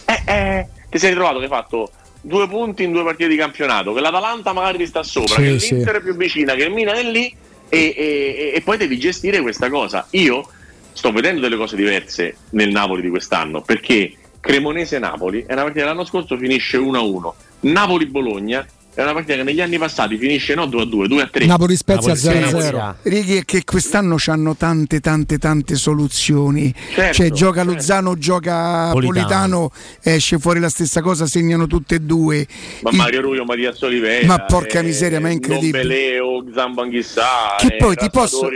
Eh, eh, ti sei ritrovato che hai fatto due punti in due partite di campionato, che l'Atalanta magari sta sopra, Sì, che sì. l'Inter è più vicina, che il Milan è lì e, e- e poi devi gestire questa cosa. Io sto vedendo delle cose diverse nel Napoli di quest'anno perché Cremonese-Napoli è una partita che l'anno scorso finisce 1-1, Napoli-Bologna è una partita che negli anni passati finisce no 2-2, 2-3. Napoli Spezia Napoli- 0-0. Righi è che quest'anno hanno tante tante tante soluzioni. Certo, cioè gioca certo. Luzano, gioca Politano. Politano, esce fuori la stessa cosa, segnano tutte e due. Ma Il- Mario Rubio, Mattias Oliveira, Ma porca eh, miseria, ma è incredibile. Nobeleo, Zambanghissà, che eh, poi ti posso.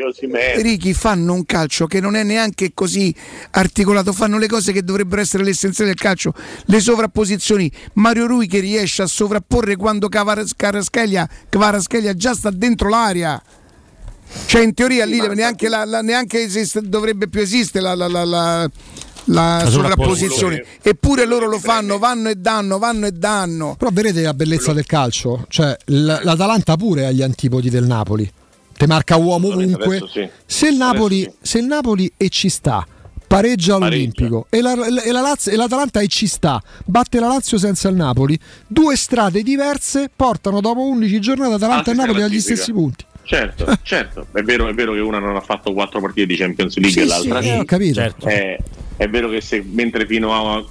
Righi fanno un calcio che non è neanche così articolato fanno le cose che dovrebbero essere l'essenziale del calcio le sovrapposizioni Mario Rui che riesce a sovrapporre quando Cavaras- Kvaratskhelia Kvaratskhelia già sta dentro l'area cioè in teoria lì neanche, la- la- neanche esiste- dovrebbe più esistere la, la- la- la- la sovrapposizione eppure loro lo fanno vanno e danno vanno e danno Però vedete la bellezza del calcio? Cioè, l- l'Atalanta pure ha gli antipodi del Napoli. Te marca uomo ovunque. Sì. Se il Napoli, se il Napoli e ci sta, pareggia all'Olimpico. E, la- e la Lazio- e l'Atalanta e ci sta, batte la Lazio senza il Napoli, due strade diverse portano dopo 11 giornate Atalanta e Alla stessa Napoli agli stessi punti. Certo, certo, è vero, è vero che una non ha fatto quattro partite di Champions League Sì, e l'altra. sì, eh, sì. ho capito. Certo. È, è vero che se mentre fino a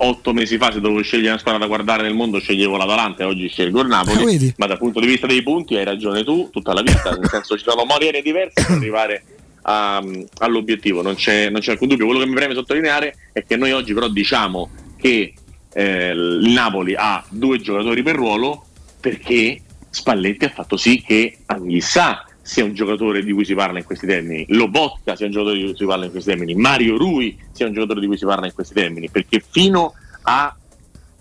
otto mesi fa se dovevo scegliere una squadra da guardare nel mondo sceglievo l'Atalanta e oggi scelgo il Napoli, Ah, ma dal punto di vista dei punti hai ragione tu tutta la vita, nel senso ci sono maniere diverse per arrivare a- all'obiettivo, non c'è, non c'è alcun dubbio. Quello che mi preme sottolineare è che noi oggi però diciamo che eh, il Napoli ha due giocatori per ruolo perché Spalletti ha fatto sì che Anghissà sia un giocatore di cui si parla in questi termini, Lobotka sia un giocatore di cui si parla in questi termini, Mario Rui sia un giocatore di cui si parla in questi termini, perché fino a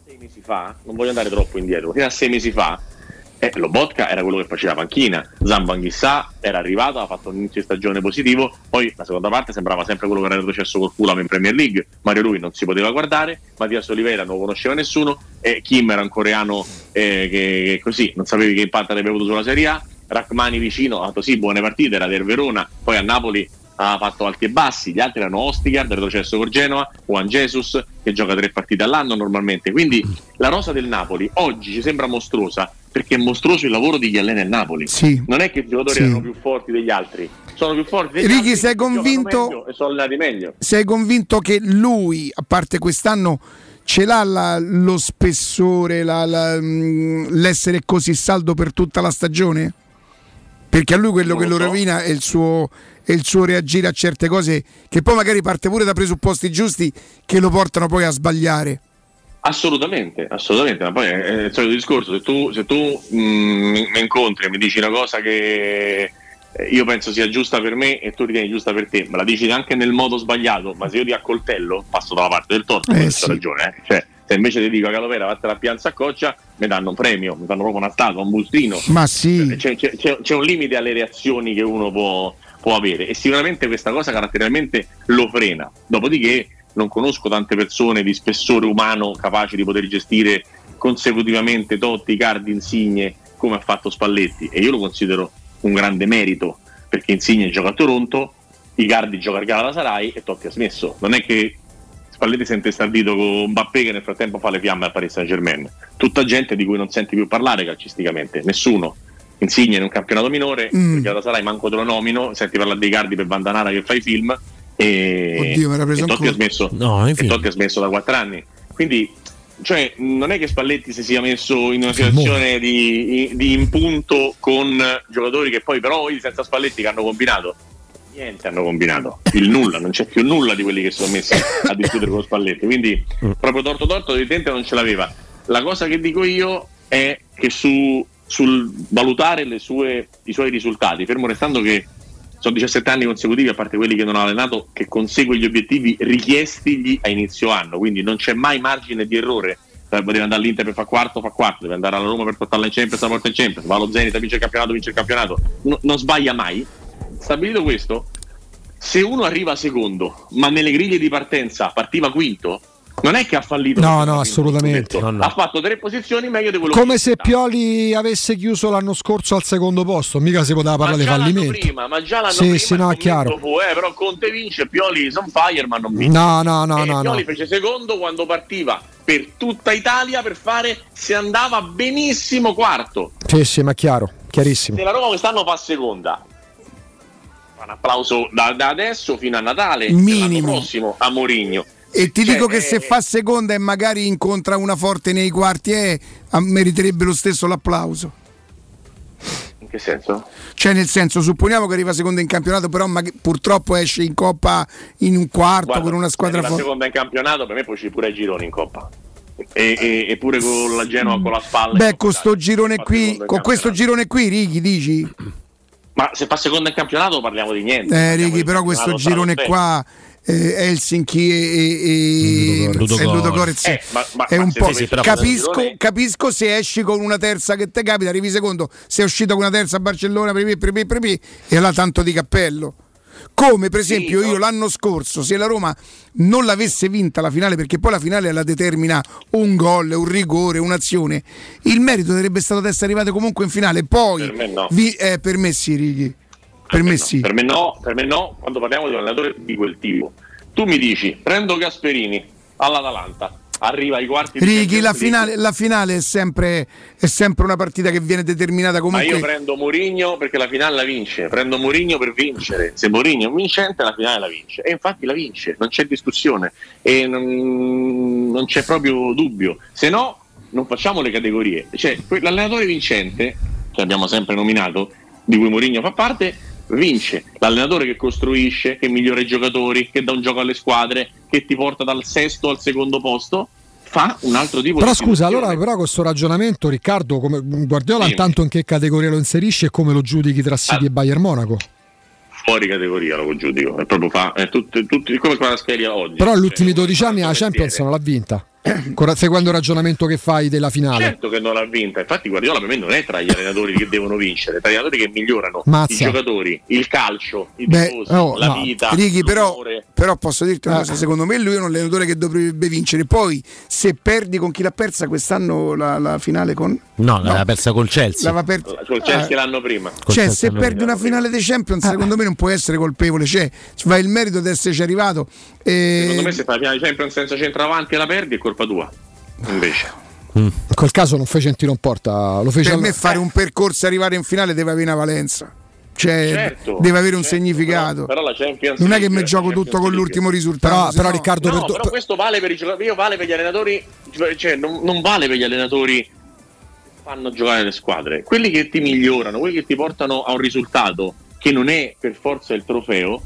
sei mesi fa, non voglio andare troppo indietro, fino a sei mesi fa eh, Lobotka era quello che faceva panchina, Zambanghissà era arrivato, ha fatto un inizio di stagione positivo, poi la seconda parte sembrava sempre quello che era retrocesso col Fulham in Premier League, Mario Rui non si poteva guardare, Mattias Oliveira non lo conosceva nessuno e Kim era un coreano eh, che, che così non sapevi che impatto avrebbe avuto sulla Serie A, Rachmani vicino ha fatto sì buone partite, era del Verona, poi a Napoli ha fatto alti e bassi, gli altri erano Ostigard, retrocesso con Genoa, Juan Jesus che gioca tre partite all'anno normalmente, quindi la rosa del Napoli oggi ci sembra mostruosa perché è mostruoso il lavoro di chi allena il Napoli. Sì. Non è che i giocatori Sì. erano più forti degli altri, sono più forti degli Ricky, altri. sei che giocano convinto- meglio E sono allenati meglio. sei convinto che lui, a parte quest'anno, ce l'ha la- lo spessore, la- la- mh, l'essere così saldo per tutta la stagione? Perché a lui quello Non che lo lo so. rovina è il, suo, è il suo reagire a certe cose che poi magari parte pure da presupposti giusti che lo portano poi a sbagliare. Assolutamente, assolutamente, ma poi è il solito discorso, se tu, se tu mm, mi incontri e mi dici una cosa che eh, io penso sia giusta per me e tu ritieni giusta per te, me la dici anche nel modo sbagliato, ma se io ti accoltello passo dalla parte del torto, Eh, per questa sì. ragione, eh. Cioè, se invece ti dico a Calovera vattene a Piazza a Coccia, mi danno un premio, mi fanno proprio una statua, un bustino. Ma sì. C'è, c'è- c'è- c'è un limite alle reazioni che uno può, può avere e sicuramente questa cosa caratterialmente lo frena. Dopodiché non conosco tante persone di spessore umano capaci di poter gestire consecutivamente Totti, Cardi, Insigne come ha fatto Spalletti e io lo considero un grande merito perché Insigne gioca a Toronto, Icardi gioca al Galatasaray e Totti ha smesso. Non è che Spalletti si è intestardito con Mbappé che nel frattempo fa le fiamme al Paris Saint Germain. Tutta gente di cui non senti più parlare calcisticamente, nessuno. Insigne in un campionato minore, Mm. il Galatasaray manco te lo nomino, senti parlare dei Cardi per Bandanara che fa i film e, Oddio, mi era preso e Totti, ha smesso, No, e. Totti ha smesso da quattro anni. Quindi cioè, non è che Spalletti si sia messo in una situazione di, di impunto con giocatori che poi però senza Spalletti che hanno combinato niente hanno combinato il nulla, non c'è più nulla di quelli che sono messi a discutere con Spalletti. Quindi proprio torto torto evidente non ce l'aveva. La cosa che dico io è che su, sul valutare le sue- i suoi risultati, fermo restando che sono 17 anni consecutivi, a parte quelli che non ha allenato, che consegue gli obiettivi richiestigli a inizio anno, quindi non c'è mai margine di errore. Cioè, Deve andare all'Inter per fare quarto, fa quarto, deve andare alla Roma per portarla in Champions, la porta in Champions, va allo Zenit, vince il campionato, vince il campionato. No- non sbaglia mai. Stabilito questo, se uno arriva secondo, ma nelle griglie di partenza partiva quinto, non è che ha fallito. No, no, assolutamente. scudetto. Ha fatto tre posizioni meglio di quello Come che se Pioli avesse chiuso l'anno scorso al secondo posto, mica si poteva parlare di fallimento. prima, ma già l'anno Sì, prima sì, no, chiaro. fu, eh, però Conte vince, Pioli sono fire, ma non vince. No, no, no, e no, Pioli no. fece secondo quando partiva per tutta Italia per fare se andava benissimo quarto. Sì, sì, ma chiaro, chiarissimo. Se la Roma quest'anno fa seconda, un applauso da, da adesso fino a Natale, Minimo. l'anno prossimo a Mourinho. E ti Cioè, dico che eh, se fa seconda e magari incontra una forte nei quarti, eh, meriterebbe lo stesso l'applauso. In che senso? Cioè, nel senso, supponiamo che arriva seconda in campionato, però mag- purtroppo esce in coppa in un quarto Guarda, con una squadra forte. seconda in campionato per me poi ci pure ai gironi in coppa. E, e- e pure con la Genoa con la spalla. Beh, con sto girone Fa qui, con questo girone qui, Righi, dici? Ma se fa seconda in campionato parliamo di niente. Eh, Righi, però questo girone qua, eh, Helsinki e, e, e- Ludogorets. e Ludogorets, Eh, ma- ma- è ma un se po'. questo capisco, capisco se esci con una terza che te capita, arrivi secondo, sei uscito con una terza a Barcellona, prepi, prepi, prepi, e allora tanto di cappello. Come per esempio io l'anno scorso, se la Roma non l'avesse vinta la finale, perché poi la finale la determina un gol, un rigore, un'azione, il merito sarebbe stato di essere arrivate comunque in finale. Poi, Per me no. vi- eh, per me sì, Righi. Per me sì. Per me no, per me no, quando parliamo di un allenatore di quel tipo. Tu mi dici, prendo Gasperini all'Atalanta, arriva ai quarti Righi, la finale, la finale è, sempre, è sempre una partita che viene determinata Ma comunque. io prendo Mourinho perché la finale la vince, prendo Mourinho per vincere. Se Mourinho è vincente, la finale la vince. E infatti la vince, non c'è discussione e non, non c'è proprio dubbio. Se no, non facciamo le categorie. Cioè, l'allenatore vincente, che abbiamo sempre nominato, di cui Mourinho fa parte, vince. L'allenatore che costruisce, che migliora i giocatori, che dà un gioco alle squadre, che ti porta dal sesto al secondo posto, fa un altro tipo Però di scusa, allora però questo ragionamento, Riccardo, come Guardiola Dimmi. intanto in che categoria lo inserisce e come lo giudichi tra City Ah. e Bayern Monaco? fuori categoria lo giudico è proprio fa è tutto, tutto- come qua la scheda oggi Però gli ultimi 12 anni la Champions non l'ha vinta. Seguendo il ragionamento che fai della finale. certo che non l'ha vinta infatti Guardiola per me non è tra gli allenatori che devono vincere tra gli allenatori che migliorano Mazza. i giocatori il calcio i Beh, tifosi oh, la no, vita Righi, però, però posso dirti una Ah. cosa: secondo me lui è un allenatore che dovrebbe vincere. Poi, se perdi con chi l'ha persa quest'anno la, la finale con. No, l'aveva persa col Chelsea. l'aveva persa- col Chelsea Eh. l'anno prima Cioè, se perdi una finale dei Champions, secondo me non puoi essere colpevole. Cioè, ci va il merito di esserci arrivato. E... secondo me se fai la finale di Champions senza centravanti e la perdi è colpa tua invece In quel caso non fece un tiro in porta, lo fece Per al- me fare un percorso e arrivare in finale deve avere una valenza. Cioè, Certo, deve avere un certo, significato. però, però la Champions non è che mi gioco tutto con l'ultimo risultato. Però- però no- Riccardo, no, per- però questo vale per i giocatori, io vale per gli allenatori, cioè non, non vale per gli allenatori che fanno giocare le squadre. Quelli che ti migliorano, quelli che ti portano a un risultato che non è per forza il trofeo,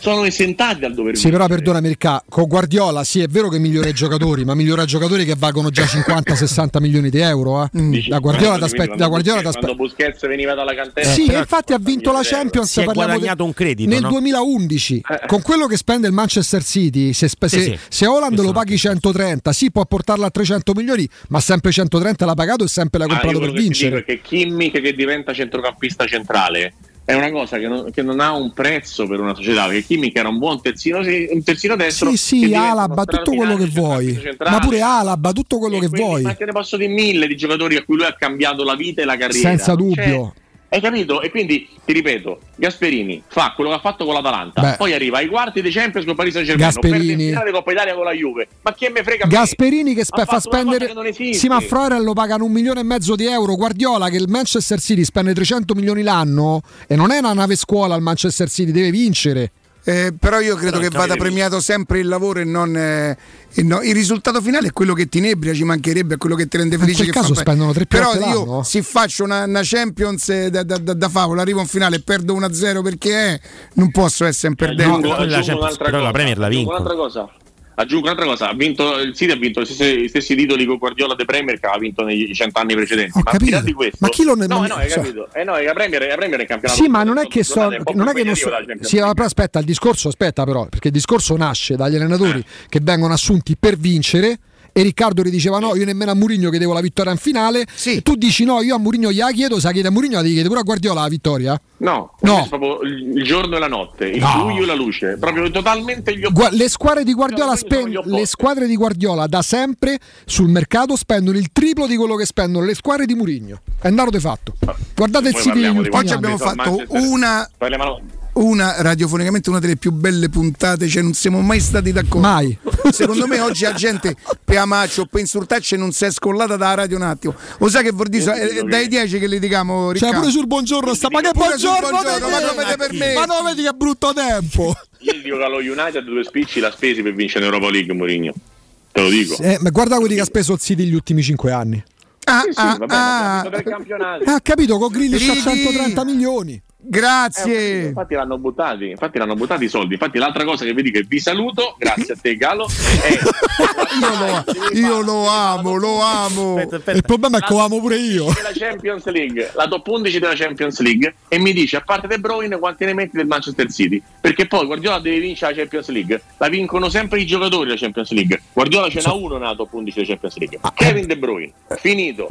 sono esentati dal dover Sì, però vincere. perdonami, Ricca, con Guardiola sì, è vero che migliora i giocatori, ma migliora i giocatori che valgono già 50-60 milioni di euro. eh. Dici, Da Guardiola t'aspetti. quando Da Guardiola t'aspetti. Quando Busquets veniva dalla cantera. Sì, e infatti ha vinto la Champions Si è guadagnato un credito, nel no? 2011 con quello che spende il Manchester City se, spe- Sì, se, sì. se Holland lo paghi 130 sì può portarla a 300 milioni ma sempre 130 l'ha pagato e sempre l'ha Ah, comprato per che ti dico vincere che Kimmich che diventa centrocampista centrale è una cosa che non, che non ha un prezzo per una società perché Kimmich era un buon terzino, un terzino destro sì sì Alaba tutto quello che vuoi. ma pure Alaba tutto quello che Quindi, vuoi. ma te ne posso dire mille di giocatori a cui lui ha cambiato la vita e la carriera. Senza Non c'è- dubbio Hai capito? E quindi ti ripeto, Gasperini fa quello che ha fatto con l'Atalanta, Beh. poi arriva ai quarti di Champions con Paris Saint-Germain, perde in Gasperini. finale di Coppa Italia con la Juve. Ma chi me frega? Gasperini che Ha fa spendere sì ma Freuler lo pagano un milione e mezzo di euro Guardiola che il Manchester City spende 300 milioni l'anno e non è una nave scuola il Manchester City deve vincere Eh, però io credo Però che vada premiato sempre il lavoro e non eh, e no- il risultato finale è quello che ti inebria, ci mancherebbe, è quello che ti rende Ma in felice. quel che caso fa- spendono tre più Però io l'anno? se faccio una, una Champions eh, da, da, da, da favola, arrivo a un finale e perdo 1-0 perché eh, non posso essere perdente. Quella aggiungo Champions, un'altra però la Premier la vincono. un'altra cosa. Aggiungo un'altra cosa, ha vinto, il City ha vinto gli stessi, gli stessi titoli con Guardiola de Premier che aveva vinto negli cent'anni precedenti. Ho ma capito. di questo, Ma chi lo- no, non- no, hai cioè- capito? Eh no, la Premier, la Premier è il campionato. Sì, ma non è che so, non è che non so. Sì, aspetta, il discorso, aspetta però, perché il discorso nasce dagli allenatori che vengono assunti per vincere. E Riccardo gli diceva: No, io nemmeno a Murigno chiedevo la vittoria in finale. E tu dici: No, io a Murigno gliela chiedo, sa chiede a Murigno, la devi chiedere pure a Guardiola la vittoria. No, No. proprio il il giorno e la notte, il No. buio e la luce, proprio totalmente gli Gua- opposti. le squadre di Guardiola spen- le squadre di Guardiola da sempre sul mercato spendono il triplo di quello che spendono le squadre di Murigno. È un dato di fatto. Guardate il Poi degli parliamo di Oggi abbiamo fatto Manchester- una, Parliamo- una radiofonicamente una delle più belle puntate, cioè non siamo mai stati d'accordo. Mai. Secondo me oggi la gente per amaccio o per insultarci non si è scollata dalla radio un attimo. Lo sai che vuol dire? È, è dai 10 che litighiamo, Cioè, Riccardo. pure sul buongiorno sta. Ma che buongiorno, buongiorno, ma come te permetti? Ma no, vedi che brutto tempo. Io dico che allo United due spicci l'ha spesi per vincere l'Europa League Mourinho. Te lo dico. Eh, ma guarda quelli che ha speso il City gli ultimi 5 anni. Ah, Sì, sì, ah, va bene, ah. campionati. Ah, capito, con Grillish a Righi. 130 milioni. Grazie. Eh, infatti l'hanno buttati, infatti l'hanno buttati i soldi. Infatti l'altra cosa che vi dico è vi saluto, grazie a te Galo. è- Io lo, io lo amo, lo amo. Il problema è che lo amo pure io. della Champions League, la top 11 della Champions League e mi dice a parte De Bruyne quanti ne metti del Manchester City perché poi Guardiola deve vincere la Champions League la vincono sempre i giocatori della Champions League Guardiola ce n'ha uno nella top 11 della Champions League Kevin De Bruyne finito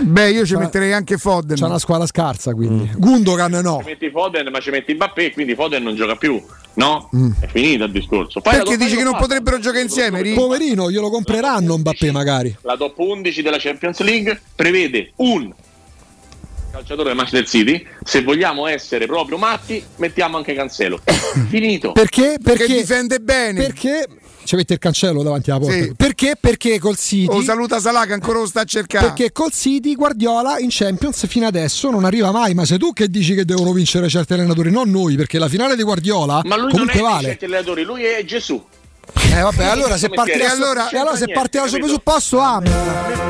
Beh, io ci metterei anche Foden. C'è una squadra scarsa quindi. Gundogan no. Metti Foden ma ci metti Mbappé quindi Foden non gioca più no? è finito il discorso Poi Perché dici che non potrebbero giocare insieme? Ri? Poverino, glielo compreranno Mbappé magari. la top 11 della Champions League prevede un calciatore del Manchester City se vogliamo essere proprio matti mettiamo anche Cancelo finito Perché? Perché Perché? difende bene. Perché? Ci mette il cancello davanti alla porta. Sì. Perché? Perché col City. Oh, saluta Salah che ancora lo sta a cercare. Perché col City Guardiola in Champions fino adesso non arriva mai. Ma sei tu che dici che devono vincere certi allenatori, non noi, perché la finale di Guardiola ma lui comunque non è vale. certi allenatori lui è Gesù Eh vabbè, allora se parti da, allora- e allora se Niente, parti dal suo capito? presupposto ah, A me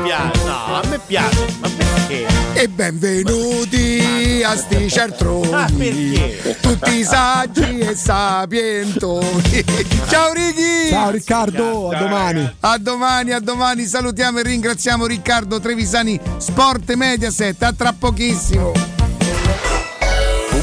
piace, no, a me piace, ma perché? E benvenuti a sti perché? Tutti saggi e sapientoni. Ciao Righi! Ciao Riccardo, a domani. A domani, a domani. Salutiamo e ringraziamo Riccardo Trevisani, Sport Mediaset. A tra pochissimo.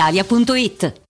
brispalitalia.it.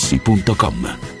artigianamaterassi.com.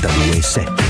92.7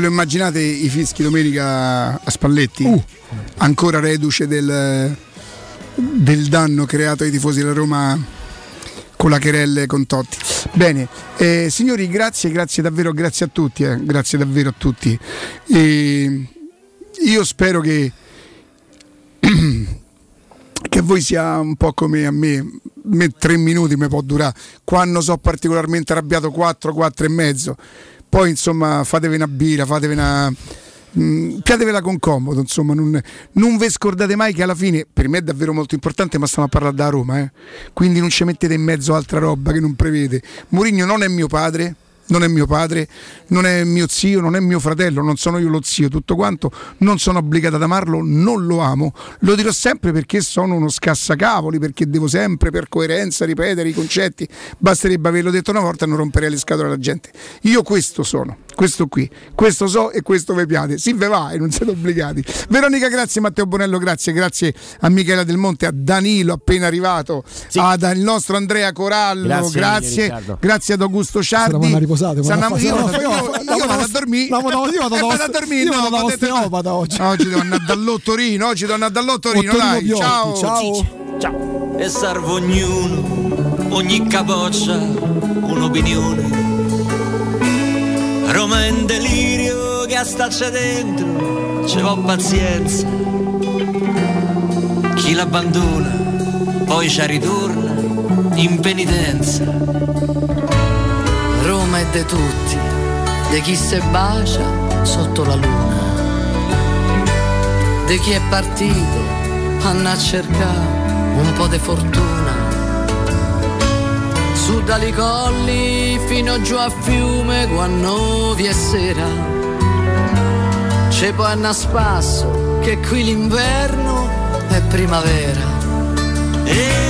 Ve lo immaginate i fischi domenica a Spalletti? Ancora reduce del, del danno creato ai tifosi della Roma con la querelle con Totti. Bene, eh, signori, grazie, grazie davvero, grazie a tutti, eh, grazie davvero a tutti. E io spero che, che a voi sia un po' come a me. Me tre minuti mi può durare. Quando so particolarmente arrabbiato 4, 4 e mezzo. Poi insomma fatevi una birra, fatevi una. Mm, piatevela con comodo, insomma, non, non vi scordate mai che alla fine per me è davvero molto importante, ma stiamo a parlare da Roma, eh. quindi non ci mettete in mezzo altra roba che non prevede. Mourinho non è mio padre, non è mio padre, non è mio zio, non è mio fratello, non sono io lo zio, tutto quanto, non sono obbligato ad amarlo, non lo amo, lo dirò sempre perché sono uno scassacavoli, perché devo sempre per coerenza ripetere i concetti, basterebbe averlo detto una volta e non rompere le scatole alla gente. Io questo sono, questo qui, questo so e questo vi piace, si ve va e non siete obbligati. Veronica, grazie, Matteo Bonello, grazie, grazie a Michela Del Monte, a Danilo appena arrivato, ad al nostro Andrea Corallo, Grazie grazie, grazie ad Augusto Ciardi. Riposati, ma fa- io vado- io- io- io vado a dormire. no, no, io vado Eh, a dormire. io no, vado osteopata oggi. Oggi devo andare dall'Ottorino, oggi devo andare dall'Ottorino, Ottorino dai, Biotti, ciao. ciao. E serve ognuno, ogni capoccia, un'opinione. Roma è in delirio che staccia dentro, ci va pazienza. Chi l'abbandona, poi ci ritorna in penitenza. Roma è de tutti, di chi se bacia sotto la luna, di chi è partito a cercare un po' di fortuna. Su dali colli fino giù a fiume quando vi è sera. C'è poi a spasso che qui l'inverno è primavera. E